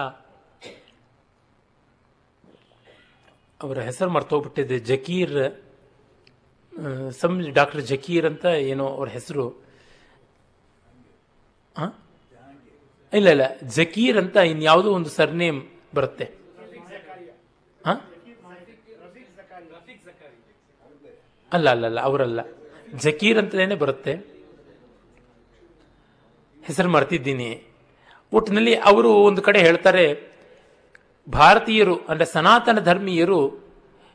ಅವರ ಹೆಸರು ಮರ್ತೋಗ್ಬಿಟ್ಟಿದೆ. ಜಕೀರ್ ಸಮ್ ಡಾಕ್ಟರ್ ಜಕೀರ್ ಅಂತ ಏನೋ ಅವ್ರ ಹೆಸರು. ಇಲ್ಲ ಇಲ್ಲ. ಜಕೀರ್ ಅಂತ ಇನ್ಯಾವುದೋ ಒಂದು ಸರ್ನೇಮ್ ಬರುತ್ತೆ. ಅಲ್ಲ ಅಲ್ಲ ಅಲ್ಲ, ಅವರಲ್ಲ. ಜಕೀರ್ ಅಂತಲೇ ಬರುತ್ತೆ. ಹೆಸರು ಮರ್ತಿದ್ದೀನಿ. ಒಟ್ಟಿನಲ್ಲಿ ಅವರು ಒಂದು ಕಡೆ ಹೇಳ್ತಾರೆ, ಭಾರತೀಯರು, ಅಂದರೆ ಸನಾತನ ಧರ್ಮೀಯರು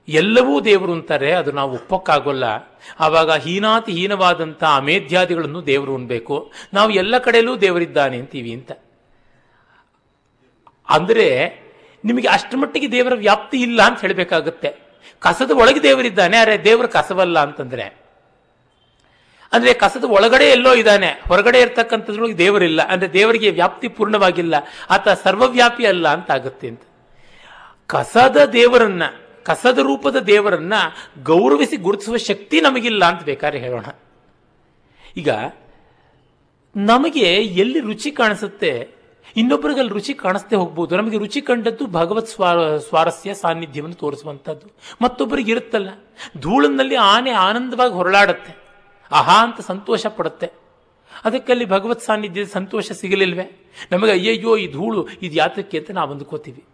ಎಲ್ಲವೂ ದೇವರು ಅಂತಾರೆ, ಅದು ನಾವು ಒಪ್ಪಕ್ಕಾಗೋಲ್ಲ. ಆವಾಗ ಹೀನಾತಿ ಹೀನವಾದಂಥ ಅಮೇಧ್ಯಾದಿಗಳನ್ನು ದೇವರು ಅನ್ಬೇಕು ನಾವು ಎಲ್ಲ ಕಡೆಯಲ್ಲೂ ದೇವರಿದ್ದಾನೆ ಅಂತೀವಿ ಅಂತ. ಅಂದರೆ ನಿಮಗೆ ಅಷ್ಟಮಟ್ಟಿಗೆ ದೇವರ ವ್ಯಾಪ್ತಿ ಇಲ್ಲ ಅಂತ ಹೇಳಬೇಕಾಗುತ್ತೆ. ಕಸದ ಒಳಗೆ ದೇವರಿದ್ದಾನೆ ಅರೆ ದೇವರು ಕಸವಲ್ಲ ಅಂತಂದ್ರೆ. ಅಂದ್ರೆ ಕಸದ ಒಳಗಡೆ ಎಲ್ಲೋ ಇದ್ದಾನೆ, ಹೊರಗಡೆ ಇರ್ತಕ್ಕಂಥದ್ರೊಳಗೆ ದೇವರಿಲ್ಲ, ಅಂದ್ರೆ ದೇವರಿಗೆ ವ್ಯಾಪ್ತಿ ಪೂರ್ಣವಾಗಿಲ್ಲ, ಆತ ಸರ್ವವ್ಯಾಪಿ ಅಲ್ಲ ಅಂತ ಆಗುತ್ತೆ ಅಂತ. ಕಸದ ದೇವರನ್ನ, ಕಸದ ರೂಪದ ದೇವರನ್ನ ಗೌರವಿಸಿ ಗುರುತಿಸುವ ಶಕ್ತಿ ನಮಗಿಲ್ಲ ಅಂತ ಬೇಕಾದ್ರೆ ಹೇಳೋಣ. ಈಗ, ನಮಗೆ ಎಲ್ಲಿ ರುಚಿ ಕಾಣಿಸುತ್ತೆ ಇನ್ನೊಬ್ಬರಿಗೆ ಅಲ್ಲಿ ರುಚಿ ಕಾಣಿಸ್ತೇ ಹೋಗ್ಬೋದು. ನಮಗೆ ರುಚಿ ಕಂಡದ್ದು ಭಗವತ್ ಸ್ವಾರ, ಸ್ವಾರಸ್ಯ ಸಾನ್ನಿಧ್ಯವನ್ನು ತೋರಿಸುವಂಥದ್ದು. ಮತ್ತೊಬ್ಬರಿಗೆ ಇರುತ್ತಲ್ಲ. ಧೂಳಿನಲ್ಲಿ ಆನೆ ಆನಂದವಾಗಿ ಹೊರಳಾಡುತ್ತೆ. ಆಹಾ ಅಂತ ಸಂತೋಷ ಪಡುತ್ತೆ. ಅದಕ್ಕಲ್ಲಿ ಭಗವತ್ ಸಾನ್ನಿಧ್ಯದ ಸಂತೋಷ ಸಿಗಲಿಲ್ವೇ? ನಮಗೆ ಅಯ್ಯಯ್ಯೋ, ಈ ಧೂಳು ಇದು ಯಾತಕ್ಕೆ ಅಂತ ನಾವು ಅಂದ್ಕೋತೀವಿ.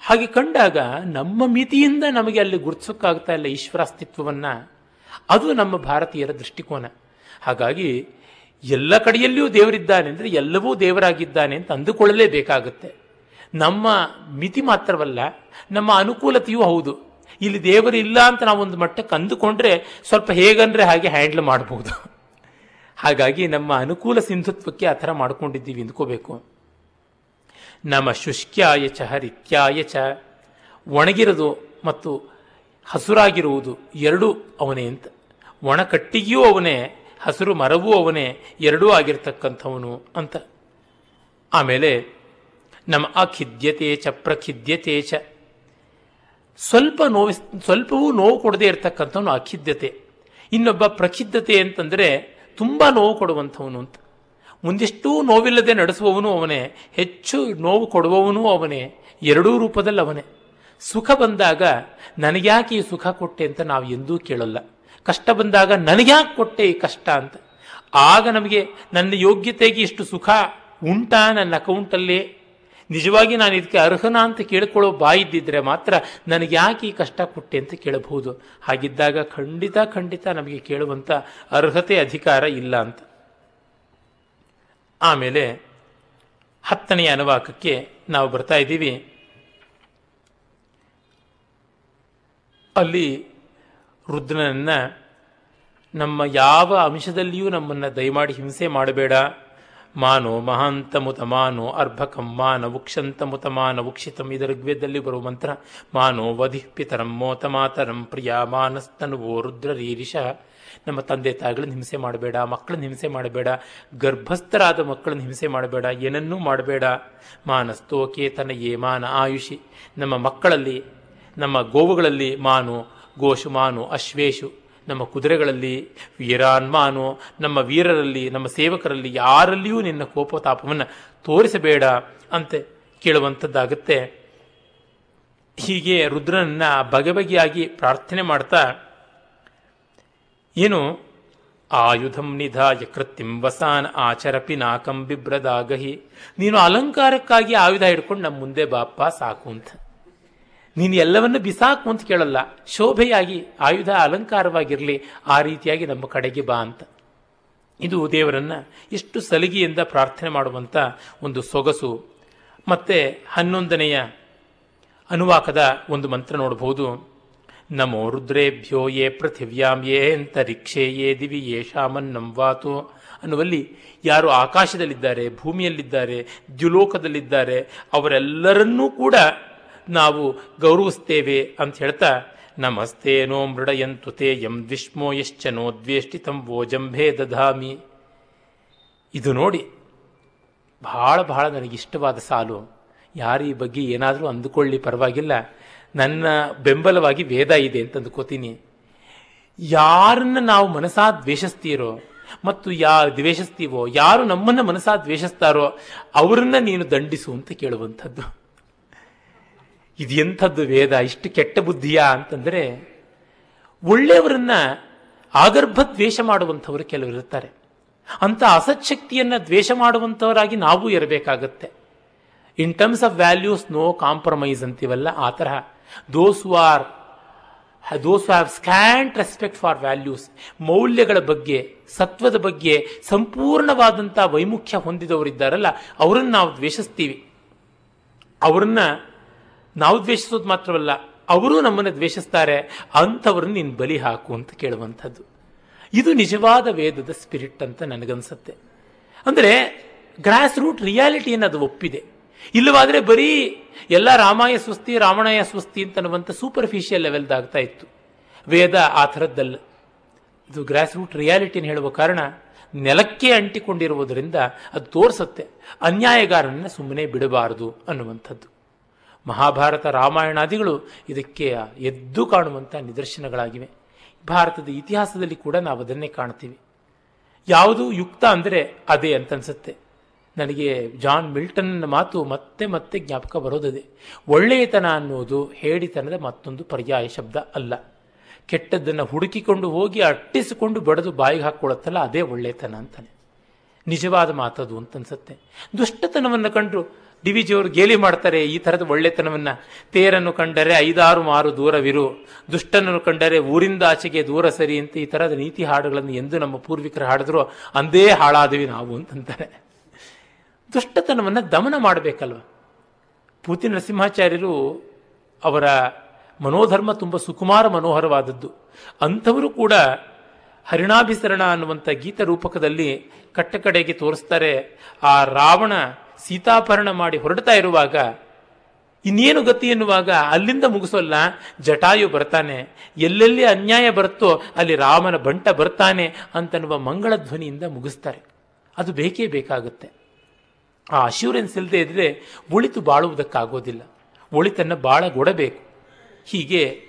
ಹಾಗೆ ಕಂಡಾಗ ನಮ್ಮ ಮಿತಿಯಿಂದ ನಮಗೆ ಅಲ್ಲಿ ಗುರುತಿಸೋಕ್ಕಾಗ್ತಾ ಇಲ್ಲ ಈಶ್ವರ ಅಸ್ತಿತ್ವವನ್ನು. ಅದು ನಮ್ಮ ಭಾರತೀಯರ ದೃಷ್ಟಿಕೋನ. ಹಾಗಾಗಿ ಎಲ್ಲ ಕಡೆಯಲ್ಲಿಯೂ ದೇವರಿದ್ದಾನೆ ಅಂದರೆ ಎಲ್ಲವೂ ದೇವರಾಗಿದ್ದಾನೆ ಅಂತ ಅಂದುಕೊಳ್ಳಲೇಬೇಕಾಗುತ್ತೆ. ನಮ್ಮ ಮಿತಿ ಮಾತ್ರವಲ್ಲ, ನಮ್ಮ ಅನುಕೂಲತೆಯೂ ಹೌದು. ಇಲ್ಲಿ ದೇವರು ಇಲ್ಲ ಅಂತ ನಾವು ಒಂದು ಮಟ್ಟಕ್ಕೆ ಅಂದುಕೊಂಡ್ರೆ ಸ್ವಲ್ಪ ಹೇಗಂದ್ರೆ ಹಾಗೆ ಹ್ಯಾಂಡಲ್ ಮಾಡಬಹುದು ಹಾಗಾಗಿ ನಮ್ಮ ಅನುಕೂಲ ಸಿಂಧುತ್ವಕ್ಕೆ ಆ ಥರ ಮಾಡ್ಕೊಂಡಿದ್ದೀವಿ ಅಂದ್ಕೋಬೇಕು. ನಮ್ಮ ಶುಷ್ಕ್ಯಾಯ ಚ, ಹರಿತ್ಯಾಯ ಚ, ಒಣಗಿರೋದು ಮತ್ತು ಹಸುರಾಗಿರುವುದು ಎರಡೂ ಅವನೇ ಅಂತ. ಒಣ ಕಟ್ಟಿಗೆಯೂ ಅವನೇ ಹಸಿರು ಮರವೂ ಅವನೇ, ಎರಡೂ ಆಗಿರ್ತಕ್ಕಂಥವನು ಅಂತ. ಆಮೇಲೆ ನಮ್ಮ ಅಖಿದ್ಯತೆ ಚ ಪ್ರಖಿದ್ಯತೆ ಚ. ಸ್ವಲ್ಪ ನೋವಿ, ಸ್ವಲ್ಪವೂ ನೋವು ಕೊಡದೇ ಇರತಕ್ಕಂಥವನು ಅಖಿದ್ಯತೆ. ಇನ್ನೊಬ್ಬ ಪ್ರಖಿದ್ಧತೆ ಅಂತಂದರೆ ತುಂಬ ನೋವು ಕೊಡುವಂಥವನು ಅಂತ. ಮುಂದಿಷ್ಟೂ ನೋವಿಲ್ಲದೆ ನಡೆಸುವವನು ಅವನೇ, ಹೆಚ್ಚು ನೋವು ಕೊಡುವವನು ಅವನೇ, ಎರಡೂ ರೂಪದಲ್ಲಿ ಅವನೇ ಸುಖ ಬಂದಾಗ ನನಗ್ಯಾಕೆ ಈ ಸುಖ ಕೊಟ್ಟೆ ಅಂತ ನಾವು ಎಂದೂ ಕೇಳಲ್ಲ. ಕಷ್ಟ ಬಂದಾಗ ನನಗ್ಯಾಕೆ ಕೊಟ್ಟೆ ಈ ಕಷ್ಟ ಅಂತ? ಆಗ ನಮಗೆ ನನ್ನ ಯೋಗ್ಯತೆಗೆ ಇಷ್ಟು ಸುಖ ಉಂಟಾ ನನ್ನ ಅಕೌಂಟಲ್ಲಿ? ನಿಜವಾಗಿ ನಾನು ಇದಕ್ಕೆ ಅರ್ಹನ ಅಂತ ಕೇಳ್ಕೊಳ್ಳೋ ಬಾಯಿದ್ದಿದ್ರೆ ಮಾತ್ರ ನನಗೆ ಯಾಕೆ ಈ ಕಷ್ಟ ಕೊಟ್ಟೆ ಅಂತ ಕೇಳಬಹುದು. ಹಾಗಿದ್ದಾಗ ಖಂಡಿತ ಖಂಡಿತ ನಮಗೆ ಕೇಳುವಂಥ ಅರ್ಹತೆ, ಅಧಿಕಾರ ಇಲ್ಲ ಅಂತ. ಆಮೇಲೆ ಹತ್ತನೆಯ ಅನುವಾಕಕ್ಕೆ ನಾವು ಬರ್ತಾ ಇದ್ದೀವಿ. ಅಲ್ಲಿ ರುದ್ರನನ್ನ ನಮ್ಮ ಯಾವ ಅಂಶದಲ್ಲಿಯೂ ನಮ್ಮನ್ನು ದಯಮಾಡಿ ಹಿಂಸೆ ಮಾಡಬೇಡ. ಮಾನೋ ಮಹಾಂತಮುತ ಮಾನೋ ಅರ್ಭಕಂ ಮಾನ ವುಕ್ಷಂತಮುತ ಮಾನ ಉಕ್ಷಿತಂ ಇದರ ಋಗ್ವೇದದಲ್ಲಿ ಬರುವ ಮಂತ್ರ ಮಾನೋ ವಧಿ ಪಿತರಂ ಮೋತ ಮಾತರಂ ಪ್ರಿಯ ಮಾನಸ್ತನುವೋ ರುದ್ರರೀರಿಷ. ನಮ್ಮ ತಂದೆ ತಾಯಿಗಳನ್ನ ಹಿಂಸೆ ಮಾಡಬೇಡ, ಮಕ್ಕಳನ್ನ ಹಿಂಸೆ ಮಾಡಬೇಡ, ಗರ್ಭಸ್ಥರಾದ ಮಕ್ಕಳನ್ನ ಹಿಂಸೆ ಮಾಡಬೇಡ, ಏನನ್ನೂ ಮಾಡಬೇಡ. ಮಾನಸ್ತೋಕೇತನ ಏ ಮಾನ ಆಯುಷಿ. ನಮ್ಮ ಮಕ್ಕಳಲ್ಲಿ, ನಮ್ಮ ಗೋವುಗಳಲ್ಲಿ ಮಾನು ಗೋಶು ಮಾನು ಅಶ್ವೇಶು, ನಮ್ಮ ಕುದುರೆಗಳಲ್ಲಿ ವೀರಾನ್ಮಾನು, ನಮ್ಮ ವೀರರಲ್ಲಿ, ನಮ್ಮ ಸೇವಕರಲ್ಲಿ ಯಾರಲ್ಲಿಯೂ ನಿನ್ನ ಕೋಪತಾಪವನ್ನು ತೋರಿಸಬೇಡ ಅಂತ ಕೇಳುವಂಥದ್ದಾಗುತ್ತೆ. ಹೀಗೆ ರುದ್ರನನ್ನ ಬಗೆ ಬಗೆಯಾಗಿ ಪ್ರಾರ್ಥನೆ ಮಾಡ್ತಾ, ಏನು? ಆಯುಧಂ ನಿಧಾಯ ಕೃತ್ಯಂ ವಸಾನ್ ಆಚರಪಿ ಪಿನಾಕಂ ಬಿಬ್ರದಾಗಹಿ ನೀನು ಅಲಂಕಾರಕ್ಕಾಗಿ ಆಯುಧ ಹಿಡ್ಕೊಂಡು ನಮ್ಮ ಮುಂದೆ ಬಾಪ್ಪ ಸಾಕು ಅಂತ. ನೀನು ಎಲ್ಲವನ್ನು ಬಿಸಾಕು ಅಂತ ಕೇಳಲ್ಲ. ಶೋಭೆಯಾಗಿ, ಆಯುಧ ಅಲಂಕಾರವಾಗಿರಲಿ, ಆ ರೀತಿಯಾಗಿ ನಮ್ಮ ಕಡೆಗೆ ಬಾ ಅಂತ. ಇದು ದೇವರನ್ನ ಎಷ್ಟು ಸಲಿಗೆಯಿಂದ ಪ್ರಾರ್ಥನೆ ಮಾಡುವಂಥ ಒಂದು ಸೊಗಸು. ಮತ್ತೆ ಹನ್ನೊಂದನೆಯ ಅನುವಾಕದ ಒಂದು ಮಂತ್ರ ನೋಡಬಹುದು ನಮೋ ರುದ್ರೇಭ್ಯೋ ಯೇ ಪೃಥಿವ್ಯಾಂ ಯೇ ಅಂತರಿಕ್ಷೇ ಯೇ ದಿವಿ ಯೇಷಾಮನ್ನಂ ವಾತು ಅನ್ನುವಲ್ಲಿ ಯಾರು ಆಕಾಶದಲ್ಲಿದ್ದಾರೆ, ಭೂಮಿಯಲ್ಲಿದ್ದಾರೆ, ದ್ಯುಲೋಕದಲ್ಲಿದ್ದಾರೆ, ಅವರೆಲ್ಲರನ್ನೂ ಕೂಡ ನಾವು ಗೌರವಿಸ್ತೇವೆ ಅಂತ ಹೇಳ್ತಾ ನಮಸ್ತೇನೋ ಮೃಡಯಂತು ತೇ ಯಂ ದ್ವೇಷ್ಟಿತಂ ವೋಜಂಭೇ ದಧಾಮಿ. ಇದು ನೋಡಿ ಬಹಳ ಬಹಳ ನನಗಿಷ್ಟವಾದ ಸಾಲು. ಯಾರು ಈ ಬಗ್ಗೆ ಏನಾದರೂ ಅಂದುಕೊಳ್ಳಿ, ಪರವಾಗಿಲ್ಲ. ನನ್ನ ಬೆಂಬಲವಾಗಿ ವೇದ ಇದೆ ಅಂತ ಅಂದ್ಕೋತೀನಿ. ಯಾರನ್ನ ನಾವು ಮನಸಾ ದ್ವೇಷಿಸ್ತೀರೋ ಮತ್ತು ಯಾ ದ್ವೇಷಿಸ್ತೀವೋ, ಯಾರು ನಮ್ಮನ್ನ ಮನಸಾ ದ್ವೇಷಿಸ್ತಾರೋ, ಅವರನ್ನ ನೀನು ದಂಡಿಸು ಅಂತ ಕೇಳುವಂಥದ್ದು. ಇದು ಎಂಥದ್ದು ವೇದ, ಇಷ್ಟು ಕೆಟ್ಟ ಬುದ್ಧಿಯಾ ಅಂತಂದರೆ, ಒಳ್ಳೆಯವರನ್ನ ಆಗರ್ಭ ದ್ವೇಷ ಮಾಡುವಂಥವರು ಕೆಲವರು ಇರ್ತಾರೆ. ಅಂತ ಅಸತ್ಶಕ್ತಿಯನ್ನ ದ್ವೇಷ ಮಾಡುವಂಥವರಾಗಿ ನಾವು ಇರಬೇಕಾಗತ್ತೆ. In terms of values no compromise ಅಂತೀವಲ್ಲ, ಆ ತರಹ. Those who are those who have scant respect for values ಮೌಲ್ಯಗಳ ಬಗ್ಗೆ, ಸತ್ವದ ಬಗ್ಗೆ ಸಂಪೂರ್ಣವಾದಂಥ ವೈಮುಖ್ಯ ಹೊಂದಿದವರಿದ್ದಾರಲ್ಲ, ಅವರನ್ನು ನಾವು ದ್ವೇಷಿಸ್ತೀವಿ. ಅವರನ್ನ ನಾವು ದ್ವೇಷಿಸೋದು ಮಾತ್ರವಲ್ಲ, ಅವರು ನಮ್ಮನ್ನು ದ್ವೇಷಿಸ್ತಾರೆ, ಅಂಥವ್ರನ್ನ ನೀನು ಬಲಿ ಹಾಕು ಅಂತ ಕೇಳುವಂಥದ್ದು. ಇದು ನಿಜವಾದ ವೇದದ ಸ್ಪಿರಿಟ್ ಅಂತ ನನಗನ್ಸುತ್ತೆ. ಅಂದರೆ ಗ್ರಾಸ್ ರೂಟ್ ರಿಯಾಲಿಟಿಯನ್ನು ಅದು ಒಪ್ಪಿದೆ. ಇಲ್ಲವಾದರೆ ಬರೀ ಎಲ್ಲ ರಾಮಾಯ ಸ್ವಸ್ತಿ ರಾವಣಯ ಸ್ವಸ್ತಿ ಅಂತನ್ನುವಂಥ ಸೂಪರ್ಫಿಷಿಯಲ್ ಲೆವೆಲ್ದಾಗ್ತಾ ಇತ್ತು. ವೇದ ಆ ಥರದ್ದಲ್ಲ. ಇದು ಗ್ರಾಸ್ ರೂಟ್ ರಿಯಾಲಿಟಿನ ಹೇಳುವ ಕಾರಣ ನೆಲಕ್ಕೆ ಅಂಟಿಕೊಂಡಿರುವುದರಿಂದ ಅದು ತೋರಿಸುತ್ತೆ. ಅನ್ಯಾಯಗಾರನನ್ನು ಸುಮ್ಮನೆ ಬಿಡಬಾರದು ಅನ್ನುವಂಥದ್ದು. ಮಹಾಭಾರತ ರಾಮಾಯಣಾದಿಗಳು ಇದಕ್ಕೆ ಎದ್ದು ಕಾಣುವಂಥ ನಿದರ್ಶನಗಳಾಗಿವೆ. ಭಾರತದ ಇತಿಹಾಸದಲ್ಲಿ ಕೂಡ ನಾವು ಅದನ್ನೇ ಕಾಣ್ತೀವಿ. ಯಾವುದು ಯುಕ್ತ ಅಂದರೆ ಅದೇ ಅಂತನ್ಸುತ್ತೆ ನನಗೆ ಜಾನ್ ಮಿಲ್ಟನ್ ಮಾತು ಮತ್ತೆ ಮತ್ತೆ ಜ್ಞಾಪಕ ಬರೋದದೆ. ಒಳ್ಳೆಯತನ ಅನ್ನೋದು ಹೇಳಿತನದ ಮತ್ತೊಂದು ಪರ್ಯಾಯ ಶಬ್ದ ಅಲ್ಲ. ಕೆಟ್ಟದ್ದನ್ನು ಹುಡುಕಿಕೊಂಡು ಹೋಗಿ ಅಟ್ಟಿಸಿಕೊಂಡು ಬಡದು ಬಾಯಿಗೆ ಹಾಕ್ಕೊಳ್ಳುತ್ತಲ್ಲ ಅದೇ ಒಳ್ಳೆಯತನ ಅಂತಾನೆ. ನಿಜವಾದ ಮಾತದು ಅಂತನ್ಸುತ್ತೆ ದುಷ್ಟತನವನ್ನು ಕಂಡು ಡಿ ವಿ ಜಿಯವರು ಗೇಲಿ ಮಾಡ್ತಾರೆ ಈ ಥರದ ಒಳ್ಳೆತನವನ್ನು. ತೇರನ್ನು ಕಂಡರೆ ಐದಾರು ಮಾರು ದೂರವಿರು. ದುಷ್ಟನನ್ನು ಕಂಡರೆ ಊರಿಂದ ಆಚೆಗೆ ದೂರ ಸರಿ ಅಂತ ಈ ಥರದ ನೀತಿ ಹಾಡುಗಳನ್ನು ಎಂದು ನಮ್ಮ ಪೂರ್ವಿಕರು ಹಾಡಿದ್ರು. ಅಂದೇ ಹಾಳಾದವಿ ನಾವು ಅಂತಂತಾರೆ. ದುಷ್ಟತನವನ್ನು ದಮನ ಮಾಡಬೇಕಲ್ವ? ಪೂತಿ ನರಸಿಂಹಾಚಾರ್ಯರು ಅವರ ಮನೋಧರ್ಮ ತುಂಬ ಸುಕುಮಾರ ಮನೋಹರವಾದದ್ದು. ಅಂಥವರು ಕೂಡ ಹರಿಣಾಭಿಸರಣ ಅನ್ನುವಂಥ ಗೀತ ರೂಪಕದಲ್ಲಿ ಕಟ್ಟಕಡೆಗೆ ತೋರಿಸ್ತಾರೆ. ಆ ರಾವಣ ಸೀತಾಪಹರಣ ಮಾಡಿ ಹೊರಡ್ತಾ ಇರುವಾಗ, ಇನ್ನೇನು ಗತಿ ಎನ್ನುವಾಗ ಅಲ್ಲಿಂದ ಮುಗಿಸೋಲ್ಲ. ಜಟಾಯು ಬರ್ತಾನೆ. ಎಲ್ಲೆಲ್ಲಿ ಅನ್ಯಾಯ ಬರುತ್ತೋ ಅಲ್ಲಿ ರಾಮನ ಬಂಟ ಬರ್ತಾನೆ ಅಂತನ್ನುವ ಮಂಗಳ ಧ್ವನಿಯಿಂದ ಮುಗಿಸ್ತಾರೆ. ಅದು ಬೇಕೇ ಬೇಕಾಗುತ್ತೆ. ಆ ಅಶ್ಯೂರೆನ್ಸ್ ಇಲ್ಲದೆ ಇದ್ರೆ ಒಳಿತು ಬಾಳುವುದಕ್ಕಾಗೋದಿಲ್ಲ. ಒಳಿತನ್ನು ಬಾಳಗೊಡಬೇಕು. ಹೀಗೆ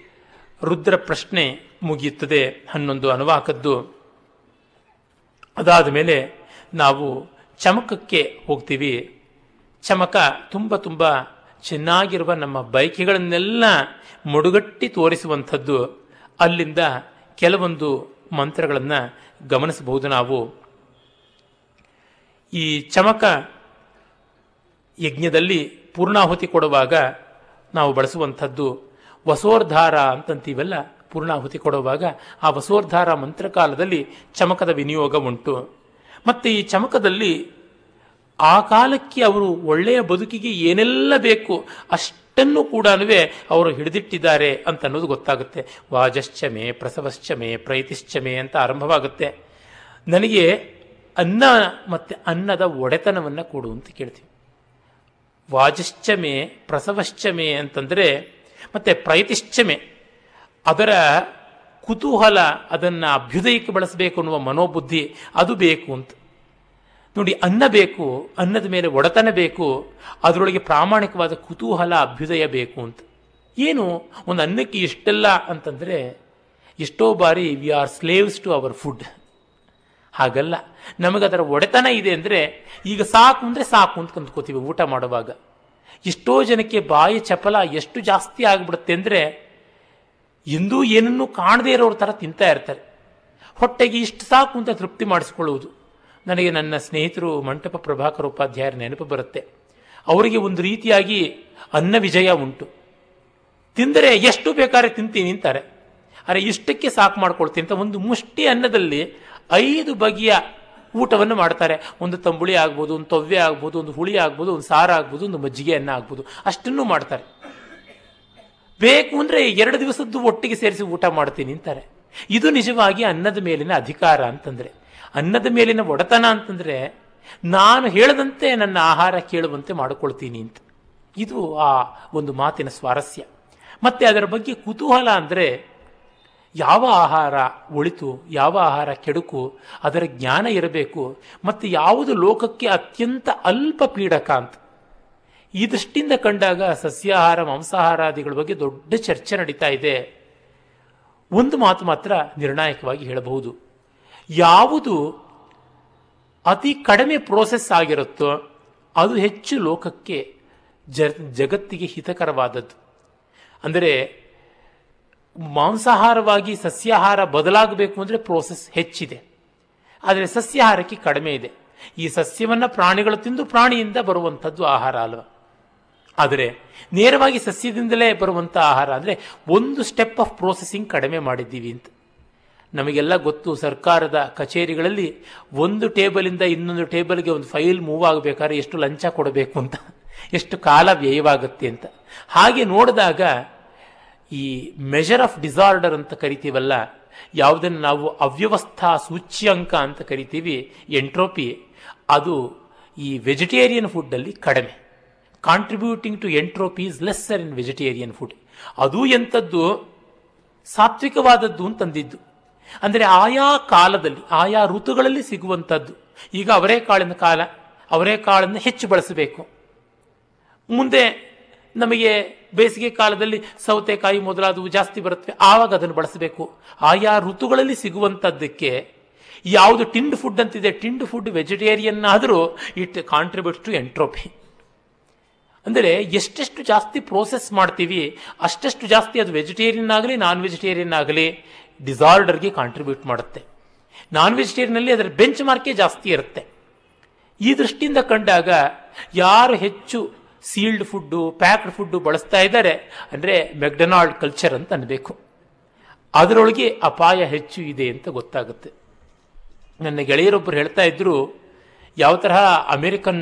ರುದ್ರ ಪ್ರಶ್ನೆ ಮುಗಿಯುತ್ತದೆ. ಹನ್ನೊಂದು ಅನುವಾಕದ್ದು. ಅದಾದ ಮೇಲೆ ನಾವು ಚಮಕಕ್ಕೆ ಹೋಗ್ತೀವಿ. ಚಮಕ ತುಂಬ ತುಂಬ ಚೆನ್ನಾಗಿರುವ ನಮ್ಮ ಬೈಕೆಗಳನ್ನೆಲ್ಲ ಮುಡುಗಟ್ಟಿ ತೋರಿಸುವಂಥದ್ದು. ಅಲ್ಲಿಂದ ಕೆಲವೊಂದು ಮಂತ್ರಗಳನ್ನು ಗಮನಿಸಬಹುದು ನಾವು. ಈ ಚಮಕ ಯಜ್ಞದಲ್ಲಿ ಪೂರ್ಣಾಹುತಿ ಕೊಡುವಾಗ ನಾವು ಬಳಸುವಂಥದ್ದು ವಸೋರ್ಧಾರ ಅಂತಂತೀವಲ್ಲ? ಪೂರ್ಣಾಹುತಿ ಕೊಡುವಾಗ ಆ ವಸೋರ್ಧಾರ ಮಂತ್ರಕಾಲದಲ್ಲಿ ಚಮಕದ ವಿನಿಯೋಗ ಉಂಟು. ಮತ್ತು ಈ ಚಮಕದಲ್ಲಿ ಆ ಕಾಲಕ್ಕೆ ಅವರು ಒಳ್ಳೆಯ ಬದುಕಿಗೆ ಏನೆಲ್ಲ ಬೇಕು ಅಷ್ಟನ್ನು ಕೂಡ ಅವರು ಹಿಡಿದಿಟ್ಟಿದ್ದಾರೆ ಅಂತ ಅನ್ನೋದು ಗೊತ್ತಾಗುತ್ತೆ. ವಾಜಶ್ಚಮೆ ಪ್ರಸವಶ್ಚಮೆ ಪ್ರೈತಿಶ್ಚಮೆ ಅಂತ ಆರಂಭವಾಗುತ್ತೆ. ನನಗೆ ಅನ್ನ ಮತ್ತು ಅನ್ನದ ಒಡೆತನವನ್ನು ಕೊಡು ಅಂತ ಕೇಳ್ತೀವಿ. ವಾಜಶ್ಚಮೆ ಪ್ರಸವಶ್ಚಮೆ ಅಂತಂದರೆ ಮತ್ತೆ ಪ್ರೈತಿಶ್ಚಮೆ ಅದರ ಕುತೂಹಲ ಅದನ್ನು ಅಭ್ಯುದಯಕ್ಕೆ ಬಳಸಬೇಕು ಅನ್ನುವ ಮನೋಬುದ್ಧಿ ಅದು ಬೇಕು ಅಂತ. ನೋಡಿ, ಅನ್ನ ಬೇಕು, ಅನ್ನದ ಮೇಲೆ ಒಡೆತನ ಬೇಕು, ಅದರೊಳಗೆ ಪ್ರಾಮಾಣಿಕವಾದ ಕುತೂಹಲ, ಅಭ್ಯುದಯ ಬೇಕು ಅಂತ. ಏನು? ಒಂದು ಅನ್ನಕ್ಕೆ ಇಷ್ಟೆಲ್ಲ ಅಂತಂದರೆ, ಎಷ್ಟೋ ಬಾರಿ we are slaves to our food ಹಾಗಲ್ಲ. ನಮಗದರ ಒಡೆತನ ಇದೆ ಅಂದರೆ, ಈಗ ಸಾಕು ಅಂದರೆ ಸಾಕು ಅಂತ ಕಂದ್ಕೋತೀವಿ ಊಟ ಮಾಡುವಾಗ. ಎಷ್ಟೋ ಜನಕ್ಕೆ ಬಾಯಿ ಚಪಲ ಎಷ್ಟು ಜಾಸ್ತಿ ಆಗಿಬಿಡುತ್ತೆ ಅಂದರೆ, ಎಂದೂ ಏನನ್ನೂ ಕಾಣದೇ ಇರೋರ ಥರ ತಿಂತಾ ಇರ್ತಾರೆ. ಹೊಟ್ಟೆಗೆ ಇಷ್ಟು ಸಾಕು ಅಂತ ತೃಪ್ತಿ ಮಾಡಿಸ್ಕೊಳ್ಳುವುದು. ನನಗೆ ನನ್ನ ಸ್ನೇಹಿತರು ಮಂಟಪ ಪ್ರಭಾಕರ ಉಪಾಧ್ಯಾಯರ ನೆನಪು ಬರುತ್ತೆ. ಅವರಿಗೆ ಒಂದು ರೀತಿಯಾಗಿ ಅನ್ನ ವಿಜಯ ಉಂಟು. ತಿಂದರೆ ಎಷ್ಟು ಬೇಕಾದ್ರೆ ತಿಂತೀನಿ ಅಂತಾರೆ. ಅರೆ, ಇಷ್ಟಕ್ಕೆ ಸಾಕು ಮಾಡ್ಕೊಳ್ತೀನಿ ಅಂತ ಒಂದು ಮುಷ್ಟಿ ಅನ್ನದಲ್ಲಿ ಐದು ಬಗೆಯ ಊಟವನ್ನು ಮಾಡ್ತಾರೆ. ಒಂದು ತಂಬುಳಿ ಆಗ್ಬೋದು, ಒಂದು ತೊವ್ವೆ ಆಗ್ಬೋದು, ಒಂದು ಹುಳಿ ಆಗ್ಬೋದು, ಒಂದು ಸಾರು ಆಗ್ಬೋದು, ಒಂದು ಮಜ್ಜಿಗೆ ಅನ್ನ ಆಗ್ಬೋದು. ಅಷ್ಟನ್ನು ಮಾಡ್ತಾರೆ. ಬೇಕು ಅಂದರೆ ಎರಡು ದಿವಸದ್ದು ಒಟ್ಟಿಗೆ ಸೇರಿಸಿ ಊಟ ಮಾಡ್ತೀನಿ ಅಂತಾರೆ. ಇದು ನಿಜವಾಗಿ ಅನ್ನದ ಮೇಲಿನ ಅಧಿಕಾರ ಅಂತಂದ್ರೆ. ಅನ್ನದ ಮೇಲಿನ ಒಡೆತನ ಅಂತಂದ್ರೆ ನಾನು ಹೇಳದಂತೆ ನನ್ನ ಆಹಾರ ಕೇಳುವಂತೆ ಮಾಡಿಕೊಳ್ತೀನಿ ಅಂತ. ಇದು ಆ ಒಂದು ಮಾತಿನ ಸ್ವಾರಸ್ಯ. ಮತ್ತೆ ಅದರ ಬಗ್ಗೆ ಕುತೂಹಲ ಅಂದರೆ ಯಾವ ಆಹಾರ ಒಳಿತು, ಯಾವ ಆಹಾರ ಕೆಡುಕು, ಅದರ ಜ್ಞಾನ ಇರಬೇಕು, ಮತ್ತು ಯಾವುದು ಲೋಕಕ್ಕೆ ಅತ್ಯಂತ ಅಲ್ಪ ಪೀಡಕ ಅಂತ. ಈ ದೃಷ್ಟಿಯಿಂದ ಕಂಡಾಗ ಸಸ್ಯಾಹಾರ, ಮಾಂಸಾಹಾರಾದಿಗಳ ಬಗ್ಗೆ ದೊಡ್ಡ ಚರ್ಚೆ ನಡೀತಾ ಇದೆ. ಒಂದು ಮಾತು ಮಾತ್ರ ನಿರ್ಣಾಯಕವಾಗಿ ಹೇಳಬಹುದು. ಯಾವುದು ಅತಿ ಕಡಿಮೆ ಪ್ರೋಸೆಸ್ ಆಗಿರುತ್ತೋ ಅದು ಹೆಚ್ಚು ಲೋಕಕ್ಕೆ ಜ ಜಗತ್ತಿಗೆ ಹಿತಕರವಾದದ್ದು. ಅಂದರೆ ಮಾಂಸಾಹಾರವಾಗಿ ಸಸ್ಯಾಹಾರ ಬದಲಾಗಬೇಕು ಅಂದರೆ ಪ್ರೋಸೆಸ್ ಹೆಚ್ಚಿದೆ. ಆದರೆ ಸಸ್ಯಾಹಾರಕ್ಕೆ ಕಡಿಮೆ ಇದೆ. ಈ ಸಸ್ಯವನ್ನು ಪ್ರಾಣಿಗಳು ತಿಂದು ಪ್ರಾಣಿಯಿಂದ ಬರುವಂಥದ್ದು ಆಹಾರ ಅಲ್ವ? ಆದರೆ ನೇರವಾಗಿ ಸಸ್ಯದಿಂದಲೇ ಬರುವಂಥ ಆಹಾರ ಅಂದರೆ ಒಂದು ಸ್ಟೆಪ್ ಆಫ್ ಪ್ರೋಸೆಸಿಂಗ್ ಕಡಿಮೆ ಮಾಡಿದ್ದೀವಿ ಅಂತ. ನಮಗೆಲ್ಲ ಗೊತ್ತು ಸರ್ಕಾರದ ಕಚೇರಿಗಳಲ್ಲಿ ಒಂದು ಟೇಬಲಿಂದ ಇನ್ನೊಂದು ಟೇಬಲ್ಗೆ ಒಂದು ಫೈಲ್ ಮೂವ್ ಆಗಬೇಕಾದ್ರೆ ಎಷ್ಟು ಲಂಚ ಕೊಡಬೇಕು ಅಂತ, ಎಷ್ಟು ಕಾಲ ವ್ಯಯವಾಗುತ್ತೆ ಅಂತ. ಹಾಗೆ ನೋಡಿದಾಗ ಈ ಮೆಜರ್ ಆಫ್ ಡಿಸಾರ್ಡರ್ ಅಂತ ಕರಿತೀವಲ್ಲ, ಯಾವುದನ್ನು ನಾವು ಅವ್ಯವಸ್ಥಾ ಸೂಚ್ಯಂಕ ಅಂತ ಕರಿತೀವಿ ಎಂಟ್ರೋಪಿ ಅದು ಈ ವೆಜಿಟೇರಿಯನ್ ಫುಡ್ಡಲ್ಲಿ ಕಡಿಮೆ. Contributing to entropy is lesser in vegetarian food ಅದು ಎಂಥದ್ದು ಸಾತ್ವಿಕವಾದದ್ದು ಅಂತಂದಿದ್ದು. ಅಂದರೆ ಆಯಾ ಕಾಲದಲ್ಲಿ, ಆಯಾ ಋತುಗಳಲ್ಲಿ ಸಿಗುವಂಥದ್ದು. ಈಗ ಅವರೇಕಾಳಿನ ಕಾಲ ಅವರೇಕಾಳನ್ನು ಹೆಚ್ಚು ಬಳಸಬೇಕು. ಮುಂದೆ ನಮಗೆ ಬೇಸಿಗೆ ಕಾಲದಲ್ಲಿ ಸೌತೆಕಾಯಿ ಮೊದಲಾದವು ಜಾಸ್ತಿ ಬರುತ್ತವೆ, ಆವಾಗ ಅದನ್ನು ಬಳಸಬೇಕು. ಆಯಾ ಋತುಗಳಲ್ಲಿ ಸಿಗುವಂಥದ್ದಕ್ಕೆ ಯಾವುದು ಟಿಂಡ್ ಫುಡ್ ಅಂತಿದೆ, ಟಿಂಡ್ ಫುಡ್ ವೆಜಿಟೇರಿಯನ್ ಆದರೂ ಇಟ್ ಕಾಂಟ್ರಿಬ್ಯೂಟ್ಸ್ ಟು ಎಂಟ್ರೋಪಿ. ಅಂದರೆ ಎಷ್ಟೆಷ್ಟು ಜಾಸ್ತಿ ಪ್ರೋಸೆಸ್ ಮಾಡ್ತೀವಿ, ಅಷ್ಟೆಷ್ಟು ಜಾಸ್ತಿ ಅದು ವೆಜಿಟೇರಿಯನ್ ಆಗಲಿ, ನಾನ್ ವೆಜಿಟೇರಿಯನ್ ಆಗಲಿ ಡಿಸಾರ್ಡರ್ಗೆ ಕಾಂಟ್ರಿಬ್ಯೂಟ್ ಮಾಡುತ್ತೆ. ನಾನ್ ವೆಜಿಟೇರಿಯನ್ನಲ್ಲಿ ಅದರ ಬೆಂಚ್ ಮಾರ್ಕೇ ಜಾಸ್ತಿ ಇರುತ್ತೆ. ಈ ದೃಷ್ಟಿಯಿಂದ ಕಂಡಾಗ ಯಾರು ಹೆಚ್ಚು ಸೀಲ್ಡ್ ಫುಡ್ಡು ಪ್ಯಾಕ್ಡ್ ಫುಡ್ಡು ಬಳಸ್ತಾ ಇದ್ದಾರೆ ಅಂದರೆ ಮೆಕ್ಡೊನಾಲ್ಡ್ ಕಲ್ಚರ್ ಅಂತ ಅನ್ಬೇಕು. ಅದರೊಳಗೆ ಅಪಾಯ ಹೆಚ್ಚು ಇದೆ ಅಂತ ಗೊತ್ತಾಗುತ್ತೆ. ನನ್ನ ಗೆಳೆಯರೊಬ್ಬರು ಹೇಳ್ತಾ ಇದ್ರು, ಯಾವ ತರಹ American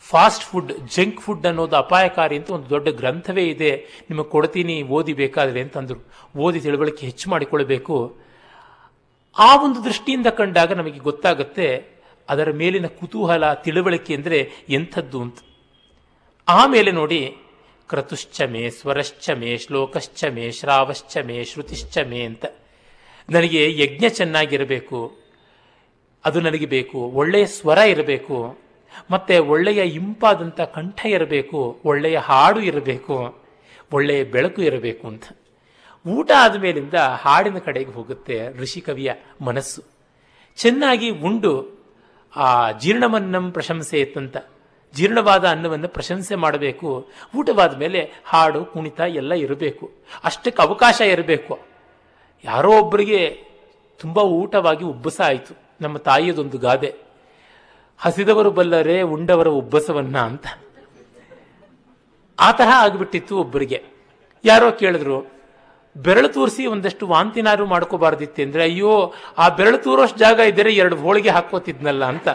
fast food, junk food ಅನ್ನೋದು ಅಪಾಯಕಾರಿ ಅಂತ ಒಂದು ದೊಡ್ಡ ಗ್ರಂಥವೇ ಇದೆ. ನಿಮಗೆ ಕೊಡ್ತೀನಿ, ಓದಿ ಬೇಕಾದರೆ ಅಂತಂದರು. ಓದಿ ತಿಳುವಳಿಕೆ ಹೆಚ್ಚು ಮಾಡಿಕೊಳ್ಬೇಕು ಆ ಒಂದು ದೃಷ್ಟಿಯಿಂದ ಕಂಡಾಗ ನಮಗೆ ಗೊತ್ತಾಗುತ್ತೆ, ಅದರ ಮೇಲಿನ ಕುತೂಹಲ, ತಿಳುವಳಿಕೆ ಅಂದರೆ ಎಂಥದ್ದು ಅಂತ. ಆಮೇಲೆ ನೋಡಿ ಕ್ರತುಶ್ಚ ಮೇ ಸ್ವರಶ್ಚ ಮೇ ಶ್ಲೋಕಶ್ಚ ಮೇ ಶ್ರಾವಶ್ಚ ಮೇ ಶ್ರುತಿಶ್ಚ ಮೇ ಅಂತ. ನನಗೆ ಯಜ್ಞ ಚೆನ್ನಾಗಿರಬೇಕು. ಅದು ನನಗೆ ಬೇಕು. ಒಳ್ಳೆಯ ಸ್ವರ ಇರಬೇಕು. ಮತ್ತೆ ಒಳ್ಳೆಯ ಇಂಪಾದಂಥ ಕಂಠ ಇರಬೇಕು, ಒಳ್ಳೆಯ ಹಾಡು ಇರಬೇಕು, ಒಳ್ಳೆಯ ಬೆಳಕು ಇರಬೇಕು ಅಂತ. ಊಟ ಆದಮೇಲಿಂದ ಹಾಡಿನ ಕಡೆಗೆ ಹೋಗುತ್ತೆ ಋಷಿಕವಿಯ ಮನಸ್ಸು. ಚೆನ್ನಾಗಿ ಉಂಡು, ಆ ಜೀರ್ಣವನ್ನಂ ಪ್ರಶಂಸೆಯತ್ತಂತ ಜೀರ್ಣವಾದ ಅನ್ನವನ್ನು ಪ್ರಶಂಸೆ ಮಾಡಬೇಕು. ಊಟವಾದ ಮೇಲೆ ಹಾಡು, ಕುಣಿತ ಎಲ್ಲ ಇರಬೇಕು. ಅಷ್ಟಕ್ಕೆ ಅವಕಾಶ ಇರಬೇಕು. ಯಾರೋ ಒಬ್ಬರಿಗೆ ತುಂಬ ಊಟವಾಗಿ ಉಬ್ಬಸ ಆಯಿತು. ನಮ್ಮ ತಾಯಿಯದೊಂದು ಗಾದೆ. ಹಸಿದವರು ಬಲ್ಲರೆ ಉಂಡವರ ಉಬ್ಬಸವನ್ನ ಅಂತ. ಆ ತರಹ ಆಗಿಬಿಟ್ಟಿತ್ತು ಒಬ್ಬರಿಗೆ. ಯಾರೋ ಕೇಳಿದ್ರು, ಬೆರಳು ತೂರಿಸಿ ಒಂದಷ್ಟು ವಾಂತಿನಾರು ಮಾಡ್ಕೋಬಾರ್ದಿತ್ತೆ ಅಂದ್ರೆ ಅಯ್ಯೋ, ಆ ಬೆರಳು ತೂರೋಷ್ಟು ಜಾಗ ಇದ್ದರೆ ಎರಡು ಹೋಳಿಗೆ ಹಾಕೋತಿದ್ನಲ್ಲ ಅಂತ.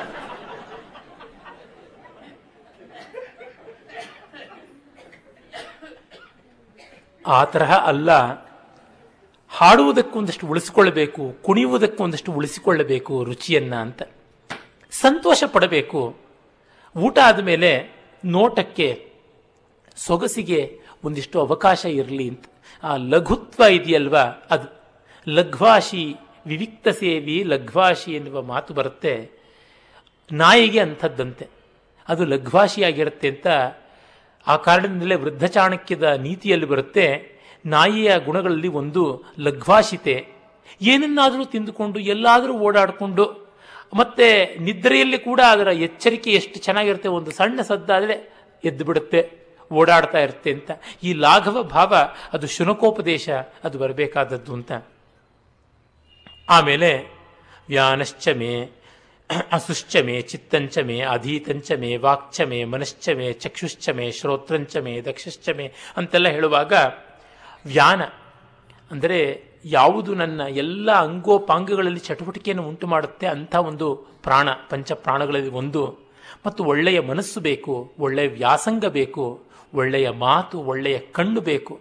ಆ ತರಹ ಅಲ್ಲ. ಹಾಡುವುದಕ್ಕೂ ಒಂದಷ್ಟು ಉಳಿಸಿಕೊಳ್ಳಬೇಕು ಕುಣಿಯುವುದಕ್ಕೂ ಒಂದಷ್ಟು ಉಳಿಸಿಕೊಳ್ಳಬೇಕು ರುಚಿಯನ್ನ ಅಂತ. ಸಂತೋಷ ಪಡಬೇಕು ಊಟ ಆದಮೇಲೆ ನೋಟಕ್ಕೆ, ಸೊಗಸಿಗೆ ಒಂದಿಷ್ಟು ಅವಕಾಶ ಇರಲಿ ಅಂತ. ಆ ಲಘುತ್ವ ಇದೆಯಲ್ವಾ ಅದು? ಲಘ್ವಾಶಿ, ವಿವಿಕ್ತ ಸೇವಿ, ಲಘ್ವಾಶಿ ಎನ್ನುವ ಮಾತು ಬರುತ್ತೆ. ನಾಯಿಗೆ ಅಂಥದ್ದಂತೆ. ಅದು ಲಘ್ವಾಶಿಯಾಗಿರುತ್ತೆ ಅಂತ ಆ ಕಾರಣದಿಂದಲೇ ವೃದ್ಧ ಚಾಣಕ್ಯದ ನೀತಿಯಲ್ಲಿ ಬರುತ್ತೆ, ನಾಯಿಯ ಗುಣಗಳಲ್ಲಿ ಒಂದು ಲಘ್ವಾಶಿತೆ. ಏನನ್ನಾದರೂ ತಿಂದುಕೊಂಡು, ಎಲ್ಲಾದರೂ ಓಡಾಡಿಕೊಂಡು ಮತ್ತೆ ನಿದ್ರೆಯಲ್ಲಿ ಕೂಡ ಅದರ ಎಚ್ಚರಿಕೆ ಎಷ್ಟು ಚೆನ್ನಾಗಿರುತ್ತೆ, ಒಂದು ಸಣ್ಣ ಸದ್ದಾದರೆ ಎದ್ದು ಬಿಡುತ್ತೆ ಓಡಾಡ್ತಾ ಇರುತ್ತೆ ಅಂತ. ಈ ಲಾಘವ ಭಾವ, ಅದು ಶುನಕೋಪದೇಶ, ಅದು ಬರಬೇಕಾದದ್ದು ಅಂತ. ಆಮೇಲೆ, ವ್ಯಾನಶ್ಚ ಅಸುಶ್ಚಮೆ ಚಿತ್ತಂಚಮೆ ಅಧೀತಂಚಮೆ ವಾಕ್ಚಮೆ ಮನಶ್ಚಮೆ ಚಕ್ಷುಶ್ಚಮೆ ಶ್ರೋತ್ರಂಚಮೆ ವಾಕ್ಚ ಮೇ, ಮನಶ್ಚ ಮೇ, ಚಕ್ಷುಶ್ಚ ಮೇ, ಶ್ರೋತ್ರಂಚ ಮೇ, ದಕ್ಷಶ್ಚ ಮೇ ಅಂತೆಲ್ಲ ಹೇಳುವಾಗ, ವ್ಯಾನ ಅಂದರೆ ಯಾವುದು ನನ್ನ ಎಲ್ಲ ಅಂಗೋಪಾಂಗಗಳಲ್ಲಿ ಚಟುವಟಿಕೆಯನ್ನು ಉಂಟು ಮಾಡುತ್ತೆ ಅಂಥ ಒಂದು ಪ್ರಾಣ, ಪಂಚ ಪ್ರಾಣಗಳಲ್ಲಿ ಒಂದು. ಮತ್ತು ಒಳ್ಳೆಯ ಮನಸ್ಸು ಬೇಕು, ಒಳ್ಳೆಯ ವ್ಯಾಸಂಗ ಬೇಕು, ಒಳ್ಳೆಯ ಮಾತು, ಒಳ್ಳೆಯ ಕಣ್ಣು ಬೇಕು,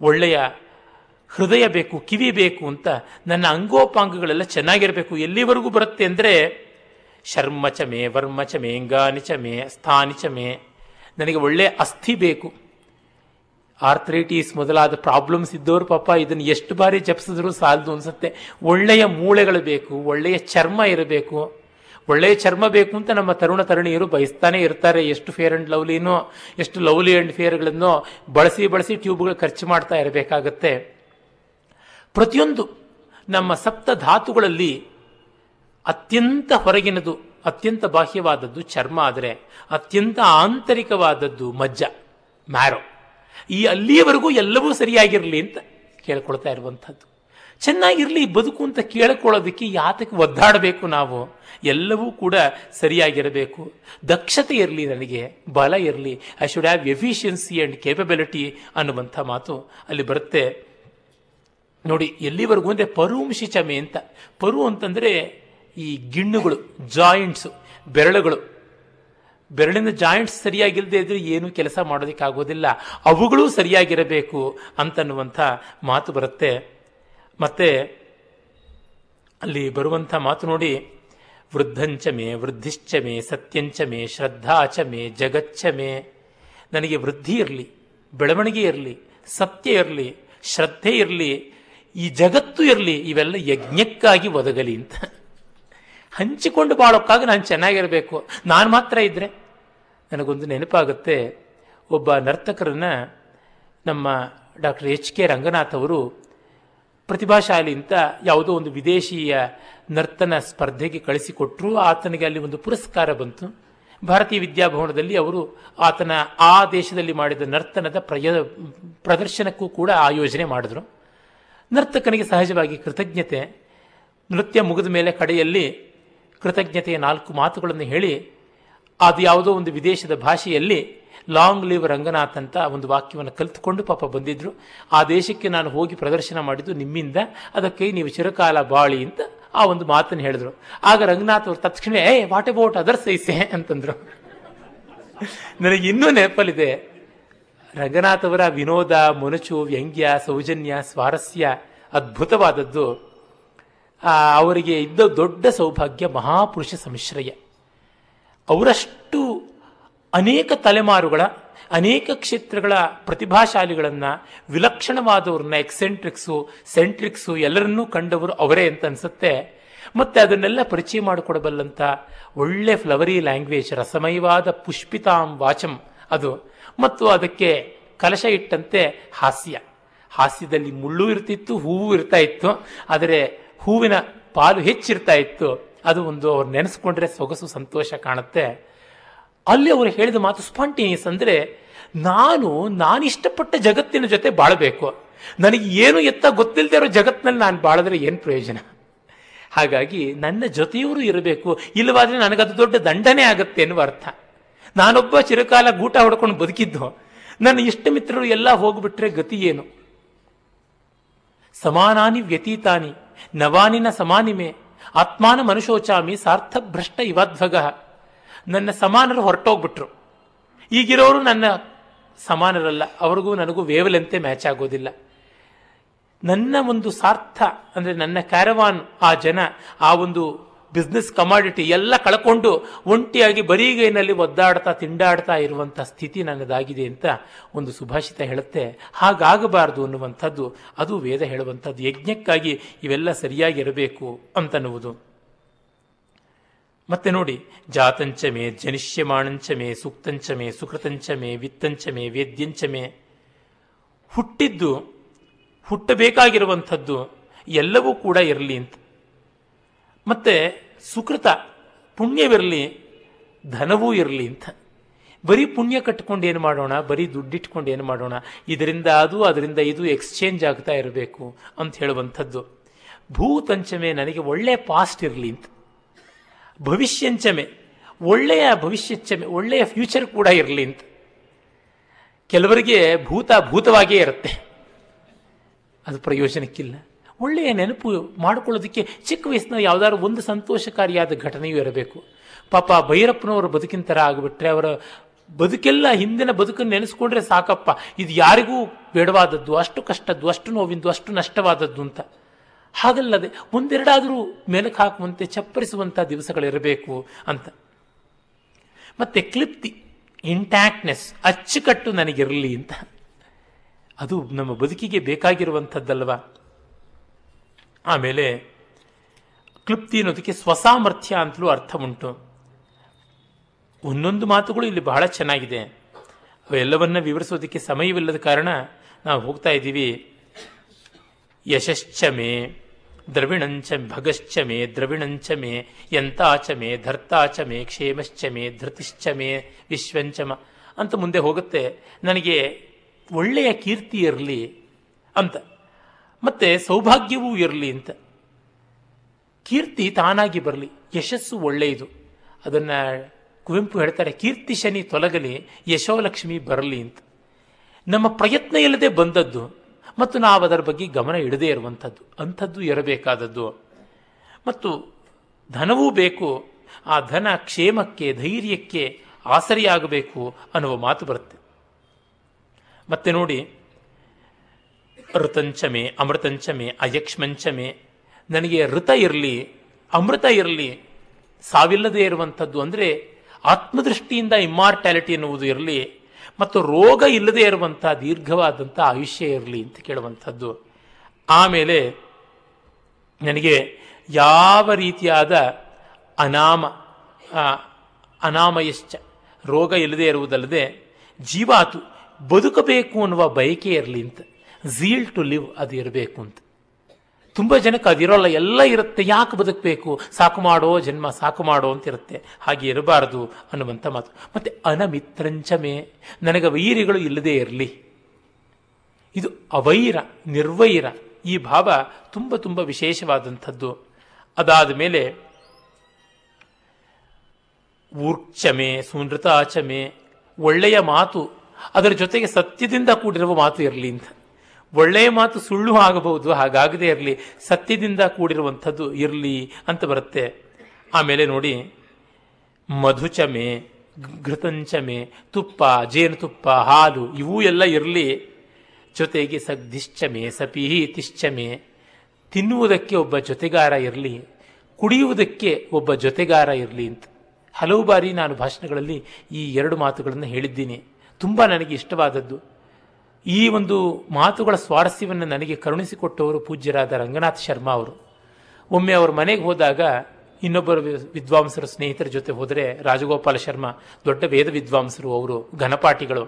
ಒಳ್ಳೆಯ ಹೃದಯ ಬೇಕು, ಕಿವಿ ಬೇಕು ಅಂತ ನನ್ನ ಅಂಗೋಪಾಂಗಗಳೆಲ್ಲ ಚೆನ್ನಾಗಿರಬೇಕು. ಎಲ್ಲಿವರೆಗೂ ಬರುತ್ತೆ ಅಂದರೆ, ಶರ್ಮ ಚಮೆ ಮೇ, ವರ್ಮ ಚಮೆ ಮೇ ಅಂಗಾನಿ ಚ ಮೇ ಸ್ಥಾನಿ ಚ ಮೇ, ನನಗೆ ಒಳ್ಳೆಯ ಅಸ್ಥಿ ಬೇಕು. ಆರ್ಥ್ರೈಟಿಸ್ ಮೊದಲಾದ ಪ್ರಾಬ್ಲಮ್ಸ್ ಇದ್ದವರು ಪಾಪ ಇದನ್ನು ಎಷ್ಟು ಬಾರಿ ಜಪಿಸಿದ್ರು ಸಾಲದು ಅನ್ಸುತ್ತೆ. ಒಳ್ಳೆಯ ಮೂಳೆಗಳು ಬೇಕು, ಒಳ್ಳೆಯ ಚರ್ಮ ಇರಬೇಕು. ಒಳ್ಳೆಯ ಚರ್ಮ ಬೇಕು ಅಂತ ನಮ್ಮ ತರುಣ ತರುಣಿಯರು ಬಯಸ್ತಾನೆ ಇರ್ತಾರೆ. ಎಷ್ಟು ಫೇರ್ ಅಂಡ್ ಲವ್ಲಿನೋ ಎಷ್ಟು ಲವ್ಲಿ ಅಂಡ್ ಫೇರ್ಗಳನ್ನು ಬಳಸಿ ಬಳಸಿ ಟ್ಯೂಬ್ಗಳು ಖರ್ಚು ಮಾಡ್ತಾ ಇರಬೇಕಾಗತ್ತೆ. ಪ್ರತಿಯೊಂದು ನಮ್ಮ ಸಪ್ತ ಧಾತುಗಳಲ್ಲಿ ಅತ್ಯಂತ ಹೊರಗಿನದು, ಅತ್ಯಂತ ಬಾಹ್ಯವಾದದ್ದು ಚರ್ಮ ಆದರೆ, ಅತ್ಯಂತ ಆಂತರಿಕವಾದದ್ದು ಮಜ್ಜ ಮ್ಯಾರೋ ಈ ಅಲ್ಲಿಯವರೆಗೂ ಎಲ್ಲವೂ ಸರಿಯಾಗಿರಲಿ ಅಂತ ಕೇಳ್ಕೊಳ್ತಾ ಇರುವಂಥದ್ದು. ಚೆನ್ನಾಗಿರಲಿ ಬದುಕು ಅಂತ ಕೇಳ್ಕೊಳ್ಳೋದಕ್ಕೆ ಯಾತಕ್ಕೆ ಒದ್ದಾಡಬೇಕು ನಾವು. ಎಲ್ಲವೂ ಕೂಡ ಸರಿಯಾಗಿರಬೇಕು. ದಕ್ಷತೆ ಇರಲಿ ನನಗೆ, ಬಲ ಇರಲಿ. I should have efficiency and capability ಅನ್ನುವಂಥ ಮಾತು ಅಲ್ಲಿ ಬರುತ್ತೆ. ನೋಡಿ, ಎಲ್ಲಿವರೆಗೂ ಅಂದರೆ ಪರುಂಶಿ ಚಮೆ ಅಂತ. ಪರು ಅಂತಂದರೆ ಈ ಗಿಣ್ಣುಗಳು ಜಾಯಿಂಟ್ಸು ಬೆರಳುಗಳು. ಬೆರಳಿನ ಜಾಯಿಂಟ್ಸ್ ಸರಿಯಾಗಿಲ್ಲದೆ ಇದ್ರೆ ಏನು ಕೆಲಸ ಮಾಡೋದಕ್ಕಾಗೋದಿಲ್ಲ. ಅವುಗಳೂ ಸರಿಯಾಗಿರಬೇಕು ಅಂತನ್ನುವಂಥ ಮಾತು ಬರುತ್ತೆ. ಮತ್ತೆ ಅಲ್ಲಿ ಬರುವಂಥ ಮಾತು ನೋಡಿ, ವೃದ್ಧಂಚ ಮೇ, ವೃದ್ಧಿಶ್ಚ ಮೇ, ಸತ್ಯಂಚ ಮೇ, ಶ್ರದ್ಧಾಚ ಮೇ, ಜಗಚ್ಚ ಮೇ. ನನಗೆ ವೃದ್ಧಿ ಇರಲಿ, ಬೆಳವಣಿಗೆ ಇರಲಿ, ಸತ್ಯ ಇರಲಿ, ಶ್ರದ್ಧೆ ಇರಲಿ, ಈ ಜಗತ್ತು ಇರಲಿ, ಇವೆಲ್ಲ ಯಜ್ಞಕ್ಕಾಗಿ ಒದಗಲಿ ಅಂತ. ಹಂಚಿಕೊಂಡು ಬಾಳೋಕ್ಕಾಗಿ ನಾನು ಚೆನ್ನಾಗಿರಬೇಕು. ನಾನು ಮಾತ್ರ ಇದ್ದರೆ ನನಗೊಂದು ನೆನಪಾಗುತ್ತೆ. ಒಬ್ಬ ನರ್ತಕರನ್ನ ನಮ್ಮ ಡಾಕ್ಟರ್ ಎಚ್ ಕೆ ರಂಗನಾಥ್ ಅವರು ಪ್ರತಿಭಾಶಾಲಿ ಅಂತ ಯಾವುದೋ ಒಂದು ವಿದೇಶಿಯ ನರ್ತನ ಸ್ಪರ್ಧೆಗೆ ಕಳಿಸಿಕೊಟ್ಟರು ಆತನಿಗೆ ಅಲ್ಲಿ ಒಂದು ಪುರಸ್ಕಾರ ಬಂತು. ಭಾರತೀಯ ವಿದ್ಯಾಭವನದಲ್ಲಿ ಅವರು ಆತನ ಆ ದೇಶದಲ್ಲಿ ಮಾಡಿದ ನರ್ತನದ ಪ್ರಯ, ಪ್ರದರ್ಶನಕ್ಕೂ ಕೂಡ ಆಯೋಜನೆ ಮಾಡಿದ್ರು. ನರ್ತಕನಿಗೆ ಸಹಜವಾಗಿ ಕೃತಜ್ಞತೆ. ನೃತ್ಯ ಮುಗಿದ ಮೇಲೆ ಕಡೆಯಲ್ಲಿ ಕೃತಜ್ಞತೆಯ ನಾಲ್ಕು ಮಾತುಗಳನ್ನು ಹೇಳಿ ಅದು ಯಾವುದೋ ಒಂದು ವಿದೇಶದ ಭಾಷೆಯಲ್ಲಿ, ಲಾಂಗ್ ಲಿವ್ ರಂಗನಾಥ್ ಅಂತ ಒಂದು ವಾಕ್ಯವನ್ನು ಕಲಿತುಕೊಂಡು ಪಾಪ ಬಂದಿದ್ರು. ಆ ದೇಶಕ್ಕೆ ನಾನು ಹೋಗಿ ಪ್ರದರ್ಶನ ಮಾಡಿದ್ದು ನಿಮ್ಮಿಂದ, ಅದಕ್ಕೆ ನೀವು ಚಿರಕಾಲ ಬಾಳಿ ಅಂತ ಆ ಒಂದು ಮಾತನ್ನು ಹೇಳಿದ್ರು. ಆಗ ರಂಗನಾಥ್ ಅವರು ತಕ್ಷಣ ಏ ವಾಟ್ ಅಬೌಟ್ ಅದರ್ ಸೈಸೆ ಅಂತಂದ್ರು. ನನಗೆ ಇನ್ನೂ ನೆನಪಲ್ಲಿದೆ, ರಂಗನಾಥ್ ಅವರ ವಿನೋದ ಮೊನಚು ವ್ಯಂಗ್ಯ, ಸೌಜನ್ಯ, ಸ್ವಾರಸ್ಯ, ಅದ್ಭುತವಾದದ್ದು. ಅವರಿಗೆ ಇದ್ದ ದೊಡ್ಡ ಸೌಭಾಗ್ಯ ಮಹಾಪುರುಷ ಸಂಶ್ರಯ ಅವರಷ್ಟು ಅನೇಕ ತಲೆಮಾರುಗಳ, ಅನೇಕ ಕ್ಷೇತ್ರಗಳ ಪ್ರತಿಭಾಶಾಲಿಗಳನ್ನು ವಿಲಕ್ಷಣವಾದವ್ರನ್ನ ಎಕ್ಸೆಂಟ್ರಿಕ್ಸು, ಸೆಂಟ್ರಿಕ್ಸು ಎಲ್ಲರನ್ನೂ ಕಂಡವರು ಅವರೇ ಅಂತ ಅನಿಸುತ್ತೆ. ಮತ್ತೆ ಅದನ್ನೆಲ್ಲ ಪರಿಚಯ ಮಾಡಿಕೊಡಬಲ್ಲಂತ ಒಳ್ಳೆ ಫ್ಲವರಿ ಲ್ಯಾಂಗ್ವೇಜ್, ರಸಮಯವಾದ ಪುಷ್ಪಿತಾಂ ವಾಚಂ ಅದು. ಮತ್ತು ಅದಕ್ಕೆ ಕಲಶ ಇಟ್ಟಂತೆ ಹಾಸ್ಯ. ಹಾಸ್ಯದಲ್ಲಿ ಮುಳ್ಳು ಇರ್ತಿತ್ತು, ಹೂವು ಇರ್ತಾ ಇತ್ತು, ಆದರೆ ಹೂವಿನ ಪಾಲು ಹೆಚ್ಚಿರ್ತಾ ಇತ್ತು. ಅದು ಒಂದು ಅವ್ರು ನೆನೆಸ್ಕೊಂಡ್ರೆ ಸೊಗಸು, ಸಂತೋಷ ಕಾಣುತ್ತೆ. ಅಲ್ಲಿ ಅವರು ಹೇಳಿದ ಮಾತು ಸ್ಪಾಂಟೇನಿಯಸ್ ಅಂದರೆ ನಾನು, ನಾನಿಷ್ಟಪಟ್ಟ ಜಗತ್ತಿನ ಜೊತೆ ಬಾಳಬೇಕು. ನನಗೆ ಏನು ಎತ್ತ ಗೊತ್ತಿಲ್ಲದೆ ಇರೋ ಜಗತ್ತಿನಲ್ಲಿ ನಾನು ಬಾಳಿದ್ರೆ ಏನು ಪ್ರಯೋಜನ? ಹಾಗಾಗಿ ನನ್ನ ಜೊತೆಯವರು ಇರಬೇಕು. ಇಲ್ಲವಾದ್ರೆ ನನಗದು ದೊಡ್ಡ ದಂಡನೆ ಆಗುತ್ತೆ ಎನ್ನುವ ಅರ್ಥ. ನಾನೊಬ್ಬ ಚಿರಕಾಲ ಗೂಟ ಹೊಡ್ಕೊಂಡು ಬದುಕಿದ್ದು. ನನ್ನ ಇಷ್ಟ ಮಿತ್ರರು ಎಲ್ಲ ಹೋಗ್ಬಿಟ್ರೆ ಗತಿ ಏನು? ಸಮಾನಾನಿ ವ್ಯತೀತಾನಿ. ನವಾನಿನ ಸಮಾನಿಮೆ. ಆತ್ಮಾನ ಮನುಷೋಚಾಮಿ ಸಾರ್ಥ ಭ್ರಷ್ಟ ಇವಧ್ವಗ ನನ್ನ ಸಮಾನರು ಹೊರಟೋಗ್ಬಿಟ್ರು. ಈಗಿರೋರು ನನ್ನ ಸಮಾನರಲ್ಲ, ಅವ್ರಿಗೂ ನನಗೂ ವೇವಲಂತೆ ಮ್ಯಾಚ್ ಆಗೋದಿಲ್ಲ. ನನ್ನ ಒಂದು ಸಾರ್ಥ, ಅಂದರೆ ನನ್ನ ಕ್ಯಾರವಾನ್ ಆ ಜನ, ಆ ಒಂದು ಬಿಸ್ನೆಸ್ ಕಮಾಡಿಟಿ ಎಲ್ಲ ಕಳ್ಕೊಂಡು ಒಂಟಿಯಾಗಿ ಬರೀಗೈನಲ್ಲಿ ಒದ್ದಾಡ್ತಾ ತಿಂಡಾಡ್ತಾ ಇರುವಂಥ ಸ್ಥಿತಿ ನನ್ನದಾಗಿದೆ ಅಂತ ಒಂದು ಸುಭಾಷಿತ ಹೇಳುತ್ತೆ. ಹಾಗಾಗಬಾರದು ಅನ್ನುವಂಥದ್ದು, ಅದು ವೇದ ಹೇಳುವಂಥದ್ದು. ಯಜ್ಞಕ್ಕಾಗಿ ಇವೆಲ್ಲ ಸರಿಯಾಗಿ ಇರಬೇಕು ಅಂತನ್ನುವುದು. ಮತ್ತೆ ನೋಡಿ ಜಾತಂಚಮೆ ಜನಿಷ್ಯಮಾಣಂಚಮೆ ಸೂಕ್ತಂಚಮೆ ಸುಕೃತಂಚಮೆ ವಿತ್ತಂಚಮೆ ವೇದ್ಯಂಚಮೆ ಹುಟ್ಟಿದ್ದು, ಹುಟ್ಟಬೇಕಾಗಿರುವಂಥದ್ದು ಎಲ್ಲವೂ ಕೂಡ ಇರಲಿ ಅಂತ. ಮತ್ತೆ ಸುಕೃತ. ಪುಣ್ಯವಿರಲಿ, ಧನವೂ ಇರಲಿ ಅಂತ. ಬರೀ ಪುಣ್ಯ ಕಟ್ಕೊಂಡು ಏನು ಮಾಡೋಣ? ಬರೀ ದುಡ್ಡಿಟ್ಕೊಂಡು ಏನು ಮಾಡೋಣ? ಇದರಿಂದ ಅದು, ಅದರಿಂದ ಇದು ಎಕ್ಸ್ಚೇಂಜ್ ಆಗ್ತಾ ಇರಬೇಕು ಅಂತ ಹೇಳುವಂಥದ್ದು. ಭೂತಂಚಮೆ ನನಗೆ ಒಳ್ಳೆಯ ಪಾಸ್ಟ್ ಇರಲಿ ಅಂತ. ಭವಿಷ್ಯಂಚಮೆ, ಒಳ್ಳೆಯ ಭವಿಷ್ಯಚ್ಚಮೆ ಒಳ್ಳೆಯ ಫ್ಯೂಚರ್ ಕೂಡ ಇರಲಿ ಅಂತ. ಕೆಲವರಿಗೆ ಭೂತ ಭೂತವಾಗಿಯೇ ಇರುತ್ತೆ. ಅದು ಪ್ರಯೋಜನಕ್ಕಿಲ್ಲ. ಒಳ್ಳೆಯ ನೆನಪು ಮಾಡಿಕೊಳ್ಳೋದಕ್ಕೆ ಚಿಕ್ಕ ವಯಸ್ಸಿನ ಯಾವುದಾದ್ರು ಒಂದು ಸಂತೋಷಕಾರಿಯಾದ ಘಟನೆಯೂ ಇರಬೇಕು. ಪಾಪ ಭೈರಪ್ಪನವರು ಬದುಕಿನ ಥರ ಆಗಿಬಿಟ್ರೆ ಅವರ ಬದುಕೆಲ್ಲ ಹಿಂದಿನ ಬದುಕನ್ನು ನೆನೆಸ್ಕೊಂಡ್ರೆ ಸಾಕಪ್ಪ. ಇದು ಯಾರಿಗೂ ಬೇಡವಾದದ್ದು, ಅಷ್ಟು ಕಷ್ಟದ್ದು, ಅಷ್ಟು ನೋವಿಂದು, ಅಷ್ಟು ನಷ್ಟವಾದದ್ದು ಅಂತ. ಹಾಗಲ್ಲದೆ ಒಂದೆರಡಾದರೂ ಮೆಲುಕು ಹಾಕುವಂತೆ ಚಪ್ಪರಿಸುವಂಥ ದಿವಸಗಳಿರಬೇಕು ಅಂತ. ಮತ್ತೆ ಕ್ಲಿಪ್ತಿ ಇಂಟ್ಯಾಕ್ಟ್ನೆಸ್ ಅಚ್ಚುಕಟ್ಟು ನನಗಿರಲಿ ಅಂತ. ಅದು ನಮ್ಮ ಬದುಕಿಗೆ ಬೇಕಾಗಿರುವಂಥದ್ದಲ್ವಾ? ಆಮೇಲೆ ಕ್ಲುಪ್ತಿ ಅನ್ನೋದಕ್ಕೆ ಸ್ವಸಾಮರ್ಥ್ಯ ಅಂತಲೂ ಅರ್ಥ ಉಂಟು. ಒಂದೊಂದು ಮಾತುಗಳು ಇಲ್ಲಿ ಬಹಳ ಚೆನ್ನಾಗಿದೆ. ಅವೆಲ್ಲವನ್ನ ವಿವರಿಸೋದಕ್ಕೆ ಸಮಯವಿಲ್ಲದ ಕಾರಣ ನಾವು ಹೋಗ್ತಾ ಇದ್ದೀವಿ. ಯಶಶ್ಚಮೆ ದ್ರವಿಣಂಚ ಭಗಶ್ಚಮೆ ದ್ರವಿಣಂಚಮೆ ಯಂತಾಚಮೆ ಧರ್ತಾಚಮೆ ಕ್ಷೇಮಶ್ಚಮೆ ಧೃತಿಶ್ಚಮೆ ವಿಶ್ವಂಚಮ ಅಂತ ಮುಂದೆ ಹೋಗುತ್ತೆ. ನನಗೆ ಒಳ್ಳೆಯ ಕೀರ್ತಿ ಇರಲಿ ಅಂತ. ಮತ್ತೆ ಸೌಭಾಗ್ಯವೂ ಇರಲಿ ಅಂತ. ಕೀರ್ತಿ ತಾನಾಗಿ ಬರಲಿ. ಯಶಸ್ಸು ಒಳ್ಳೆಯದು. ಅದನ್ನು ಕುವೆಂಪು ಹೇಳ್ತಾರೆ, ಕೀರ್ತಿ ಶನಿ ತೊಲಗಲಿ, ಯಶೋಲಕ್ಷ್ಮಿ ಬರಲಿ ಅಂತ. ನಮ್ಮ ಪ್ರಯತ್ನ ಇಲ್ಲದೆ ಬಂದದ್ದು ಮತ್ತು ನಾವು ಅದರ ಬಗ್ಗೆ ಗಮನ ಇಡದೇ ಇರುವಂಥದ್ದು, ಅಂಥದ್ದು ಇರಬೇಕಾದದ್ದು. ಮತ್ತು ಧನವೂ ಬೇಕು, ಆ ಧನ ಕ್ಷೇಮಕ್ಕೆ, ಧೈರ್ಯಕ್ಕೆ ಆಸರಿಯಾಗಬೇಕು ಅನ್ನುವ ಮಾತು ಬರುತ್ತೆ. ಮತ್ತೆ ನೋಡಿ ಋತಂಚಮೆ, ಅಮೃತಂಚಮೆ, ಅಯಕ್ಷ್ಮಂಚಮೆ. ನನಗೆ ಋತ ಇರಲಿ, ಅಮೃತ ಇರಲಿ, ಸಾವಿಲ್ಲದೆ ಇರುವಂಥದ್ದು ಅಂದರೆ ಆತ್ಮದೃಷ್ಟಿಯಿಂದ ಇಮ್ಮಾರ್ಟ್ಯಾಲಿಟಿ ಎನ್ನುವುದು ಇರಲಿ ಮತ್ತು ರೋಗ ಇಲ್ಲದೆ ಇರುವಂಥ ದೀರ್ಘವಾದಂಥ ಆಯುಷ್ಯ ಇರಲಿ ಅಂತ ಕೇಳುವಂಥದ್ದು. ಆಮೇಲೆ ನನಗೆ ಯಾವ ರೀತಿಯಾದ ಅನಾಮ ಅನಾಮಯಶ್ಚ, ರೋಗ ಇಲ್ಲದೆ ಇರುವುದಲ್ಲದೆ ಜೀವಾತು ಬದುಕಬೇಕು ಅನ್ನುವ ಬಯಕೆ ಇರಲಿ ಅಂತ. ಝೀಲ್ ಟು ಲಿವ್ ಅದು ಇರಬೇಕು ಅಂತ. ತುಂಬ ಜನಕ್ಕೆ ಅದಿರೋಲ್ಲ ಎಲ್ಲ ಇರುತ್ತೆ, ಯಾಕೆ ಬದುಕಬೇಕು? ಸಾಕು ಮಾಡೋ ಜನ್ಮ, ಸಾಕು ಮಾಡೋ ಅಂತ ಇರುತ್ತೆ. ಹಾಗೆ ಇರಬಾರದು ಅನ್ನುವಂಥ ಮಾತು. ಮತ್ತೆ ಅನಮಿತ್ರಂಚಮೆ, ನನಗೆ ವೈರಿಗಳು ಇಲ್ಲದೇ ಇರಲಿ. ಇದು ಅವೈರ, ನಿರ್ವೈರ ಈ ಭಾವ ತುಂಬ ತುಂಬ ವಿಶೇಷವಾದಂಥದ್ದು. ಅದಾದ ಮೇಲೆ ಊರ್ಚಮೆ ಸುನೃತಾಚಮೆ ಒಳ್ಳೆಯ ಮಾತು, ಅದರ ಜೊತೆಗೆ ಸತ್ಯದಿಂದ ಕೂಡಿರುವ ಮಾತು ಇರಲಿ ಅಂತ. ಒಳ್ಳೆಯ ಮಾತು ಸುಳ್ಳು ಆಗಬಹುದು, ಹಾಗಾಗದೇ ಇರಲಿ, ಸತ್ಯದಿಂದ ಕೂಡಿರುವಂಥದ್ದು ಇರಲಿ ಅಂತ ಬರುತ್ತೆ. ಆಮೇಲೆ ನೋಡಿ, ಮಧುಚಮೆ, ಘೃತಂಚಮೆ, ತುಪ್ಪ, ಜೇನುತುಪ್ಪ, ಹಾಲು, ಇವೂ ಎಲ್ಲ ಇರಲಿ. ಜೊತೆಗೆ ಸಗ್ಧಿಶ್ಚಮೆ ಸಪಿಹಿ ತಿಶ್ಚಮೆ ತಿನ್ನುವುದಕ್ಕೆ ಒಬ್ಬ ಜೊತೆಗಾರ ಇರಲಿ, ಕುಡಿಯುವುದಕ್ಕೆ ಒಬ್ಬ ಜೊತೆಗಾರ ಇರಲಿ ಅಂತ. ಹಲವು ಬಾರಿ ನಾನು ಭಾಷಣಗಳಲ್ಲಿ ಈ ಎರಡು ಮಾತುಗಳನ್ನು ಹೇಳಿದ್ದೀನಿ. ತುಂಬ ನನಗೆ ಇಷ್ಟವಾದದ್ದು. ಈ ಒಂದು ಮಾತುಗಳ ಸ್ವಾರಸ್ಯವನ್ನು ನನಗೆ ಕರುಣಿಸಿಕೊಟ್ಟವರು ಪೂಜ್ಯರಾದ ರಂಗನಾಥ್ ಶರ್ಮಾ ಅವರು. ಒಮ್ಮೆ ಅವ್ರ ಮನೆಗೆ ಹೋದಾಗ ಇನ್ನೊಬ್ಬರು ವಿದ್ವಾಂಸರು, ಸ್ನೇಹಿತರ ಜೊತೆ ಹೋದರೆ ರಾಜಗೋಪಾಲ ಶರ್ಮಾ, ದೊಡ್ಡ ವೇದ ವಿದ್ವಾಂಸರು ಅವರು, ಘನಪಾಠಿಗಳು.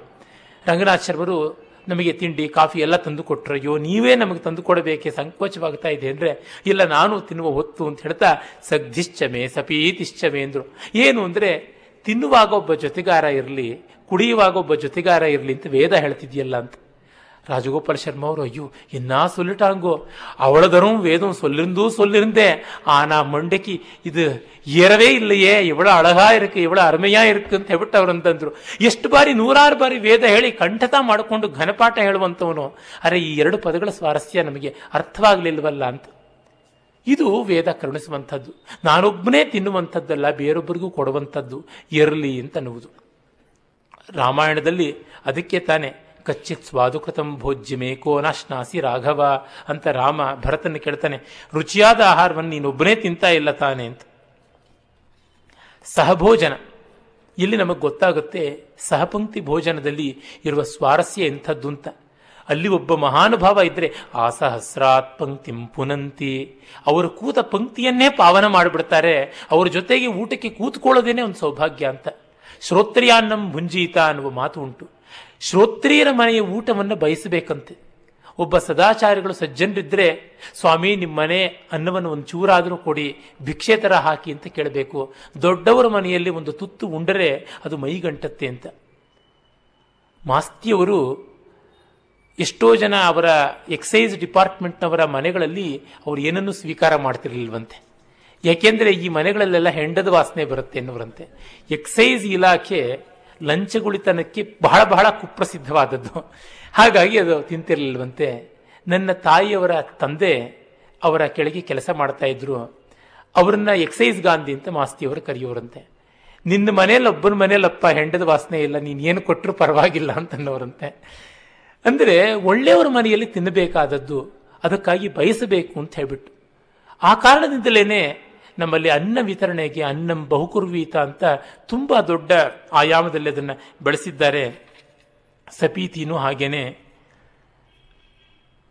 ರಂಗನಾಥ್ ಶರ್ಮರು ನಮಗೆ ತಿಂಡಿ, ಕಾಫಿ ಎಲ್ಲ ತಂದು ಕೊಟ್ಟರು ಅಯ್ಯೋ, ನೀವೇ ನಮಗೆ ತಂದು ಕೊಡಬೇಕೆ, ಸಂಕೋಚವಾಗ್ತಾ ಇದೆ ಅಂದರೆ, ಇಲ್ಲ ನಾನು ತಿನ್ನುವ ಹೊತ್ತು ಅಂತ ಹೇಳ್ತಾ ಸಗ್ಧಿಶ್ಚಮೆ ಸಪೀತಿಶ್ಚಮೆ ಅಂದರು. ಏನು ಅಂದರೆ, ತಿನ್ನುವಾಗ ಒಬ್ಬ ಜೊತೆಗಾರ ಇರಲಿ, ಕುಡಿಯುವಾಗ ಒಬ್ಬ ಜೊತೆಗಾರ ಇರಲಿ ಅಂತ ವೇದ ಹೇಳ್ತಿದೆಯಲ್ಲ ಅಂತ. ராஜகோபால் சர்மா ಅವರು ಇನ್ನಾ என்ன ಅವಳದರೂ ವೇದಂ வேதம் சொல்லிருந்தும் சொல்லியிருந்தேன் ಮಂಡಕಿ, ಇದು ಏರವೇ ಇಲ್ಲಯೇ, ಇವಳ ಅಳಗ அழகா ಇವಳ ಅರ್ಮೆಯ ಅರಮಯ್ಯ ಇರಕ್ಕಂತ ಹೇಳ್ಬಿಟ್ಟು ಅವ್ರು ಅಂತಂದ್ರು ಎಷ್ಟು ಬಾರಿ, ನೂರಾರು ಬಾರಿ ವೇದ ಹೇಳಿ ಕಂಠತ ಮಾಡಿಕೊಂಡು ಘನಪಾಠ ಹೇಳುವಂಥವನು. ಅರೆ, ಈ ಎರಡು ಪದಗಳ ಸ್ವಾರಸ್ಯ ನಮಗೆ ಅರ್ಥವಾಗಲಿಲ್ಲವಲ್ಲ ಅಂತ. ಇದು ವೇದ ಕರುಣಿಸುವಂಥದ್ದು. ನಾನೊಬ್ಬನೇ ತಿನ್ನುವಂಥದ್ದಲ್ಲ, ಬೇರೊಬ್ಬರಿಗೂ ಕೊಡುವಂಥದ್ದು. ಇರಲಿ ಅಂತ ಅನ್ನುವುದು. ರಾಮಾಯಣದಲ್ಲಿ ಅದಕ್ಕೆ ತಾನೇ ಕಚ್ಚಿತ್ ಸ್ವಾದುಕೃತಂ ಭೋಜ್ಯಮೇ ಕೋ ನಾಶ್ನಾಸಿ ರಾಘವ ಅಂತ ರಾಮ ಭರತನ ಕೇಳ್ತಾನೆ. ರುಚಿಯಾದ ಆಹಾರವನ್ನು ನೀನೊಬ್ಬನೇ ತಿಂತಾ ಇಲ್ಲ ತಾನೆ ಅಂತ. ಸಹಭೋಜನ. ಇಲ್ಲಿ ನಮಗೆ ಗೊತ್ತಾಗುತ್ತೆ ಸಹಪಂಕ್ತಿ ಭೋಜನದಲ್ಲಿ ಇರುವ ಸ್ವಾರಸ್ಯ ಎಂಥದ್ದು ಅಂತ ಅಲ್ಲಿ ಒಬ್ಬ ಮಹಾನುಭಾವ ಇದ್ರೆ ಆ ಸಹಸ್ರಾತ್ ಪಂಕ್ತಿ ಪುನಂತಿ. ಅವರು ಕೂತ ಪಂಕ್ತಿಯನ್ನೇ ಪಾವನ ಮಾಡಿಬಿಡ್ತಾರೆ. ಅವ್ರ ಜೊತೆಗೆ ಊಟಕ್ಕೆ ಕೂತ್ಕೊಳ್ಳೋದೇನೆ ಒಂದು ಸೌಭಾಗ್ಯ ಅಂತ. ಶ್ರೋತ್ರಿಯಾನ್ನಂ ಭುಂಜೀತ ಅನ್ನುವ ಮಾತು ಉಂಟು. ಶ್ರೋತ್ರಿಯರ ಮನೆಯ ಊಟವನ್ನು ಬಯಸಬೇಕಂತೆ. ಒಬ್ಬ ಸದಾಚಾರಿಗಳು ಸಜ್ಜನರಿದ್ದರೆ ಸ್ವಾಮಿ ನಿಮ್ಮ ಮನೆ ಅನ್ನವನ್ನು ಒಂದು ಚೂರಾದರೂ ಕೊಡಿ, ಭಿಕ್ಷೆ ಥರ ಹಾಕಿ ಅಂತ ಕೇಳಬೇಕು. ದೊಡ್ಡವರ ಮನೆಯಲ್ಲಿ ಒಂದು ತುತ್ತು ಉಂಡರೆ ಅದು ಮೈಗಂಟತ್ತೆ ಅಂತ. ಮಾಸ್ತಿಯವರು ಎಷ್ಟೋ ಜನ ಅವರ ಎಕ್ಸೈಸ್ ಡಿಪಾರ್ಟ್ಮೆಂಟ್ನವರ ಮನೆಗಳಲ್ಲಿ ಅವರು ಏನನ್ನು ಸ್ವೀಕಾರ ಮಾಡ್ತಿರಲಿಲ್ವಂತೆ. ಯಾಕೆಂದರೆ ಈ ಮನೆಗಳಲ್ಲೆಲ್ಲ ಹೆಂಡದ ವಾಸನೆ ಬರುತ್ತೆ ಎನ್ನುವರಂತೆ. ಎಕ್ಸೈಸ್ ಇಲಾಖೆ ಲಂಚಗುಳಿತನಕ್ಕೆ ಬಹಳ ಬಹಳ ಕುಪ್ರಸಿದ್ಧವಾದದ್ದು. ಹಾಗಾಗಿ ಅದು ತಿಂತಿರಲಿಲ್ವಂತೆ. ನನ್ನ ತಾಯಿಯವರ ತಂದೆ ಅವರ ಕೆಳಗೆ ಕೆಲಸ ಮಾಡ್ತಾ ಇದ್ರು. ಅವರನ್ನ ಎಕ್ಸೈಸ್ ಗಾಂಧಿ ಅಂತ ಮಾಸ್ತಿಯವರು ಕರೆಯೋರಂತೆ. ನಿನ್ನ ಮನೇಲಿ ಒಬ್ಬನ ಮನೇಲಪ್ಪ, ಹೆಂಡದ ವಾಸನೆ ಇಲ್ಲ, ನೀನು ಏನು ಕೊಟ್ಟರು ಪರವಾಗಿಲ್ಲ ಅಂತನ್ನೋರಂತೆ. ಅಂದರೆ ಒಳ್ಳೆಯವರ ಮನೆಯಲ್ಲಿ ತಿನ್ನಬೇಕಾದದ್ದು, ಅದಕ್ಕಾಗಿ ಬಯಸಬೇಕು ಅಂತ ಹೇಳ್ಬಿಟ್ಟು. ಆ ಕಾರಣದಿಂದಲೇ ನಮ್ಮಲ್ಲಿ ಅನ್ನ ವಿತರಣೆಗೆ ಅನ್ನಂ ಬಹುಕುರ್ವೀತ ಅಂತ ತುಂಬ ದೊಡ್ಡ ಆಯಾಮದಲ್ಲಿ ಅದನ್ನು ಬೆಳೆಸಿದ್ದಾರೆ. ಸಪೀತಿನೂ ಹಾಗೇನೆ.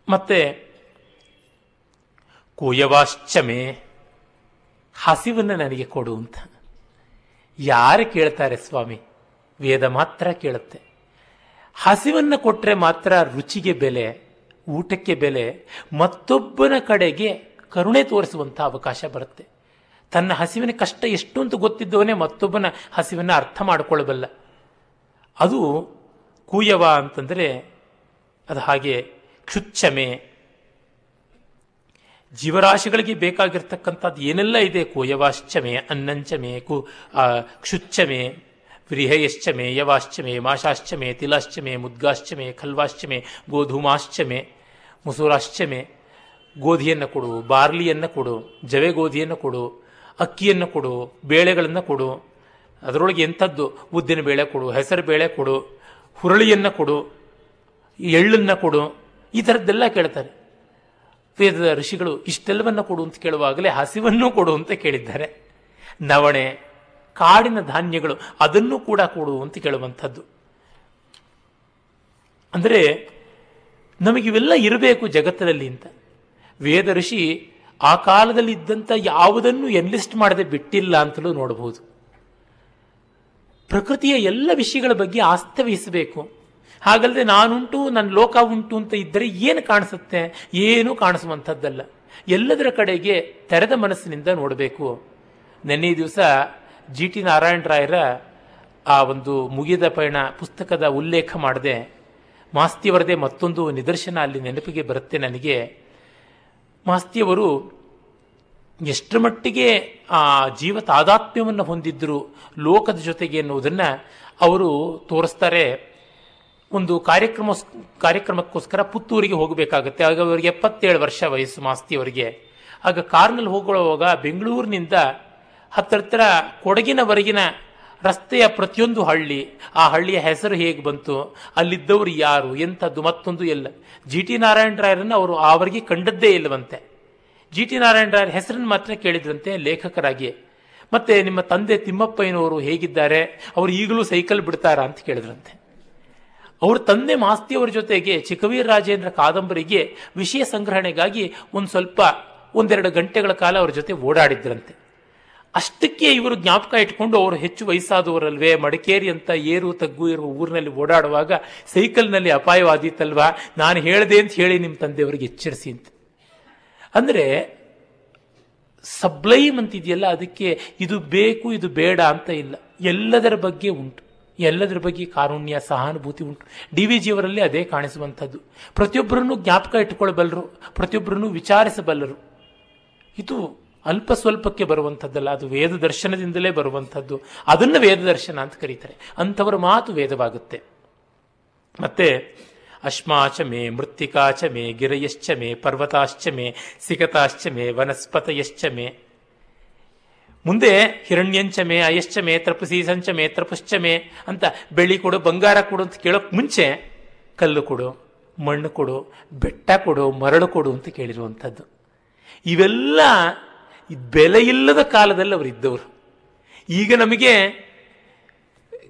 ಮತ್ತೆ ಕೂಯವಾಶ್ಚಮೆ ಹಸಿವನ್ನು ನನಗೆ ಕೊಡು ಅಂತ. ಯಾರು ಕೇಳ್ತಾರೆ ಸ್ವಾಮಿ? ವೇದ ಮಾತ್ರ ಕೇಳುತ್ತೆ. ಹಸಿವನ್ನು ಕೊಟ್ಟರೆ ಮಾತ್ರ ರುಚಿಗೆ ಬೆಲೆ, ಊಟಕ್ಕೆ ಬೆಲೆ, ಮತ್ತೊಬ್ಬನ ಕಡೆಗೆ ಕರುಣೆ ತೋರಿಸುವಂಥ ಅವಕಾಶ ಬರುತ್ತೆ. ತನ್ನ ಹಸಿವಿನ ಕಷ್ಟ ಎಷ್ಟು ಅಂತ ಗೊತ್ತಿದ್ದವನೇ ಮತ್ತೊಬ್ಬನ ಹಸಿವನ್ನು ಅರ್ಥ ಮಾಡಿಕೊಳ್ಳಬಲ್ಲ. ಅದು ಕೂಯವ ಅಂತಂದರೆ ಅದು ಹಾಗೆ ಕ್ಷುಚ್ಛಮೆ. ಜೀವರಾಶಿಗಳಿಗೆ ಬೇಕಾಗಿರ್ತಕ್ಕಂಥದ್ದು ಏನೆಲ್ಲ ಇದೆ? ಕೂಯವಾಶ್ಚಮೆ, ಅನ್ನಂಚಮೆ, ಕು ಕ್ಷುಚ್ಛಮೆ, ವ್ರಿಹಯಶ್ಚಮೆ, ಯವಾಶ್ಚಮೆ, ಮಾಶಾಶ್ಚಮೆ, ತಿಲಾಶ್ಚಮೆ, ಮುದ್ಗಾಶ್ಚಮೆ, ಖಲ್ವಾಶ್ಚಮೆ, ಗೋಧೂಮಾಶ್ಚಮೆ, ಮುಸೂರಾಶ್ಚಮೆ. ಗೋಧಿಯನ್ನು ಕೊಡು, ಬಾರ್ಲಿಯನ್ನು ಕೊಡು ಜವೆ ಗೋಧಿಯನ್ನು ಕೊಡು ಅಕ್ಕಿಯನ್ನು ಕೊಡು, ಬೇಳೆಗಳನ್ನು ಕೊಡು, ಅದರೊಳಗೆ ಎಂಥದ್ದು ಉದ್ದಿನ ಬೇಳೆ ಕೊಡು, ಹೆಸರು ಬೇಳೆ ಕೊಡು, ಹುರಳಿಯನ್ನು ಕೊಡು, ಎಳ್ಳನ್ನು ಕೊಡು, ಈ ಥರದ್ದೆಲ್ಲ ಕೇಳ್ತಾರೆ. ವೇದದ ಋಷಿಗಳು ಇಷ್ಟೆಲ್ಲವನ್ನು ಕೊಡು ಅಂತ ಕೇಳುವಾಗಲೇ ಹಸಿವನ್ನು ಕೊಡು ಅಂತ ಕೇಳಿದ್ದಾರೆ. ನವಣೆ, ಕಾಡಿನ ಧಾನ್ಯಗಳು ಅದನ್ನು ಕೂಡ ಕೊಡು ಅಂತ ಕೇಳುವಂಥದ್ದು. ಅಂದರೆ ನಮಗಿವೆಲ್ಲ ಇರಬೇಕು ಜಗತ್ತಿನಲ್ಲಿ ಅಂತ. ವೇದ ಋಷಿ ಆ ಕಾಲದಲ್ಲಿ ಇದ್ದಂಥ ಯಾವುದನ್ನು ಎನ್ಲಿಸ್ಟ್ ಮಾಡದೆ ಬಿಟ್ಟಿಲ್ಲ ಅಂತಲೂ ನೋಡಬಹುದು. ಪ್ರಕೃತಿಯ ಎಲ್ಲ ವಿಷಯಗಳ ಬಗ್ಗೆ ಆಸ್ತೆ ವಹಿಸಬೇಕು. ಹಾಗಲ್ಲದೆ ನಾನುಂಟು ನನ್ನ ಲೋಕ ಉಂಟು ಅಂತ ಇದ್ದರೆ ಏನು ಕಾಣಿಸುತ್ತೆ? ಏನೂ ಕಾಣಿಸುವಂಥದ್ದಲ್ಲ. ಎಲ್ಲದರ ಕಡೆಗೆ ತೆರೆದ ಮನಸ್ಸಿನಿಂದ ನೋಡಬೇಕು. ನೆನ್ನೆ ದಿವಸ ಜಿ ಟಿ ನಾರಾಯಣರಾಯರ ಆ ಒಂದು ಮುಗಿದ ಪಯಣ ಪುಸ್ತಕದ ಉಲ್ಲೇಖ ಮಾಡದೆ ಮಾಸ್ತಿಯವರದೇ ಮತ್ತೊಂದು ನಿದರ್ಶನ ಅಲ್ಲಿ ನೆನಪಿಗೆ ಬರುತ್ತೆ ನನಗೆ. ಮಾಸ್ತಿಯವರು ಎಷ್ಟರ ಮಟ್ಟಿಗೆ ಆ ಜೀವ ತಾದಾತ್ಮ್ಯವನ್ನು ಹೊಂದಿದ್ದರು ಲೋಕದ ಜೊತೆಗೆ ಎನ್ನುವುದನ್ನು ಅವರು ತೋರಿಸ್ತಾರೆ. ಒಂದು ಕಾರ್ಯಕ್ರಮ, ಕಾರ್ಯಕ್ರಮಕ್ಕೋಸ್ಕರ ಪುತ್ತೂರಿಗೆ ಹೋಗಬೇಕಾಗುತ್ತೆ. ಆಗ ಅವರಿಗೆ ಎಪ್ಪತ್ತೇಳು ವರ್ಷ ವಯಸ್ಸು ಮಾಸ್ತಿಯವರಿಗೆ. ಆಗ ಕಾರ್ನಲ್ಲಿ ಹೋಗುವಾಗ ಬೆಂಗಳೂರಿನಿಂದ ಹತ್ತಿರ ಕೊಡಗಿನವರೆಗಿನ ರಸ್ತೆಯ ಪ್ರತಿಯೊಂದು ಹಳ್ಳಿ, ಆ ಹಳ್ಳಿಯ ಹೆಸರು ಹೇಗೆ ಬಂತು, ಅಲ್ಲಿದ್ದವರು ಯಾರು, ಎಂಥದ್ದು ಮತ್ತೊಂದು ಎಲ್ಲ. ಜಿ ಟಿ ನಾರಾಯಣ ರಾಯರನ್ನು ಅವರು ಅವರಿಗೆ ಕಂಡದ್ದೇ ಇಲ್ಲವಂತೆ. ಜಿ ಟಿ ನಾರಾಯಣ ರಾಯರ ಹೆಸರನ್ನು ಮಾತ್ರ ಕೇಳಿದ್ರಂತೆ ಲೇಖಕರಾಗಿ. ಮತ್ತೆ ನಿಮ್ಮ ತಂದೆ ತಿಮ್ಮಪ್ಪಯ್ಯನವರು ಹೇಗಿದ್ದಾರೆ, ಅವರು ಈಗಲೂ ಸೈಕಲ್ ಬಿಡ್ತಾರಾ ಅಂತ ಕೇಳಿದ್ರಂತೆ. ಅವ್ರ ತಂದೆ ಮಾಸ್ತಿಯವರ ಜೊತೆಗೆ ಚಿಕ್ಕವೀರ ರಾಜೇಂದ್ರ ಕಾದಂಬರಿಗೆ ವಿಷಯ ಸಂಗ್ರಹಣೆಗಾಗಿ ಒಂದು ಸ್ವಲ್ಪ, ಒಂದೆರಡು ಗಂಟೆಗಳ ಕಾಲ ಅವರ ಜೊತೆ ಓಡಾಡಿದ್ರಂತೆ. ಅಷ್ಟಕ್ಕೆ ಇವರು ಜ್ಞಾಪಕ ಇಟ್ಕೊಂಡು ಅವರು ಹೆಚ್ಚು ವಯಸ್ಸಾದವರಲ್ವೇ? ಮಡಿಕೇರಿ ಅಂತ ಏರು ತಗ್ಗು ಇರುವ ಊರಿನಲ್ಲಿ ಓಡಾಡುವಾಗ ಸೈಕಲ್ನಲ್ಲಿ ಅಪಾಯವಾದೀತಲ್ವಾ? ನಾನು ಹೇಳಿದೆ ಅಂತ ಹೇಳಿ ನಿಮ್ಮ ತಂದೆಯವರಿಗೆ ಎಚ್ಚರಿಸಿ ಅಂತ. ಅಂದರೆ ಸಬ್ಲೈಮ್ ಅಂತಿದೆಯಲ್ಲ, ಅದಕ್ಕೆ ಇದು ಬೇಕು, ಇದು ಬೇಡ ಅಂತ ಇಲ್ಲ. ಎಲ್ಲದರ ಬಗ್ಗೆ ಉಂಟು. ಎಲ್ಲದರ ಬಗ್ಗೆ ಕಾರುಣ್ಯ, ಸಹಾನುಭೂತಿ ಉಂಟು. ಡಿ ವಿ ಜಿಯವರಲ್ಲಿ ಅದೇ ಕಾಣಿಸುವಂಥದ್ದು. ಪ್ರತಿಯೊಬ್ಬರನ್ನು ಜ್ಞಾಪಕ ಇಟ್ಟುಕೊಳ್ಳಬಲ್ಲರು ಪ್ರತಿಯೊಬ್ಬರನ್ನು ವಿಚಾರಿಸಬಲ್ಲರು. ಇದು ಅಲ್ಪ ಸ್ವಲ್ಪಕ್ಕೆ ಬರುವಂಥದ್ದಲ್ಲ, ಅದು ವೇದ ದರ್ಶನದಿಂದಲೇ ಬರುವಂಥದ್ದು. ಅದನ್ನು ವೇದ ದರ್ಶನ ಅಂತ ಕರೀತಾರೆ. ಅಂಥವರ ಮಾತು ವೇದವಾಗುತ್ತೆ. ಮತ್ತೆ, ಅಶ್ಮಾಚ ಮೇ, ಮೃತ್ತಿಕಾಚ ಮೇ, ಗಿರಯಶ್ಚ ಮೇ, ಪರ್ವತಾಶ್ಚ ಮೇ, ಸಿಗತಾಶ್ಚ ಮೇ, ವನಸ್ಪತಯಶ್ಚ ಮೇ. ಮುಂದೆ, ಹಿರಣ್ಯಂಚ ಮೇ, ಅಯಶ್ಚ ಮೇ ಸಂಚ ಮೇ ತೃಪಶ್ಚ ಮೇ ಅಂತ ಬೆಳ್ಳಿ ಕೊಡು, ಬಂಗಾರ ಕೊಡು ಅಂತ ಕೇಳೋಕ್ ಮುಂಚೆ ಕಲ್ಲು ಕೊಡು, ಮಣ್ಣು ಕೊಡು, ಬೆಟ್ಟ ಕೊಡು, ಮರಳು ಕೊಡು ಅಂತ ಕೇಳಿರುವಂಥದ್ದು. ಇವೆಲ್ಲ ಬೆಲೆ ಇಲ್ಲದ ಕಾಲದಲ್ಲಿ ಅವರು ಇದ್ದವರು. ಈಗ ನಮಗೆ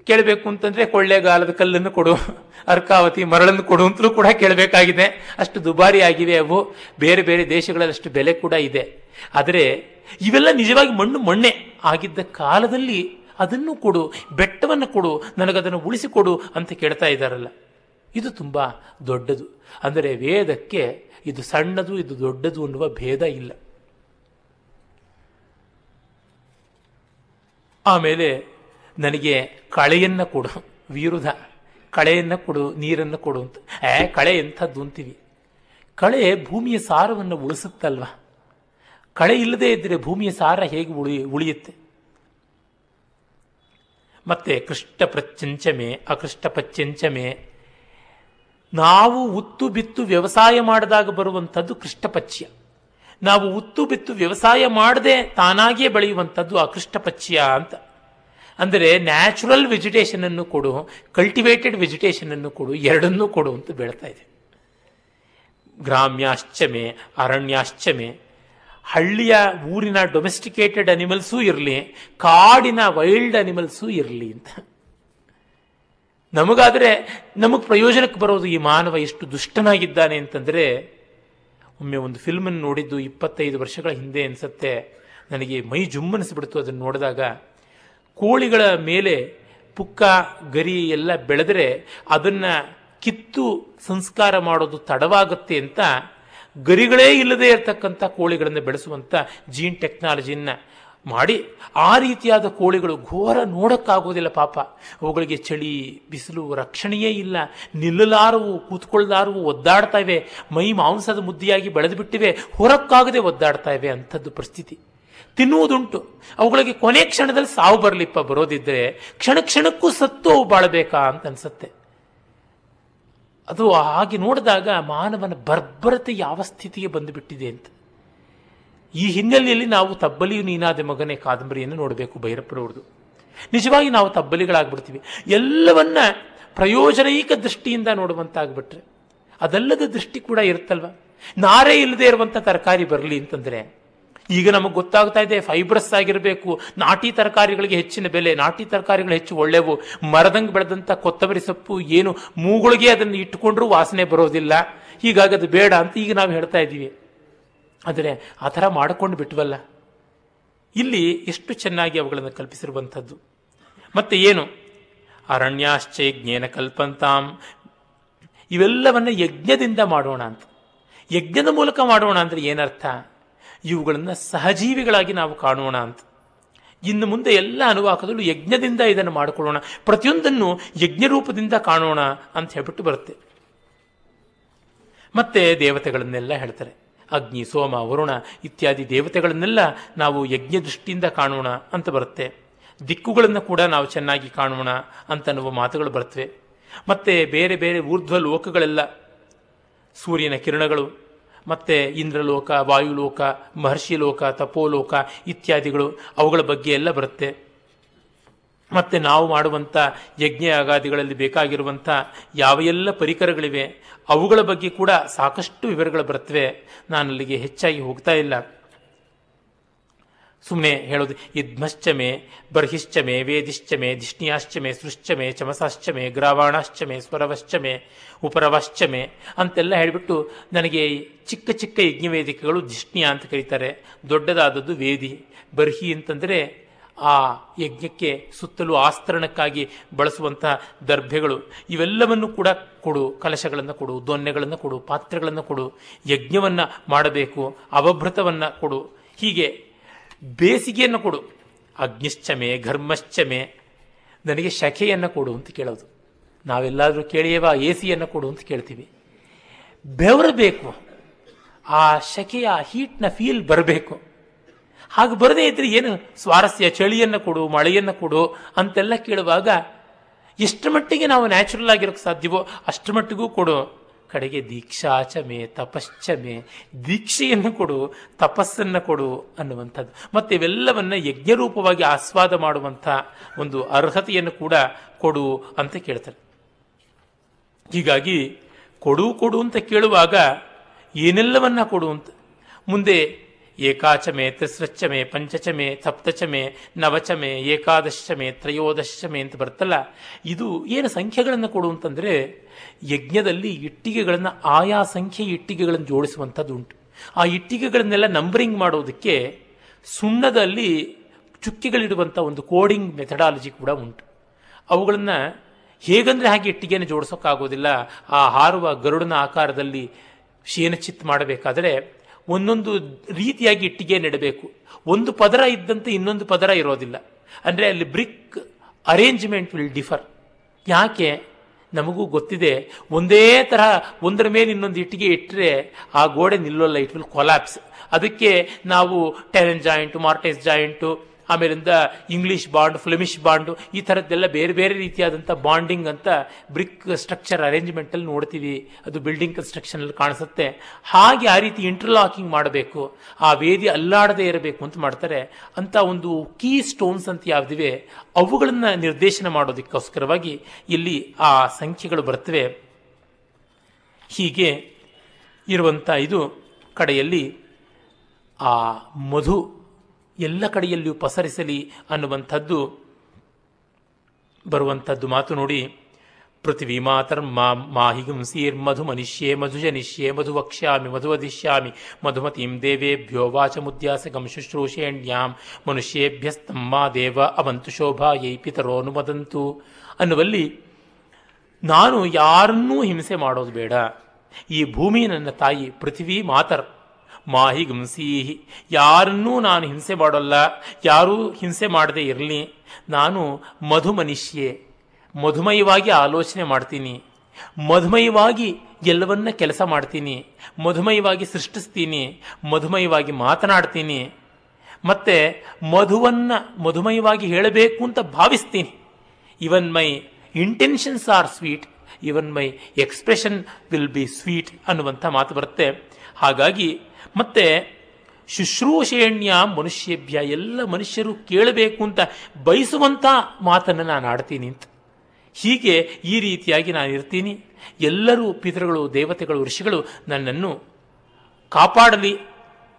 ಕೇಳಬೇಕು ಅಂತಂದರೆ ಕೊಳ್ಳೇಗಾಲದ ಕಲ್ಲನ್ನು ಕೊಡು, ಅರ್ಕಾವತಿ ಮರಳನ್ನು ಕೊಡು ಅಂತಲೂ ಕೂಡ ಕೇಳಬೇಕಾಗಿದೆ. ಅಷ್ಟು ದುಬಾರಿ ಆಗಿವೆ ಅವು. ಬೇರೆ ಬೇರೆ ದೇಶಗಳಲ್ಲಿ ಅಷ್ಟು ಬೆಲೆ ಕೂಡ ಇದೆ. ಆದರೆ ಇವೆಲ್ಲ ನಿಜವಾಗಿ ಮಣ್ಣು ಮಣ್ಣೆ ಆಗಿದ್ದ ಕಾಲದಲ್ಲಿ ಅದನ್ನು ಕೊಡು, ಬೆಟ್ಟವನ್ನು ಕೊಡು, ನನಗದನ್ನು ಉಳಿಸಿಕೊಡು ಅಂತ ಕೇಳ್ತಾ ಇದ್ದಾರಲ್ಲ. ಇದು ತುಂಬ ದೊಡ್ಡದು. ಅಂದರೆ ವೇದಕ್ಕೆ ಇದು ಸಣ್ಣದು, ಇದು ದೊಡ್ಡದು ಅನ್ನುವ ಭೇದ ಇಲ್ಲ. ಆಮೇಲೆ ನನಗೆ ಕಳೆಯನ್ನು ಕೊಡು, ವಿರುದ್ಧ. ಕಳೆಯನ್ನು ಕೊಡು, ನೀರನ್ನು ಕೊಡು ಅಂತ. ಏ, ಕಳೆ ಎಂಥದ್ದು ಅಂತೀವಿ. ಕಳೆ ಭೂಮಿಯ ಸಾರವನ್ನು ಉಳಿಸುತ್ತಲ್ವ? ಕಳೆ ಇಲ್ಲದೆ ಇದ್ದರೆ ಭೂಮಿಯ ಸಾರ ಹೇಗೆ ಉಳಿ, ಉಳಿಯುತ್ತೆ? ಮತ್ತೆ ಕೃಷ್ಟ ಪ್ರಚಂಚಮೆ ಅಕೃಷ್ಟ ಪಚ್ಚಂಚಮೆ ನಾವು ಉತ್ತು ಬಿತ್ತು ವ್ಯವಸಾಯ ಮಾಡಿದಾಗ ಬರುವಂಥದ್ದು ಕೃಷ್ಟಪಚ್ಯ ನಾವು ಉತ್ತು ಬಿತ್ತು ವ್ಯವಸಾಯ ಮಾಡದೆ ತಾನಾಗಿಯೇ ಬೆಳೆಯುವಂಥದ್ದು ಅಕೃಷ್ಟಪಚ್ಯ ಅಂತ. ಅಂದರೆ ನ್ಯಾಚುರಲ್ ವೆಜಿಟೇಷನ್ ಅನ್ನು ಕೊಡು, ಕಲ್ಟಿವೇಟೆಡ್ ವೆಜಿಟೇಷನ್ ಅನ್ನು ಕೊಡು, ಎರಡನ್ನೂ ಕೊಡು ಅಂತ ಬೆಳ್ತಾ ಇದೆ. ಗ್ರಾಮ್ಯಾಶ್ಚಮೆ, ಅರಣ್ಯಾಶ್ಚಮೆ, ಹಳ್ಳಿಯ ಊರಿನ ಡೊಮೆಸ್ಟಿಕೇಟೆಡ್ ಅನಿಮಲ್ಸೂ ಇರಲಿ, ಕಾಡಿನ ವೈಲ್ಡ್ ಅನಿಮಲ್ಸೂ ಇರಲಿ ಅಂತ. ನಮಗಾದರೆ ನಮಗೆ ಪ್ರಯೋಜನಕ್ಕೆ ಬರೋದು ಈ ಮಾನವ ಎಷ್ಟು ದುಷ್ಟನಾಗಿದ್ದಾನೆ ಅಂತಂದರೆ ಒಮ್ಮೆ ಒಂದು ಫಿಲ್ಮನ್ನು ನೋಡಿದ್ದು ಇಪ್ಪತ್ತೈದು ವರ್ಷಗಳ ಹಿಂದೆ ಅನಿಸುತ್ತೆ. ನನಗೆ ಮೈ ಜುಮ್ಮನಿಸ್ಬಿಡ್ತು ಅದನ್ನು ನೋಡಿದಾಗ. ಕೋಳಿಗಳ ಮೇಲೆ ಪುಕ್ಕ, ಗರಿ ಎಲ್ಲ ಬೆಳೆದರೆ ಅದನ್ನು ಕಿತ್ತು ಸಂಸ್ಕಾರ ಮಾಡೋದು ತಡವಾಗುತ್ತೆ ಅಂತ ಗರಿಗಳೇ ಇಲ್ಲದೆ ಇರತಕ್ಕಂಥ ಕೋಳಿಗಳನ್ನು ಬೆಳೆಸುವಂಥ ಜೀನ್ ಟೆಕ್ನಾಲಜಿನ ಮಾಡಿ ಆ ರೀತಿಯಾದ ಕೋಳಿಗಳು ಘೋರ ನೋಡೋಕ್ಕಾಗೋದಿಲ್ಲ ಪಾಪ. ಅವುಗಳಿಗೆ ಚಳಿ, ಬಿಸಿಲು, ರಕ್ಷಣೆಯೇ ಇಲ್ಲ. ನಿಲ್ಲಲಾರವು ಕೂತ್ಕೊಳ್ಳಲಾರವು ಒದ್ದಾಡ್ತಾ ಇವೆ. ಮೈ ಮಾಂಸದ ಮುದ್ದಿಯಾಗಿ ಬೆಳೆದು ಬಿಟ್ಟಿವೆ ಹೊರಕ್ಕಾಗದೆ ಒದ್ದಾಡ್ತಾ ಇವೆ ಅಂಥದ್ದು ಪರಿಸ್ಥಿತಿ. ತಿನ್ನುವುದುಂಟು. ಅವುಗಳಿಗೆ ಕೊನೆ ಕ್ಷಣದಲ್ಲಿ ಸಾವು ಬರಲಿಪ್ಪ. ಬರೋದಿದ್ರೆ ಕ್ಷಣ ಕ್ಷಣಕ್ಕೂ ಸತ್ತು ಅವು ಬಾಳಬೇಕಾ ಅಂತ ಅನ್ಸುತ್ತೆ. ಅದು ಹಾಗೆ ನೋಡಿದಾಗ ಮಾನವನ ಬರ್ಬರತೆ ಯಾವ ಸ್ಥಿತಿಗೆ ಬಂದುಬಿಟ್ಟಿದೆ ಅಂತ. ಈ ಹಿನ್ನೆಲೆಯಲ್ಲಿ ನಾವು ತಬ್ಬಲಿಯು ನೀನಾದ ಮಗನೇ ಕಾದಂಬರಿಯನ್ನು ನೋಡಬೇಕು ಭೈರಪ್ಪನವ್ರದ್ದು. ನಿಜವಾಗಿ ನಾವು ತಬ್ಬಲಿಗಳಾಗ್ಬಿಡ್ತೀವಿ. ಎಲ್ಲವನ್ನ ಪ್ರಯೋಜನೈಕ ದೃಷ್ಟಿಯಿಂದ ನೋಡುವಂತಾಗ್ಬಿಟ್ರೆ, ಅದಲ್ಲದ ದೃಷ್ಟಿ ಕೂಡ ಇರುತ್ತಲ್ವ? ನಾರೇ ಇಲ್ಲದೆ ಇರುವಂಥ ತರಕಾರಿ ಬರಲಿ ಅಂತಂದ್ರೆ, ಈಗ ನಮಗೆ ಗೊತ್ತಾಗ್ತಾ ಇದೆ, ಫೈಬ್ರಸ್ ಆಗಿರಬೇಕು, ನಾಟಿ ತರಕಾರಿಗಳಿಗೆ ಹೆಚ್ಚಿನ ಬೆಲೆ, ನಾಟಿ ತರಕಾರಿಗಳು ಹೆಚ್ಚು ಒಳ್ಳೆವು, ಮರದಂಗೆ ಬೆಳೆದಂಥ ಕೊತ್ತಂಬರಿ ಸೊಪ್ಪು ಏನು, ಮೂಗಳಿಗೆ ಅದನ್ನು ಇಟ್ಟುಕೊಂಡ್ರೂ ವಾಸನೆ ಬರೋದಿಲ್ಲ. ಹೀಗಾಗಿ ಅದು ಬೇಡ ಅಂತ ಈಗ ನಾವು ಹೇಳ್ತಾ ಇದ್ದೀವಿ. ಆದರೆ ಆ ಥರ ಮಾಡಿಕೊಂಡು ಬಿಟ್ವಲ್ಲ? ಇಲ್ಲಿ ಎಷ್ಟು ಚೆನ್ನಾಗಿ ಅವುಗಳನ್ನು ಕಲ್ಪಿಸಿರುವಂಥದ್ದು. ಮತ್ತೆ ಏನು? ಅರಣ್ಯಾಶ್ಚೈಜ್ಞೇನ ಕಲ್ಪಂತಾಂ. ಇವೆಲ್ಲವನ್ನು ಯಜ್ಞದಿಂದ ಮಾಡೋಣ ಅಂತ. ಯಜ್ಞದ ಮೂಲಕ ಮಾಡೋಣ ಅಂದರೆ ಏನರ್ಥ? ಇವುಗಳನ್ನು ಸಹಜೀವಿಗಳಾಗಿ ನಾವು ಕಾಣೋಣ ಅಂತ. ಇನ್ನು ಮುಂದೆ ಎಲ್ಲ ಅನುವಾಕದಲ್ಲೂ ಯಜ್ಞದಿಂದ ಇದನ್ನು ಮಾಡಿಕೊಳ್ಳೋಣ. ಪ್ರತಿಯೊಂದನ್ನು ಯಜ್ಞ ರೂಪದಿಂದ ಕಾಣೋಣ ಅಂತ ಹೇಳ್ಬಿಟ್ಟು ಬರುತ್ತೆ. ಮತ್ತೆ ದೇವತೆಗಳನ್ನೆಲ್ಲ ಹೇಳ್ತಾರೆ. ಅಗ್ನಿ, ಸೋಮ, ವರುಣ ಇತ್ಯಾದಿ ದೇವತೆಗಳನ್ನೆಲ್ಲ ನಾವು ಯಜ್ಞ ದೃಷ್ಟಿಯಿಂದ ಕಾಣೋಣ ಅಂತ ಬರುತ್ತೆ. ದಿಕ್ಕುಗಳನ್ನು ಕೂಡ ನಾವು ಚೆನ್ನಾಗಿ ಕಾಣೋಣ ಅಂತನ್ನುವ ಮಾತುಗಳು ಬರ್ತವೆ. ಮತ್ತೆ ಬೇರೆ ಬೇರೆ ಊರ್ಧ್ವ ಲೋಕಗಳೆಲ್ಲ ಸೂರ್ಯನ ಕಿರಣಗಳು, ಮತ್ತೆ ಇಂದ್ರಲೋಕ, ವಾಯುಲೋಕ, ಮಹರ್ಷಿ ಲೋಕ, ತಪೋಲೋಕ ಇತ್ಯಾದಿಗಳು ಅವುಗಳ ಬಗ್ಗೆ ಎಲ್ಲ ಬರುತ್ತೆ. ಮತ್ತೆ ನಾವು ಮಾಡುವಂಥ ಯಜ್ಞ ಅಗಾದಿಗಳಲ್ಲಿ ಬೇಕಾಗಿರುವಂಥ ಯಾವ ಎಲ್ಲ ಪರಿಕರಗಳಿವೆ, ಅವುಗಳ ಬಗ್ಗೆ ಕೂಡ ಸಾಕಷ್ಟು ವಿವರಗಳು ಬರ್ತವೆ ನಾನು ಅಲ್ಲಿಗೆ ಹೆಚ್ಚಾಗಿ ಹೋಗ್ತಾ ಇಲ್ಲ. ಸುಮ್ಮನೆ ಹೇಳೋದು ಇದ್ಮಶ್ಚಮೆ, ಬರ್ಹಿಶ್ಚಮೆ, ವೇದಿಶ್ಚಮೆ ಧಿಷ್ಣಿಯಾಶ್ಚಮೆ ಸೃಶ್ಚಮೆ, ಚಮಸಾಶ್ಚಮೆ, ಗ್ರಾವಾಣಾಶ್ಚಮೆ, ಸ್ವರವಶ್ಚಮೆ, ಉಪರವಶ್ಚಮೆ ಅಂತೆಲ್ಲ ಹೇಳಿಬಿಟ್ಟು ನನಗೆ ಚಿಕ್ಕ ಚಿಕ್ಕ ಯಜ್ಞವೇದಿಕೆಗಳು ಧಿಷ್ಣಿಯ ಅಂತ ಕರೀತಾರೆ. ದೊಡ್ಡದಾದದ್ದು ವೇದಿ. ಬರ್ಹಿ ಅಂತಂದರೆ ಆ ಯಜ್ಞಕ್ಕೆ ಸುತ್ತಲೂ ಆಸ್ತರಣಕ್ಕಾಗಿ ಬಳಸುವಂತಹ ದರ್ಭೆಗಳು, ಇವೆಲ್ಲವನ್ನು ಕೂಡ ಕೊಡು, ಕಲಶಗಳನ್ನು ಕೊಡು, ದೊನ್ನೆಗಳನ್ನು ಕೊಡು, ಪಾತ್ರೆಗಳನ್ನು ಕೊಡು, ಯಜ್ಞವನ್ನು ಮಾಡಬೇಕು, ಅವಭೃತವನ್ನು ಕೊಡು, ಹೀಗೆ ಬೇಸಿಗೆಯನ್ನು ಕೊಡು. ಅಗ್ನಿಶ್ಚಮೆ, ಘರ್ಮಶ್ಚಮೆ, ನನಗೆ ಶಖೆಯನ್ನು ಕೊಡು ಅಂತ ಕೇಳೋದು. ನಾವೆಲ್ಲಾದರೂ ಕೇಳಿಯವ ಎ ಸಿಯನ್ನು ಕೊಡು ಅಂತ ಕೇಳ್ತೀವಿ. ಬೆವರಬೇಕು, ಆ ಶಖೆಯ ಹೀಟ್ನ ಫೀಲ್ ಬರಬೇಕು. ಹಾಗೆ ಬರದೇ ಇದ್ರೆ ಏನು? ಸ್ವಾರಸ್ಯ ಚಳಿಯನ್ನು ಕೊಡು, ಮಳೆಯನ್ನು ಕೊಡು ಅಂತೆಲ್ಲ ಕೇಳುವಾಗ, ಎಷ್ಟು ಮಟ್ಟಿಗೆ ನಾವು ನ್ಯಾಚುರಲ್ ಆಗಿರೋಕ್ಕೆ ಸಾಧ್ಯವೋ ಅಷ್ಟು ಮಟ್ಟಿಗೂ ಕೊಡು. ಕಡೆಗೆ ದೀಕ್ಷಾಚಮೆ, ತಪಶ್ಚಮೆ, ದೀಕ್ಷೆಯನ್ನು ಕೊಡು, ತಪಸ್ಸನ್ನು ಕೊಡು ಅನ್ನುವಂಥದ್ದು. ಮತ್ತೆ ಇವೆಲ್ಲವನ್ನ ಯಜ್ಞರೂಪವಾಗಿ ಆಸ್ವಾದ ಮಾಡುವಂಥ ಒಂದು ಅರ್ಹತೆಯನ್ನು ಕೂಡ ಕೊಡು ಅಂತ ಕೇಳ್ತಾರೆ. ಹೀಗಾಗಿ ಕೊಡು ಕೊಡು ಅಂತ ಕೇಳುವಾಗ ಏನೆಲ್ಲವನ್ನ ಕೊಡು ಅಂತ. ಮುಂದೆ ಏಕಾಚಮೆ ನವಚ ಪಂಚಚಮೆ, ಸಪ್ತಚಮೆ, ನವಚಮೆ ಏಕಾದಶಮೆ ತ್ರಯೋದಶಮೆ ಅಂತ ಬರ್ತಲ್ಲ ಇದು ಏನು ಸಂಖ್ಯೆಗಳನ್ನು ಕೊಡು ಅಂತಂದರೆ ಯಜ್ಞದಲ್ಲಿ ಇಟ್ಟಿಗೆಗಳನ್ನು ಆಯಾ ಸಂಖ್ಯೆ ಇಟ್ಟಿಗೆಗಳನ್ನು ಜೋಡಿಸುವಂಥದ್ದು ಉಂಟು. ಆ ಇಟ್ಟಿಗೆಗಳನ್ನೆಲ್ಲ ನಂಬರಿಂಗ್ ಮಾಡೋದಕ್ಕೆ ಸುಣ್ಣದಲ್ಲಿ ಚುಕ್ಕಿಗಳಿಡುವಂಥ ಒಂದು ಕೋಡಿಂಗ್ ಮೆಥಡಾಲಜಿ ಕೂಡ ಉಂಟು. ಅವುಗಳನ್ನು ಹೇಗಂದ್ರೆ ಹಾಗೆ ಇಟ್ಟಿಗೆಯನ್ನು ಜೋಡಿಸೋಕ್ಕಾಗೋದಿಲ್ಲ, ಆ ಹಾರುವ ಗರುಡನ ಆಕಾರದಲ್ಲಿ ಶೇನಚಿತ್ ಮಾಡಬೇಕಾದರೆ ಒಂದೊಂದು ರೀತಿಯಾಗಿ ಇಟ್ಟಿಗೆ ನೆಡಬೇಕು. ಒಂದು ಪದರ ಇದ್ದಂತೆ ಇನ್ನೊಂದು ಪದರ ಇರೋದಿಲ್ಲ. ಅಂದರೆ ಅಲ್ಲಿ ಬ್ರಿಕ್ ಅರೇಂಜ್ಮೆಂಟ್ ವಿಲ್ ಡಿಫರ್ ಯಾಕೆ? ನಮಗೂ ಗೊತ್ತಿದೆ. ಒಂದೇ ತರಹ ಒಂದರ ಮೇಲೆ ಇನ್ನೊಂದು ಇಟ್ಟಿಗೆ ಇಟ್ಟರೆ ಆ ಗೋಡೆ ನಿಲ್ಲೋಲ್ಲ ಇಟ್ ವಿಲ್ ಕೊಲಾಪ್ಸ್ ಅದಕ್ಕೆ ನಾವು ಟೆರೆನ್ ಜಾಯಿಂಟು ಮಾರ್ಟೆಸ್ ಜಾಯಿಂಟು ಆಮೇಲಿಂದ ಇಂಗ್ಲಿಷ್ ಬಾಂಡ್ ಫ್ಲೆಮಿಷ್ ಬಾಂಡು ಈ ಥರದ್ದೆಲ್ಲ ಬೇರೆ ಬೇರೆ ರೀತಿಯಾದಂಥ ಬಾಂಡಿಂಗ್ ಅಂತ ಬ್ರಿಕ್ ಸ್ಟ್ರಕ್ಚರ್ ಅರೇಂಜ್ಮೆಂಟಲ್ಲಿ ನೋಡ್ತೀವಿ. ಅದು ಬಿಲ್ಡಿಂಗ್ ಕನ್ಸ್ಟ್ರಕ್ಷನಲ್ಲಿ ಕಾಣಿಸುತ್ತೆ. ಹಾಗೆ ಆ ರೀತಿ ಇಂಟರ್ಲಾಕಿಂಗ್ ಮಾಡಬೇಕು. ಆ ವೇದಿ ಅಲ್ಲಾಡದೇ ಇರಬೇಕು ಅಂತ ಮಾಡ್ತಾರೆ. ಅಂತ ಒಂದು ಕೀ ಸ್ಟೋನ್ಸ್ ಅಂತ ಯಾವುದಿವೆ, ಅವುಗಳನ್ನು ನಿರ್ದೇಶನ ಮಾಡೋದಕ್ಕೋಸ್ಕರವಾಗಿ ಇಲ್ಲಿ ಆ ಸಂಖ್ಯೆಗಳು ಬರ್ತವೆ. ಹೀಗೆ ಇರುವಂಥ ಇದು ಕಡೆಯಲ್ಲಿ ಆ ಮಧು ಎಲ್ಲ ಕಡೆಯಲ್ಲಿಯೂ ಪಸರಿಸಲಿ ಅನ್ನುವಂಥದ್ದು ಬರುವಂಥದ್ದು ಮಾತು ನೋಡಿ, ಪೃಥ್ವಿ ಮಾತರ್ ಮಾ ಮಾಹಿಗುಂಸೀರ್ ಮಧು ಮನಿಷ್ಯೆ ಮಧು ಜನಿಷ್ಯೇ ಮಧು ವಕ್ಷ್ಯಾಮಿ ಮಧು ವದಿಷ್ಯಾಮಿ ಮಧುಮತೀಂ ದೇವೇಭ್ಯೋ ವಾಚಮುದ್ಯಾಸಕಂ ಶುಶ್ರೂಷೇಣ್ಯಾಂ ಮನುಷ್ಯೇಭ್ಯಸ್ತಮ್ಮ ದೇವ ಅವಂತು ಶೋಭಾಯೈ ಪಿತರೋನುಮದಂತು ಅನ್ನುವಲ್ಲಿ ನಾನು ಯಾರನ್ನೂ ಹಿಂಸೆ ಮಾಡೋದು ಬೇಡ. ಈ ಭೂಮಿ ನನ್ನ ತಾಯಿ ಪೃಥ್ವಿ ಮಾತರ್ ಮಾಹಿ ಗಂಸೀಹಿ ಯಾರನ್ನೂ ನಾನು ಹಿಂಸೆ ಮಾಡೋಲ್ಲ, ಯಾರೂ ಹಿಂಸೆ ಮಾಡದೆ ಇರಲಿ. ನಾನು ಮಧು ಮನುಷ್ಯೆ ಮಧುಮಯವಾಗಿ ಆಲೋಚನೆ ಮಾಡ್ತೀನಿ. ಮಧುಮಯವಾಗಿ ಎಲ್ಲವನ್ನ ಕೆಲಸ ಮಾಡ್ತೀನಿ. ಮಧುಮಯವಾಗಿ ಸೃಷ್ಟಿಸ್ತೀನಿ. ಮಧುಮಯವಾಗಿ ಮಾತನಾಡ್ತೀನಿ. ಮತ್ತೆ ಮಧುವನ್ನ ಮಧುಮಯವಾಗಿ ಹೇಳಬೇಕು ಅಂತ ಭಾವಿಸ್ತೀನಿ. Even my intentions are sweet even my expression will be sweet ಅನ್ನುವಂಥ ಮಾತು ಬರುತ್ತೆ. ಹಾಗಾಗಿ ಮತ್ತೆ ಶುಶ್ರೂಷೇಣ್ಯ ಮನುಷ್ಯಭ್ಯ, ಎಲ್ಲ ಮನುಷ್ಯರು ಕೇಳಬೇಕು ಅಂತ ಬಯಸುವಂಥ ಮಾತನ್ನು ನಾನು ಆಡ್ತೀನಿ ಅಂತ. ಹೀಗೆ ಈ ರೀತಿಯಾಗಿ ನಾನು ಇರ್ತೀನಿ. ಎಲ್ಲರೂ ಪಿತೃಗಳು, ದೇವತೆಗಳು, ಋಷಿಗಳು ನನ್ನನ್ನು ಕಾಪಾಡಲಿ,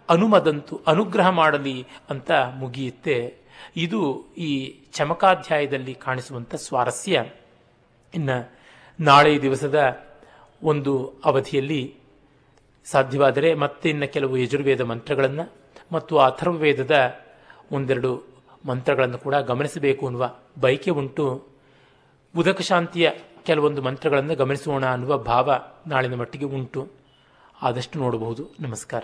ಅನುಮದಂತು, ಅನುಗ್ರಹ ಮಾಡಲಿ ಅಂತ ಮುಗಿಯುತ್ತೆ. ಇದು ಈ ಚಮಕಾಧ್ಯಾಯದಲ್ಲಿ ಕಾಣಿಸುವಂಥ ಸ್ವಾರಸ್ಯ. ಇನ್ನು ನಾಳೆ ದಿವಸದ ಒಂದು ಅವಧಿಯಲ್ಲಿ ಸಾಧ್ಯವಾದರೆ ಮತ್ತೆ ಇನ್ನು ಕೆಲವು ಯಜುರ್ವೇದ ಮಂತ್ರಗಳನ್ನು ಮತ್ತು ಅಥರ್ವವೇದದ ಒಂದೆರಡು ಮಂತ್ರಗಳನ್ನು ಕೂಡ ಗಮನಿಸಬೇಕು ಅನ್ನುವ ಬಯಕೆ ಉಂಟು. ಉದಕ ಶಾಂತಿಯ ಕೆಲವೊಂದು ಮಂತ್ರಗಳನ್ನು ಗಮನಿಸೋಣ ಅನ್ನುವ ಭಾವ ನಾಳಿನ ಮಟ್ಟಿಗೆ ಉಂಟು. ಆದಷ್ಟು ನೋಡಬಹುದು. ನಮಸ್ಕಾರ.